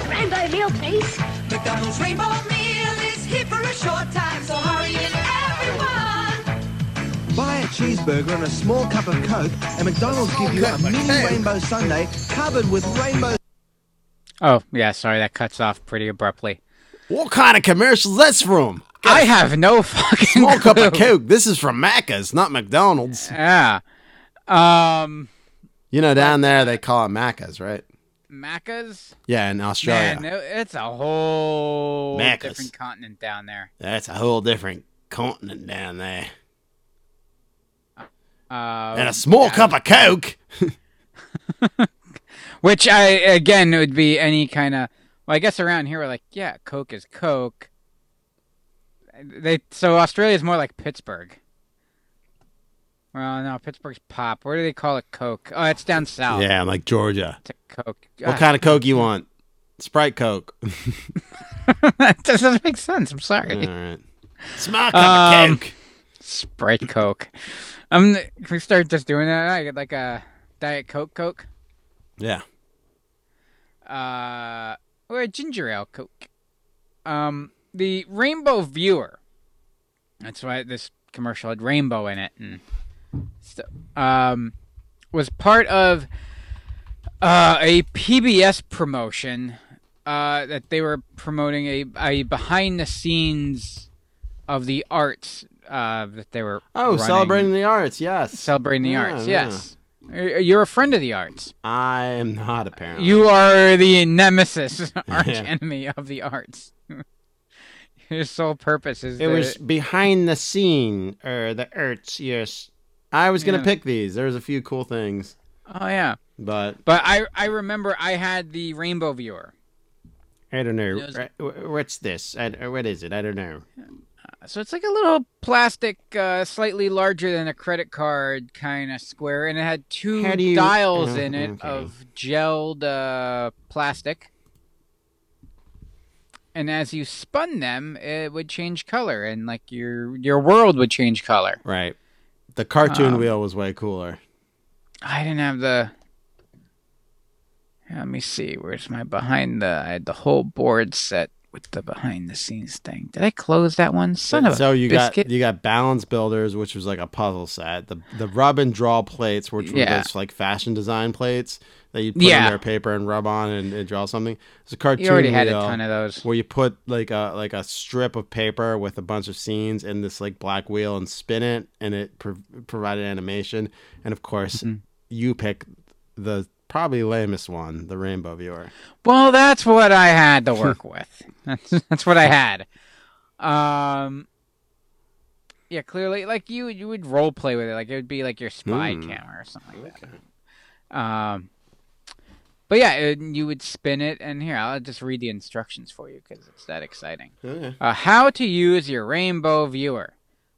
[SPEAKER 6] Rainbow meal, please.
[SPEAKER 12] McDonald's rainbow meal is here for a short time, so hurry in, everyone.
[SPEAKER 13] Buy a cheeseburger and a small cup of Coke, and McDonald's give you a mini rainbow sundae covered with rainbow.
[SPEAKER 4] Oh yeah, sorry that cuts off pretty abruptly.
[SPEAKER 2] What kind of commercials that's from?
[SPEAKER 4] I have no fucking
[SPEAKER 2] Small cup of. Coke. This is from Macca's, not McDonald's.
[SPEAKER 4] Yeah. Um,
[SPEAKER 2] You know, down there they call it Macca's, right?
[SPEAKER 4] Macca's.
[SPEAKER 2] Yeah, in Australia.
[SPEAKER 4] Man, it's a whole
[SPEAKER 2] Macca's.
[SPEAKER 4] different continent down there.
[SPEAKER 2] That's a whole different continent down there.
[SPEAKER 4] Uh,
[SPEAKER 2] and a small cup of Coke.
[SPEAKER 4] Which I again it would be any kind of. Well, I guess around here we're like, yeah, Coke is Coke. They so Australia's more like Pittsburgh. Well, no, Pittsburgh's pop. Where do they call it Coke? Oh, it's down south.
[SPEAKER 2] Yeah, like Georgia.
[SPEAKER 4] It's a Coke.
[SPEAKER 2] What kind of Coke you want? Sprite Coke.
[SPEAKER 4] that doesn't make sense. I'm sorry.
[SPEAKER 2] All right. Small cup of
[SPEAKER 4] Um,
[SPEAKER 2] Coke.
[SPEAKER 4] Sprite Coke. Um, can we start just doing that? I get like a Diet Coke Coke.
[SPEAKER 2] Yeah.
[SPEAKER 4] uh, or a ginger ale coke. Um, the Rainbow Viewer. That's why this commercial had rainbow in it, and so, um, was part of uh, a PBS promotion uh, that they were promoting a, a behind the scenes of the arts uh, that they were
[SPEAKER 2] Oh,
[SPEAKER 4] running.
[SPEAKER 2] celebrating the arts. Yes.
[SPEAKER 4] celebrating the
[SPEAKER 2] Yeah,
[SPEAKER 4] arts.
[SPEAKER 2] yeah.
[SPEAKER 4] Yes, Uh, you're a friend of the arts.
[SPEAKER 2] I am not apparently.
[SPEAKER 4] You are the nemesis, arch
[SPEAKER 2] Yeah.
[SPEAKER 4] enemy of the arts. Your sole purpose is
[SPEAKER 2] It
[SPEAKER 4] the-
[SPEAKER 2] was behind the scene, or the arts. Yes. I was gonna
[SPEAKER 4] Yeah.
[SPEAKER 2] pick these. There's a few cool things,
[SPEAKER 4] Oh yeah.
[SPEAKER 2] but
[SPEAKER 4] But I I remember I had the rainbow viewer.
[SPEAKER 2] I don't know. Right, uh, wh- What's this? I, what is it? I don't know.
[SPEAKER 4] So it's like a little plastic, uh, slightly larger than a credit card kind of square, and it had two
[SPEAKER 2] you-
[SPEAKER 4] dials
[SPEAKER 2] oh,
[SPEAKER 4] in it
[SPEAKER 2] okay.
[SPEAKER 4] of gelled uh, plastic. And as you spun them, it would change color, and like your your world would change color.
[SPEAKER 2] Right. The cartoon
[SPEAKER 4] Um,
[SPEAKER 2] wheel was way cooler.
[SPEAKER 4] I didn't have the. Let me see. Where's my behind the? I had the whole board set with the behind the scenes thing. Did I close that one? Son of a
[SPEAKER 2] so you
[SPEAKER 4] biscuit.
[SPEAKER 2] got you got balance builders, which was like a puzzle set. The the rub and draw plates, which were
[SPEAKER 4] Yeah.
[SPEAKER 2] like fashion design plates that you put
[SPEAKER 4] Yeah.
[SPEAKER 2] on their paper and rub on and, and draw something. It's a cartoon.
[SPEAKER 4] You already had a ton of those.
[SPEAKER 2] Where you put like a like a strip of paper with a bunch of scenes in this like black wheel and spin it, and it prov- provided animation. And of course,
[SPEAKER 4] Mm-hmm.
[SPEAKER 2] you pick the probably lamest one, the rainbow viewer.
[SPEAKER 4] Well, that's what I had to work with. That's that's what I had. Um, yeah, clearly, like you you would role play with it, like it would be like your spy
[SPEAKER 2] Hmm.
[SPEAKER 4] camera or something like that. Um, but yeah, it, you would spin it, and here I'll just read the instructions for you because it's that exciting.
[SPEAKER 2] Okay.
[SPEAKER 4] Uh, how to use your rainbow viewer.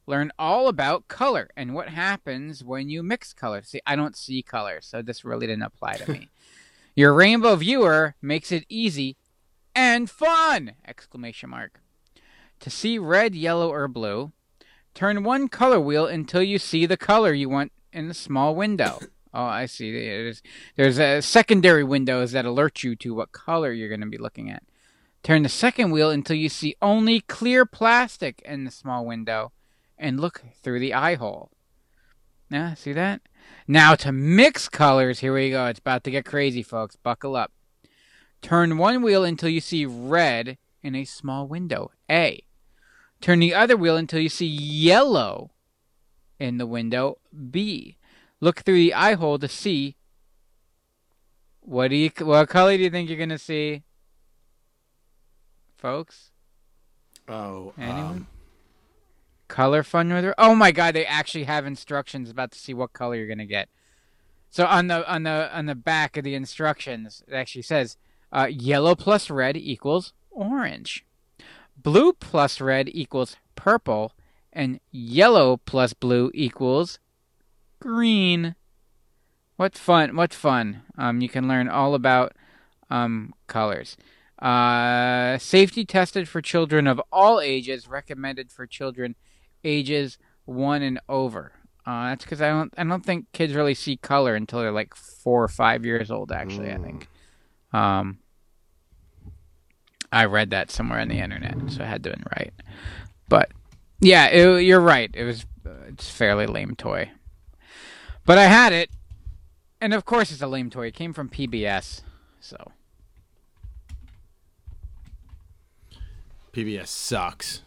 [SPEAKER 4] Learn all about color and what happens when you mix colors. See, I don't see color, so this really didn't apply to me. Your rainbow viewer makes it easy and fun! Exclamation mark. To see red, yellow, or blue, turn one color wheel until you see the color you want in the small window. Oh, I see. There's there's uh, secondary windows that alert you to what color you're going to be looking at. Turn the second wheel until you see only clear plastic in the small window and look through the eye hole. Yeah, see that? Now to mix colors, here we go. It's about to get crazy, folks. Buckle up. Turn one wheel until you see red in a small window. A. Turn the other wheel until you see yellow in the window. B. Look through the eye hole to see what do you what color do you think you're gonna see? Folks?
[SPEAKER 2] Oh,
[SPEAKER 4] Anyone?
[SPEAKER 2] um,
[SPEAKER 4] Color fun with her? Oh my god, they actually have instructions about to see what color you're gonna get. So on the on the on the back of the instructions, it actually says uh, yellow plus red equals orange, blue plus red equals purple, and yellow plus blue equals green. What fun! What fun! Um, you can learn all about um colors. Uh, safety tested for children of all ages. Recommended for children ages one and over. Uh, that's because I don't I don't think kids really see color until they're like four or five years old. Actually, I think. Um, I read that somewhere on the internet, so I had to been right. But yeah, it, you're right. It was uh, it's a fairly lame toy, but I had it, and of course it's a lame toy. It came from PBS, so
[SPEAKER 2] PBS sucks.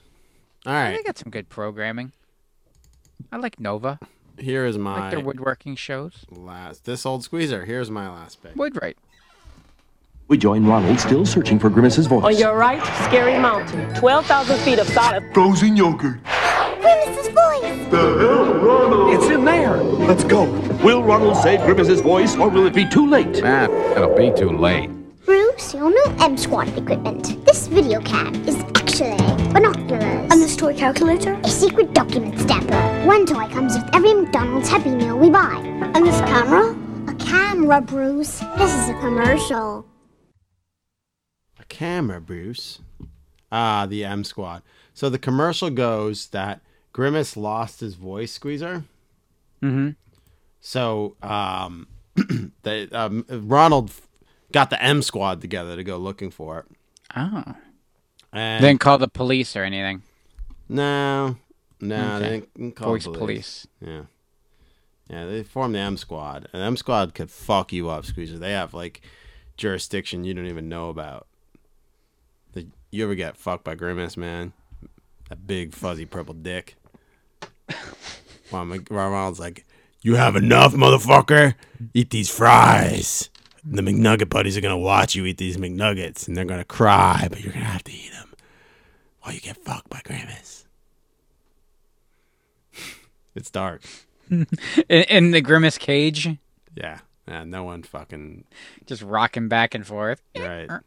[SPEAKER 2] All
[SPEAKER 4] they got some good programming. I like Nova.
[SPEAKER 2] here is
[SPEAKER 4] I
[SPEAKER 2] my
[SPEAKER 4] like their woodworking shows.
[SPEAKER 2] last. This old squeezer. Here's my last pick.
[SPEAKER 4] Woodwright.
[SPEAKER 11] We join Ronald, still searching for Grimace's voice.
[SPEAKER 14] On your right, Scary Mountain. 12,000 feet of solid.
[SPEAKER 7] Frozen yogurt.
[SPEAKER 6] Grimace's voice!
[SPEAKER 7] The hell, Ronald?
[SPEAKER 11] It's in there. Let's go. Will Ronald save Grimace's voice, or will it be too late?
[SPEAKER 15] Ah, it'll be too late.
[SPEAKER 6] Bruce, your new M Squad equipment. This video cam is actually binoculars. And this toy calculator? A secret document stamper. One toy comes with every McDonald's Happy Meal we buy. And this camera? A camera, Bruce. This is a commercial.
[SPEAKER 2] A camera, Bruce. Ah, the M Squad. So the commercial goes that Grimace lost his voice squeezer.
[SPEAKER 4] Mm-hmm.
[SPEAKER 2] So um, they, um, Ronald got the M Squad together to go looking for it.
[SPEAKER 4] Oh.
[SPEAKER 2] And
[SPEAKER 4] Didn't call the police or anything.
[SPEAKER 2] no, no,
[SPEAKER 4] Okay.
[SPEAKER 2] they didn't, call police.
[SPEAKER 4] police.
[SPEAKER 2] Yeah, yeah, they formed the M Squad, and M Squad could fuck you up, Squeezer. They have like jurisdiction you don't even know about. The, you ever get fucked by Grimace, man? That big fuzzy purple dick. While Mc- while Ronald's like, "You have enough, motherfucker. Eat these fries." The McNugget buddies are gonna watch you eat these McNuggets, and they're gonna cry, but you're gonna have to eat them while you get fucked by Grimace. It's dark.
[SPEAKER 4] in, in the grimace cage,
[SPEAKER 2] Yeah, yeah. No one fucking
[SPEAKER 4] just rocking back and forth.
[SPEAKER 2] right. Or.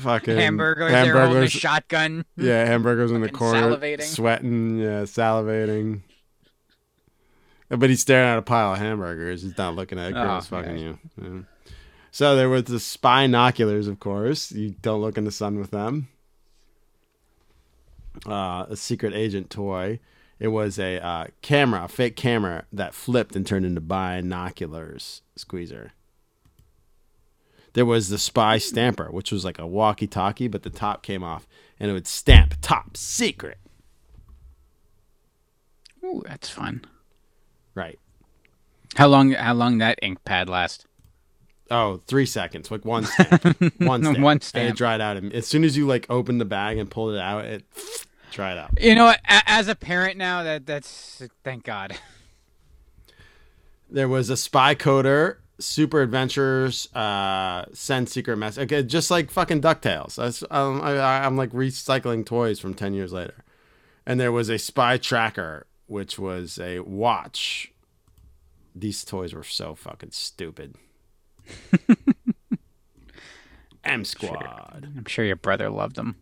[SPEAKER 2] Fucking
[SPEAKER 4] Hamburgers, they're holding a shotgun.
[SPEAKER 2] Yeah, hamburgers in the corner,
[SPEAKER 4] salivating.
[SPEAKER 2] sweating, yeah, salivating. But he's staring at a pile of hamburgers. He's not looking at
[SPEAKER 4] Oh,
[SPEAKER 2] fucking
[SPEAKER 4] yeah.
[SPEAKER 2] you. Yeah. So there was the spy binoculars, of course. You don't look in the sun with them. Uh, a secret agent toy. It was a uh, camera, a fake camera that flipped and turned into binoculars squeezer. There was the spy stamper, which was like a walkie-talkie, but the top came off, and it would stamp "top secret."
[SPEAKER 4] Ooh, that's fun.
[SPEAKER 2] Right.
[SPEAKER 4] How long? How long that ink pad last?
[SPEAKER 2] Oh, three seconds, like one stamp, one stamp,
[SPEAKER 4] One
[SPEAKER 2] and
[SPEAKER 4] stamp.
[SPEAKER 2] it dried out. As soon as you like opened the bag and pulled it out, it dried out.
[SPEAKER 4] You know, what? As a parent now, that that's thank God.
[SPEAKER 2] There was a spy coder, super adventures, uh, send secret message. Okay, just like fucking Ducktales. Um, I, I- I'm like recycling toys from ten years later. And there was a spy tracker, which was a watch. These toys were so fucking stupid. M Squad.
[SPEAKER 4] I'm sure your brother loved them.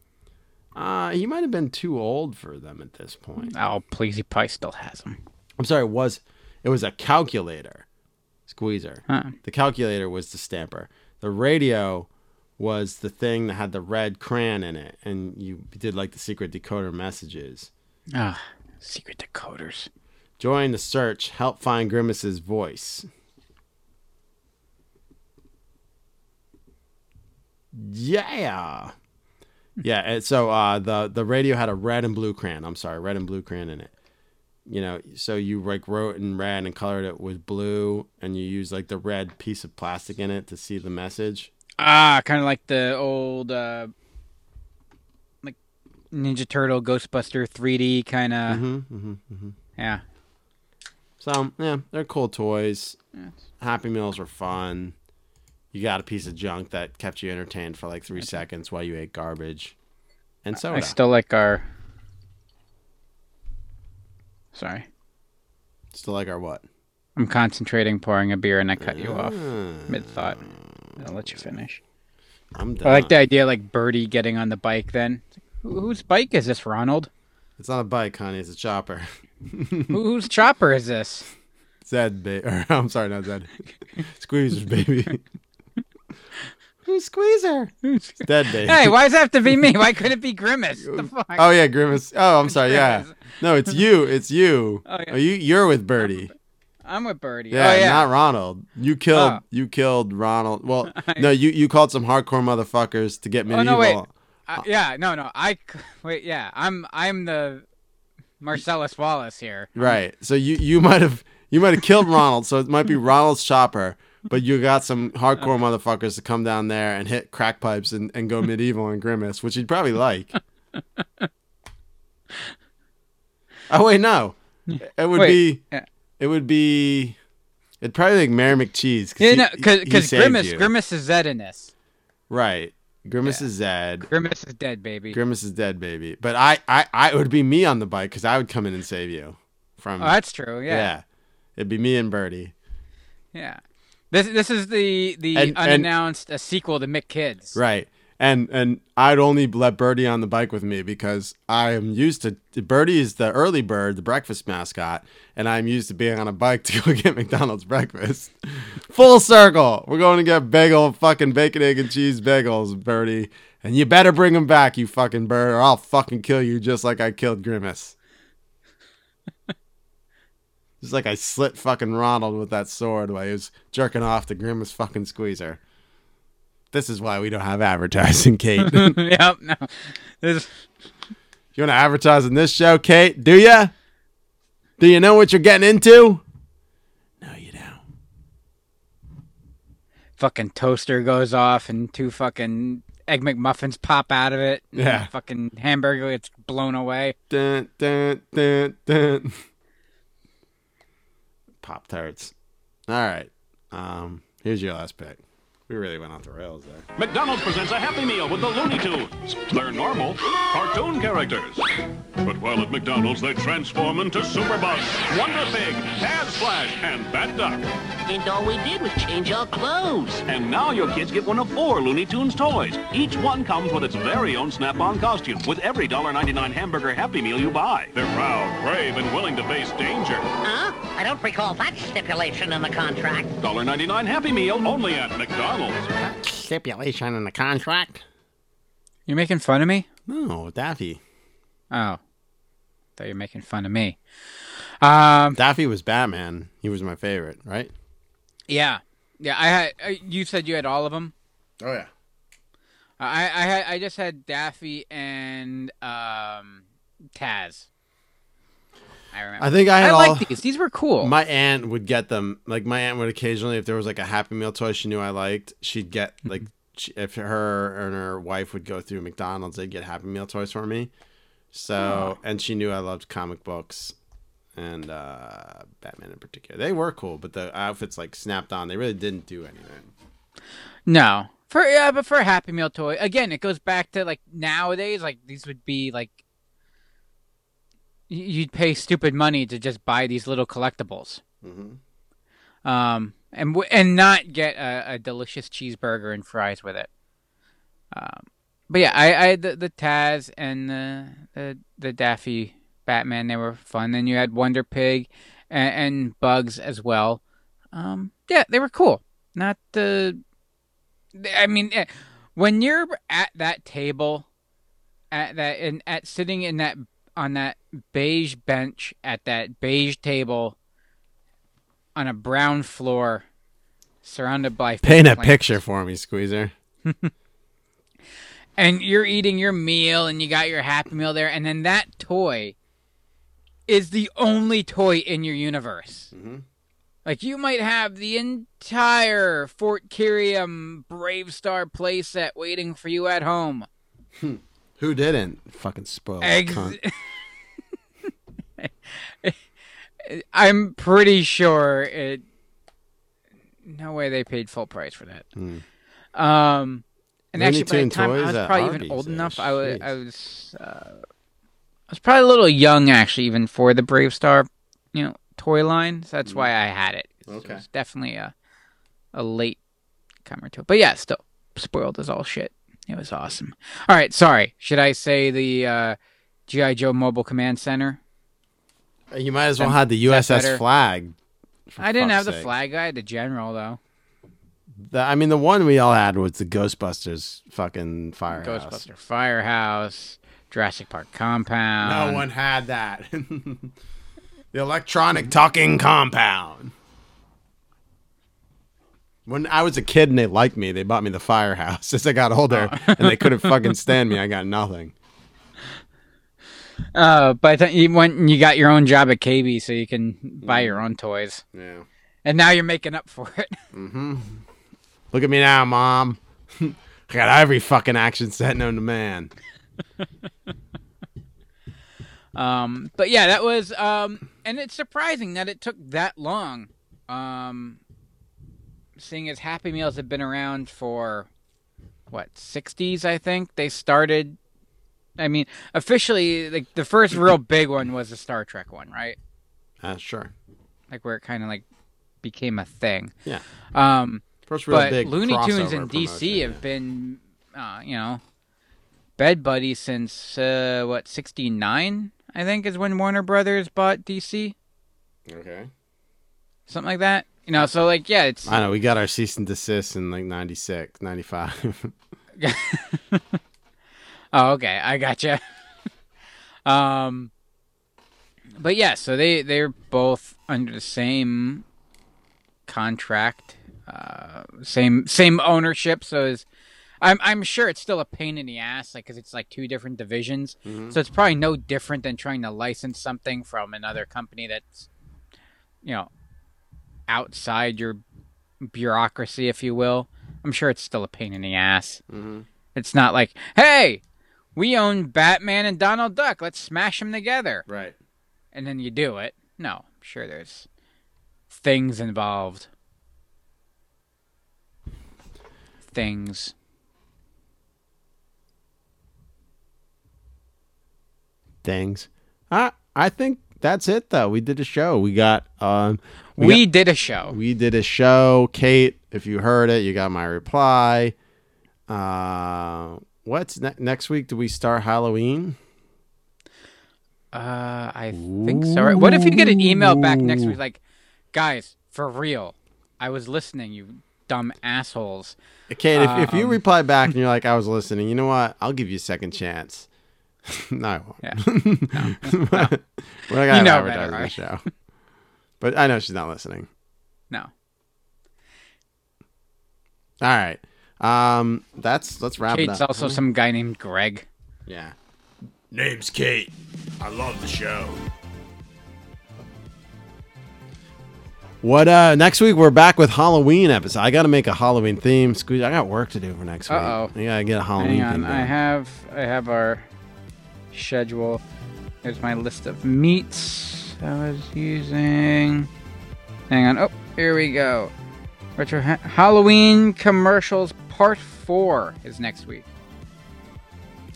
[SPEAKER 2] Uh, he might have been too old for them at this point.
[SPEAKER 4] Oh, please, he probably still has them.
[SPEAKER 2] I'm sorry, it was it was a calculator squeezer.
[SPEAKER 4] Huh.
[SPEAKER 2] The calculator was the stamper. The radio was the thing that had the red crayon in it, and you did like the secret decoder messages.
[SPEAKER 4] Ah, secret decoders.
[SPEAKER 2] Join the search. Help find Grimace's voice. Yeah. Yeah, and so uh, the the radio had a red and blue crayon. I'm sorry, red and blue crayon in it. You know, so you like wrote in red and colored it with blue, and you used like the red piece of plastic in it to see the message.
[SPEAKER 4] Ah, kind of like the old, uh, like Ninja Turtle, Ghostbuster 3D kind of.
[SPEAKER 2] Mhm, mhm, mhm.
[SPEAKER 4] Yeah.
[SPEAKER 2] So yeah, they're cool toys. Happy Meals were fun. You got a piece of junk that kept you entertained for like three seconds while you ate garbage, and soda.
[SPEAKER 4] I still like our. Sorry,
[SPEAKER 2] Still like our what?
[SPEAKER 4] I'm concentrating pouring a beer and I cut you off
[SPEAKER 2] Ah.
[SPEAKER 4] mid thought. I'll let you finish.
[SPEAKER 2] I'm done.
[SPEAKER 4] I like the idea, like Birdie getting on the bike. Then, Who- whose bike is this, Ronald?
[SPEAKER 2] It's not a bike, honey. It's a chopper.
[SPEAKER 4] Who- whose chopper is this?
[SPEAKER 2] Zed, ba- or I'm sorry, not Zed. Squeezers, baby. Who's Squeezer? It's Dead, baby.
[SPEAKER 4] Hey, why does it have to be me? Why couldn't it be Grimace? The fuck?
[SPEAKER 2] Oh yeah, Grimace. Oh, I'm sorry. Yeah. No, it's you. It's you.
[SPEAKER 4] Oh, yeah.
[SPEAKER 2] you you're with Birdie.
[SPEAKER 4] I'm with Birdie.
[SPEAKER 2] Yeah,
[SPEAKER 4] oh, yeah.
[SPEAKER 2] not Ronald. You killed
[SPEAKER 4] Oh.
[SPEAKER 2] you killed Ronald. Well, no, you you called some hardcore motherfuckers to get
[SPEAKER 4] Oh no, wait. Uh, yeah, no, no. I wait. Yeah, I'm I'm the Marcellus Wallace here.
[SPEAKER 2] Right. So you you might have you might have killed Ronald, so it might be Ronald's chopper, but you got some hardcore motherfuckers to come down there and hit crack pipes and, and go medieval and grimace, which you'd probably like. oh wait, no. It would
[SPEAKER 4] Wait,
[SPEAKER 2] be
[SPEAKER 4] yeah.
[SPEAKER 2] it would be it'd probably like Mayor McCheese.
[SPEAKER 4] Yeah,
[SPEAKER 2] he-
[SPEAKER 4] no, because Grimace
[SPEAKER 2] you.
[SPEAKER 4] Grimace is Zed in this.
[SPEAKER 2] Right. Grimace is Zed.
[SPEAKER 4] Grimace is dead, baby.
[SPEAKER 2] Grimace is dead, baby. But I, I, I it would be me on the bike because I would come in and save you from.
[SPEAKER 4] Oh, that's true. Yeah.
[SPEAKER 2] It'd be me and Birdie.
[SPEAKER 4] Yeah. This this is the the
[SPEAKER 2] And- and-
[SPEAKER 4] unannounced uh, sequel to Mick Kids.
[SPEAKER 2] Right. And and I'd only let Birdie on the bike with me because I am used to Birdie is the early bird, the breakfast mascot, and I'm used to being on a bike to go get McDonald's breakfast. Full circle. We're going to get bagel, fucking bacon, egg, and cheese bagels, Birdie. And you better bring them back, you fucking bird, or I'll fucking kill you just like I killed Grimace. Just like I slit fucking Ronald with that sword while he was jerking off the Grimace fucking squeezer. This is why we don't have advertising, Kate.
[SPEAKER 4] yep. No. This,
[SPEAKER 2] You want to advertise in this show, Kate? Do ya? Do you know what you're getting into? No, you don't.
[SPEAKER 4] Fucking toaster goes off and two fucking egg McMuffins pop out of it.
[SPEAKER 2] Yeah.
[SPEAKER 4] fucking hamburger gets blown away.
[SPEAKER 2] Dun, dun, dun, dun. Pop tarts. All right. Um, here's your last pick. We really went off the rails there.
[SPEAKER 16] McDonald's presents a Happy Meal with the Looney Tunes. They're normal, cartoon characters. But while at McDonald's, they transform into Superbugs, Wonder Pig, Taz Flash, and Bat Duck.
[SPEAKER 17] And all we did was change our clothes.
[SPEAKER 16] And now your kids get one of four Looney Tunes toys. Each one comes with its very own Snap-on costume with every $1.99 hamburger Happy Meal you buy. They're proud, brave, and willing to face danger.
[SPEAKER 17] Huh? I don't recall that stipulation in the contract.
[SPEAKER 16] $1.99 Happy Meal only at McDonald's.
[SPEAKER 2] Stipulation in the contract?
[SPEAKER 4] You're making fun of me?
[SPEAKER 2] No, Daffy.
[SPEAKER 4] Oh. Thought you were making fun of me. Um,
[SPEAKER 2] Daffy was Batman. He was my favorite, right?
[SPEAKER 4] yeah. Yeah, I had. Uh, you said you had all of them.
[SPEAKER 2] Oh yeah.
[SPEAKER 4] I I had I just had Daffy and um Taz. I remember.
[SPEAKER 2] I think I had all.
[SPEAKER 4] like these. These were cool.
[SPEAKER 2] My aunt would get them. Like my aunt would occasionally, if there was like a Happy Meal toy she knew I liked, she'd get
[SPEAKER 4] Mm-hmm.
[SPEAKER 2] like she, if her and her wife would go through McDonald's, they'd get Happy Meal toys for me. So and she knew I loved comic books and uh, Batman in particular. They were cool, but the outfits like snapped on. They really didn't do anything.
[SPEAKER 4] No. For yeah, but for a Happy Meal toy, again, it goes back to like nowadays, like these would be like y- you'd pay stupid money to just buy these little collectibles,
[SPEAKER 2] Mm-hmm.
[SPEAKER 4] um, and w- and not get a, a delicious cheeseburger and fries with it. Um, but yeah, I, I the, the Taz and the, the the Daffy Batman. They were fun. Then you had Wonder Pig and, and Bugs as well. Um, yeah, they were cool. Not the I mean, eh, when you're at that table, at that and at sitting in that on that beige bench at that beige table on a brown floor, surrounded by
[SPEAKER 2] Paint a
[SPEAKER 4] plants,
[SPEAKER 2] picture for me, Squeezer.
[SPEAKER 4] and you're eating your meal, and you got your Happy Meal there, and then that toy is the only toy in your universe.
[SPEAKER 2] Mm-hmm.
[SPEAKER 4] Like you might have the entire Fort Kerium Brave Star playset waiting for you at home.
[SPEAKER 2] Who didn't? Fucking spoiled
[SPEAKER 4] Ex-. I'm pretty sure it. No way they paid full price for that.
[SPEAKER 2] Hmm.
[SPEAKER 4] Um, and actually, by the time I was probably even old
[SPEAKER 2] there,
[SPEAKER 4] enough, I was. I was, uh, I was probably a little young actually, even for the BraveStarr, you know, toy line. So that's why I had it. It
[SPEAKER 2] Okay.
[SPEAKER 4] was definitely a, a late comer to it. But yeah, still spoiled as all shit. It was awesome. All right, sorry. Should I say the uh, GI Joe Mobile Command Center?
[SPEAKER 2] You might as well
[SPEAKER 4] Is
[SPEAKER 2] have the USS Flagg.
[SPEAKER 4] I didn't
[SPEAKER 2] fuck's
[SPEAKER 4] have the Flagg. I had the general though.
[SPEAKER 2] The, I mean, the one we all had was the Ghostbusters fucking firehouse.
[SPEAKER 4] Ghostbuster Firehouse, Jurassic Park Compound.
[SPEAKER 2] No one had that. the electronic talking compound. When I was a kid and they liked me, they bought me the firehouse. As I got older
[SPEAKER 4] Oh.
[SPEAKER 2] and they couldn't fucking stand me, I got nothing.
[SPEAKER 4] Uh, but then you went and you got your own job at KB, so you can buy your own toys.
[SPEAKER 2] Yeah.
[SPEAKER 4] And now you're making up for it.
[SPEAKER 2] Mm-hmm. Look at me now, mom. I got every fucking action set known to man.
[SPEAKER 4] Um, but yeah, that was um, and it's surprising that it took that long. Um, seeing as Happy Meals have been around for what 60s, I think they started. I mean, officially, like the first real big one was the Star Trek one, right?
[SPEAKER 2] Uh, sure.
[SPEAKER 4] Like where it kind of like became a thing.
[SPEAKER 2] Yeah.
[SPEAKER 4] Um,
[SPEAKER 2] First real
[SPEAKER 4] but
[SPEAKER 2] big
[SPEAKER 4] Looney Tunes and DC have been, uh, you know, bed buddies since uh, what '69, I think, is when Warner Brothers bought DC,
[SPEAKER 2] Okay.
[SPEAKER 4] something like that. You know, so like, yeah, it's
[SPEAKER 2] I know. We got our cease and desist in like 96, 95.
[SPEAKER 4] Oh, okay, I gotcha. um, but yeah, so they they're both under the same contract, uh, same same ownership. So is I'm I'm sure it's still a pain in the ass, like because it's like two different divisions.
[SPEAKER 2] Mhm.
[SPEAKER 4] So it's probably no different than trying to license something from another company that's, you know, outside your bureaucracy, if you will. I'm sure it's still a pain in the ass.
[SPEAKER 2] Mm-hmm.
[SPEAKER 4] It's not like, hey, we own Batman and Donald Duck. Let's smash them together.
[SPEAKER 2] Right.
[SPEAKER 4] And then you do it. No, I'm sure there's things involved. things.
[SPEAKER 2] Things. I I think that's it though. We did a show. We got um
[SPEAKER 4] We,
[SPEAKER 2] got-
[SPEAKER 4] did a show.
[SPEAKER 2] We did a show. Kate, if you heard it, you got my reply. Uh what's ne- next week do we start Halloween?
[SPEAKER 4] Uh, I think so. Right? What if you get an email back next week like, guys, for real, I was listening, you dumb assholes.
[SPEAKER 2] Kate, if, if you
[SPEAKER 4] Um,
[SPEAKER 2] reply back and you're like, I was listening, you know what? I'll give you a second chance. no, I won't.
[SPEAKER 4] Yeah.
[SPEAKER 2] We're not gonna
[SPEAKER 4] You know
[SPEAKER 2] advertising
[SPEAKER 4] better,
[SPEAKER 2] the show. But I know she's not listening.
[SPEAKER 4] No.
[SPEAKER 2] All right. Um, that's let's wrap
[SPEAKER 4] Kate's
[SPEAKER 2] it up.
[SPEAKER 4] also some guy named Greg.
[SPEAKER 2] Yeah.
[SPEAKER 18] Name's Kate. I love the show.
[SPEAKER 2] What uh next week we're back with Halloween episode. I gotta make a Halloween theme. Squeeze I got work to do for next week.
[SPEAKER 4] Uh-oh.
[SPEAKER 2] Yeah, I gotta get a Halloween
[SPEAKER 4] Hang on,
[SPEAKER 2] theme.
[SPEAKER 4] I
[SPEAKER 2] going.
[SPEAKER 4] have I have our schedule. Here's my list of meats I was using. Hang on. Oh, here we go. Retro ha- Halloween commercials part four is next week.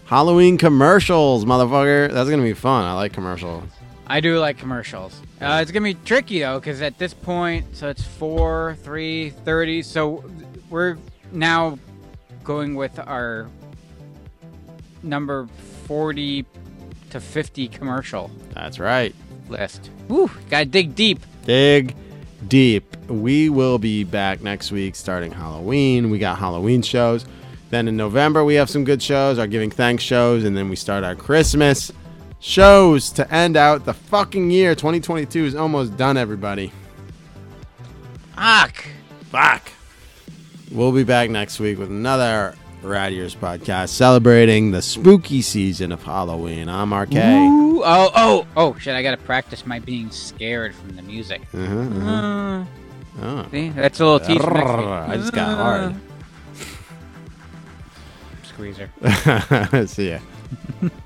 [SPEAKER 2] Halloween commercials, motherfucker. That's gonna be fun. I like commercials.
[SPEAKER 4] I do like commercials. Uh, it's gonna be tricky though, because at this point, so it's four, three, thirty. So we're now going with our number forty to fifty commercial
[SPEAKER 2] That's right.
[SPEAKER 4] list. Woo! Gotta dig deep.
[SPEAKER 2] Dig deep. We will be back next week starting Halloween. We got Halloween shows. Then in November we have some good shows, our giving thanks shows, and then we start our Christmas shows to end out the fucking year. 2022 is almost done, everybody.
[SPEAKER 4] Fuck.
[SPEAKER 2] Fuck. We'll be back next week with another Rad Years podcast celebrating the spooky season of Halloween. I'm RK.
[SPEAKER 4] Ooh, oh, oh, oh! Shit! I gotta practice my being scared from the music.
[SPEAKER 2] Uh-huh, uh-huh.
[SPEAKER 4] Uh,
[SPEAKER 2] Oh.
[SPEAKER 4] See, that's a little tease for.
[SPEAKER 2] I just got hard.
[SPEAKER 4] Squeezer.
[SPEAKER 2] See ya.